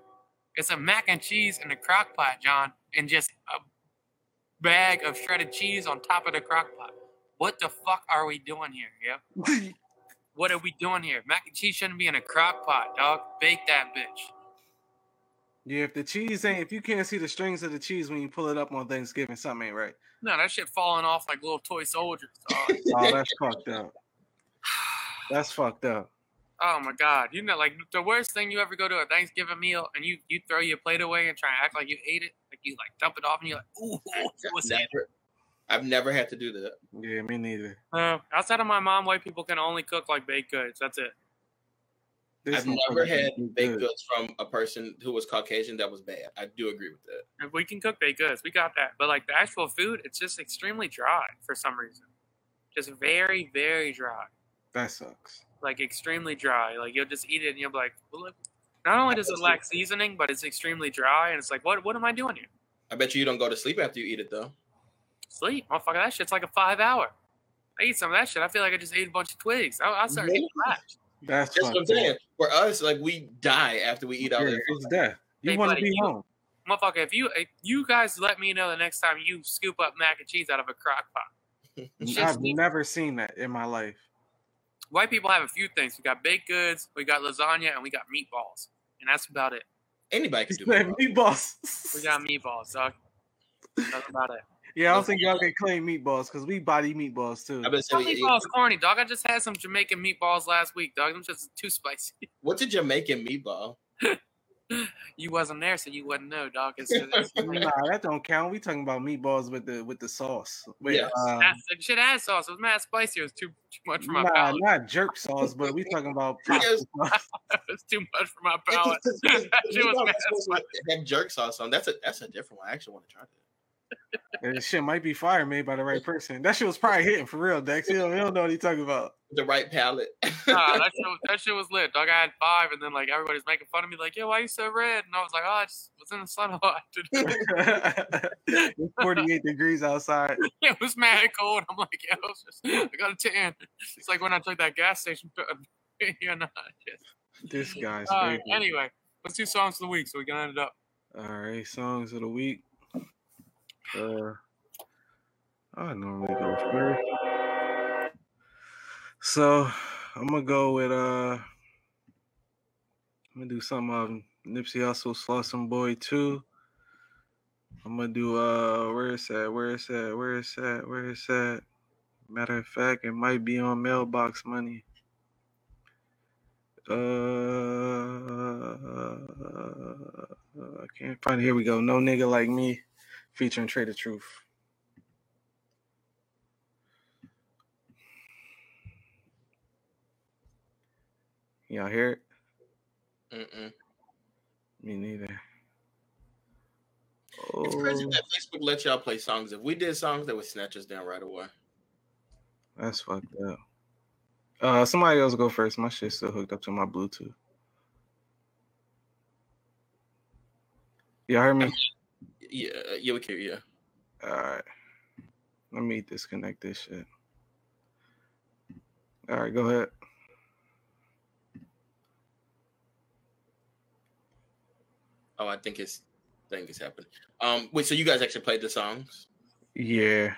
It's a mac and cheese in a crock pot, John, and just a bag of shredded cheese on top of the crock pot. What the fuck are we doing here? Yeah. What are we doing here? Mac and cheese shouldn't be in a crock pot, dog. Bake that bitch. yeah, if the cheese ain't, if you can't see the strings of the cheese when you pull it up on Thanksgiving, something ain't right. No, that shit falling off like little toy soldiers. dog. Oh, that's fucked up. That's fucked up. Oh my god! You know, like the worst thing you ever go to a Thanksgiving meal and you you throw your plate away and try and act like you ate it, like you like dump it off and you're like, ooh, what's that? Never, I've never had to do that. Yeah, me neither. Uh, outside of my mom, white people can only cook like baked goods. That's it. This I've never had baked good. goods from a person who was Caucasian that was bad. I do agree with that. If we can cook baked goods, we got that. But like the actual food, it's just extremely dry for some reason. Just very, very dry. That sucks. Like extremely dry. Like you'll just eat it and you'll be like, well, look. Not only does it lack seasoning, but it's extremely dry, and it's like, what? What am I doing here? I bet you you don't go to sleep after you eat it though. Sleep, motherfucker. That shit's like a five hour. I eat some of that shit. I feel like I just ate a bunch of twigs. I, I started getting Maybe. That's, That's what I'm fucked up. saying. For us, like we die after we eat all Yeah, that. it's death. You Hey, want to be you- home. Motherfucker, if you if you guys let me know the next time you scoop up mac and cheese out of a crock pot. I've neat. never seen that in my life. White people have a few things. We got baked goods, we got lasagna, and we got meatballs. And that's about it. Anybody can do Man, it. meatballs. We got meatballs, dog. That's about it. Yeah, I don't think y'all can claim meatballs because we body meatballs too. I bet Some so. meatballs corny, dog. I just had some Jamaican meatballs last week, dog. Them just too spicy. What's a Jamaican meatball? You wasn't there, so you wouldn't know, dog. It's, it's, Nah, that don't count. We talking about meatballs with the with the sauce. With, Yes. uh, That's- shit had sauce. It was mad spicy. It was too too much for my nah, palate. not jerk sauce, but we talking about Yes. it was too much for my palate. Because- that shit was mad spicy. have jerk sauce on. That's a that's a different one. I actually want to try that. That shit might be fire made by the right person. That shit was probably hitting for real, Dex. You don't, you don't know what he talking about. The right palette. Nah, that shit, was- that shit was lit, dog. I had five, and then like everybody's making fun of me, like, "Yo, why you so red?" And I was like, "Oh, I just was in the sun a lot it's 48 degrees outside. it was mad cold." I'm like, "Yeah, I, was just, I got a tan." It's like when I took that gas station. you know, shit. This guy's All right, crazy. anyway, let's do songs of the week so we can end it up. All right, songs of the week. Uh, I normally go first. So I'm gonna go with uh, I'm gonna do some of Nipsey Hussle's Slauson Boy 2. I'm gonna do uh, where it's at, where it's at, where it's at, where it's at. Matter of fact, it might be on mailbox money. Uh, I can't find it. Here we go. No nigga like me, featuring Trae tha Truth. Y'all hear it? Mm-mm. Me neither. It's crazy Oh, that Facebook lets y'all play songs. If we did songs, they would snatch us down right away. that's fucked up. Uh, somebody else go first. My shit's still hooked up to my Bluetooth. Y'all heard me? Yeah, yeah, we can. Yeah. All right. Let me disconnect this shit. All right, go ahead. Oh, I think it's, I think it's happened. Um, wait, so you guys actually played the songs? Yeah.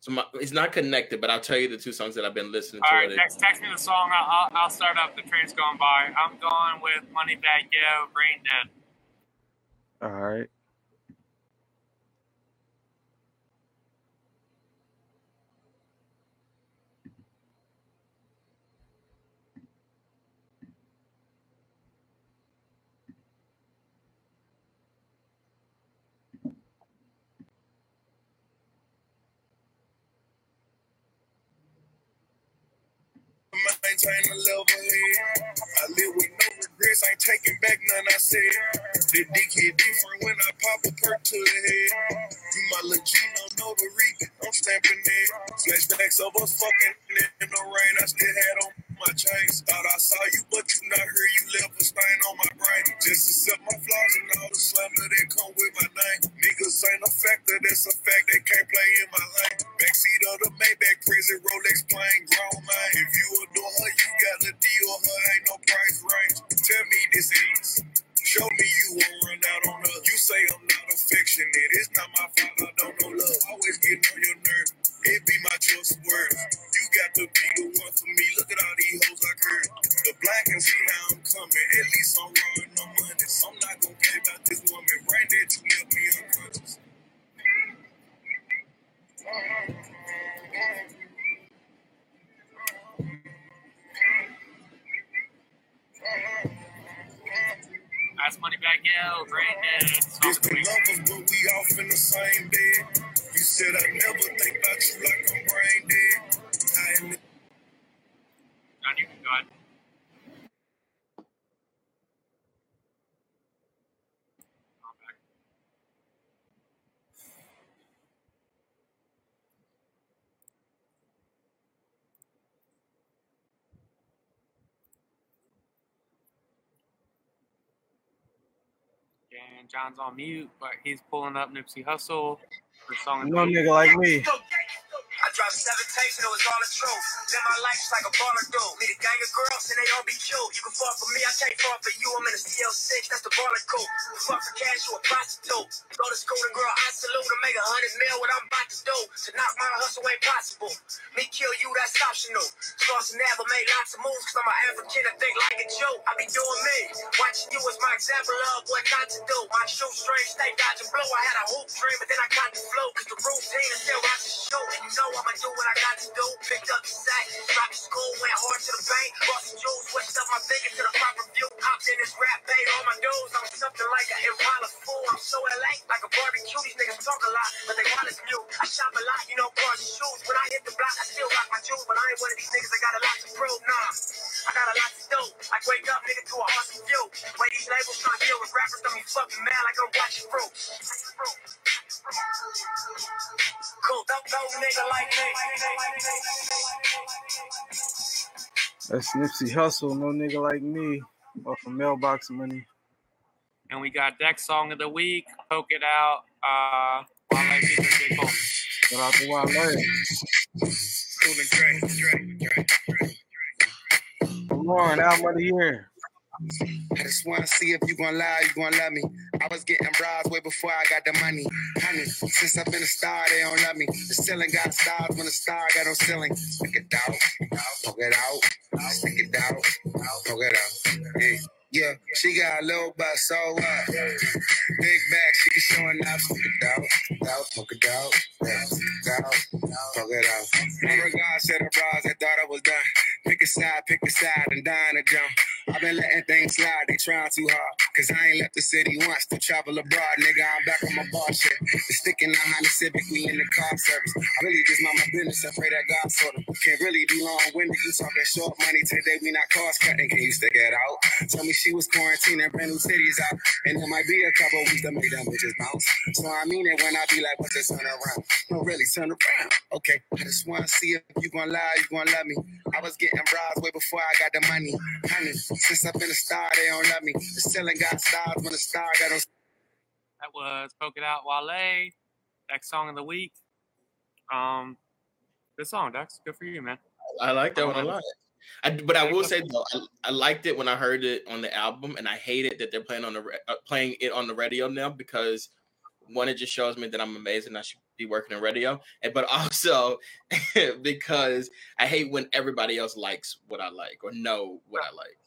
So my, it's not connected, but I'll tell you the two songs that I've been listening to. All right, They- text, text me the song. I'll, I'll, I'll start up. The train's going by. I'm going with Moneybagg Yo, Brain Dead. All right. Maintain a level head. I live with no regrets, ain't taking back none I said. The dick hit different when I pop a perk to the head. You my Legino notary, I'm stamping it. Flashbacks of us fucking in the rain, I still had on my chains. Thought I saw you, but you not here, you left a stain on my brain. Just accept my flaws and all the slander that come with my name. Niggas ain't a factor, that's a fact, they can't play in my lane. Backseat of the Maybach, prison Rolex plane, grown man. If you adore her, you got a deal, her ain't no price range. Tell me this is. Show me you won't run out on her. You say I'm not affectionate. It's not my fault. I don't know love. Always getting on your nerves. It be my choice of words. You got to be the one for me. Look at all these hoes I curb. The black and see now I'm coming. At least I'm running on Monday. So I'm not gonna care about this woman right there to me unconscious. That's Moneybagg Yo, lovers, but we off in the same bed. You said I never think about you like I'm brain dead. I am John, you can go ahead. I'm back. And John's on mute, but he's pulling up Nipsey Hussle for song. of the No nigga like me. I it was all the truth. Live my life just like a baller do. Meet a gang of girls and they all be cute. You can fall for me, I can't fall for you. I'm in a CL6, that's the baller coupe. Fuck for cash, you a prostitute. Go to school and girl, I salute and make a hundred mil what I'm about to do. To knock my hustle ain't possible. Me kill you, that's optional. And never made lots of moves cause I'm an African that think like a Jew. I be doing me. Watching you as my example of what not to do. My shoestring stay dodging blue. I had a hoop dream, but then I got the flu. Cause the routine is still watching show. And you know I'ma do what I got to do. Picked up the sack, dropped school, went hard to the bank. Bought some jewels, switched up my figure to the proper view. Hopped in this rap, paid all my dues. I'm something like an Impala fool. I'm so LA, like a barbecue. These niggas talk a lot, but they want is mute. I shop a lot, you know, cars and shoes. When I hit the block, I still rock my jewels. But I ain't one of these niggas that got a lot to prove. Nah, I got a lot to do. I wake up, nigga, to a awesome view. Way these labels trying to deal with rappers, don't be fucking mad like I'm watching fruit. Cool, don't go nigga like me. That's Nipsey Hussle. No nigga like me. Off of mailbox money. And we got Dex song of the week, Poke It Out, uh, Wale J. Cole. Shout out to Wale. cool and Dre, Dre, Dre, Dre. Lauren, album of the year. I just wanna see if you gon' lie, you gon' love me. I was getting bras way before I got the money. Honey, since I've been a star, they don't love me. The ceiling got stars when the star got no ceiling. Stick it out, poke it out, stick it out, poke it out. Hey. Yeah, she got a little butt, so what? Big back, she showing up. Poke it out, out, poke it out, out, out, poke it out. In regards to the bras, I thought I was done. Pick a side, pick a side, and dying to jump. I've been letting things slide, they trying too hard. Cause I ain't left the city once to travel abroad, nigga. I'm back on my bar shit. The sticking the Civic, we in the car service. I really just mind my business, I pray that God sort of. Can't really be long winded, you talking short money today, we not cost cutting. Can you stick it out? Tell me she was quarantining, brand new cities out. And it might be a couple weeks to make them bitches bounce. So I mean it when I be like, what's this turn around? No, really, turn around. Okay, I just wanna see if you gon' lie, you gon' love me. I was getting bras way before I got the money. Honey, since I've been a star, they don't love me. The ceiling got stars when the star got no That was Poke It Out Wale, Next song of the week. Um, good song, Dex. Good for you, man. I like that one a lot. I, but I will say though, I, I liked it when I heard it on the album, and I hate it that they're playing on the uh, playing it on the radio now because one, it just shows me that I'm amazing. I should be working in radio, and but also because I hate when everybody else likes what I like or know what I like.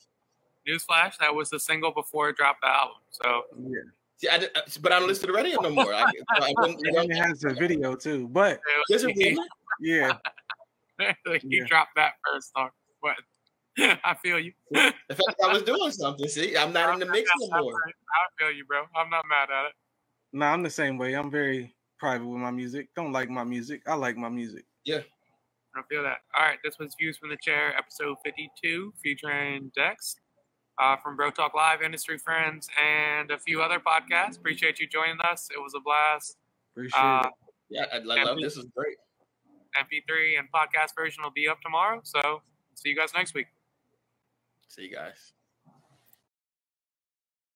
Newsflash, that was the single before it dropped the album. So Yeah. See, I, did- uh, but I don't listen to the radio no more. I, I wouldn't- you know, And it has a video too. But Does yeah, he Yeah. dropped that first song. But I feel you. The fact that I was doing something. See, I'm not in the mix no more. I feel you, bro. I'm not mad at it. no, I'm the same way. I'm very private with my music. Don't like my music. I like my music. Yeah. I feel that. All right, this was Views from the Chair, episode 52, featuring Dex uh, from Bro Talk Live, Industry Friends, and a few other podcasts. Appreciate you joining us. It was a blast. Appreciate Uh, it. Yeah, I, I love this. Is great. MP3 and podcast version will be up tomorrow. So see you guys next week. See you guys.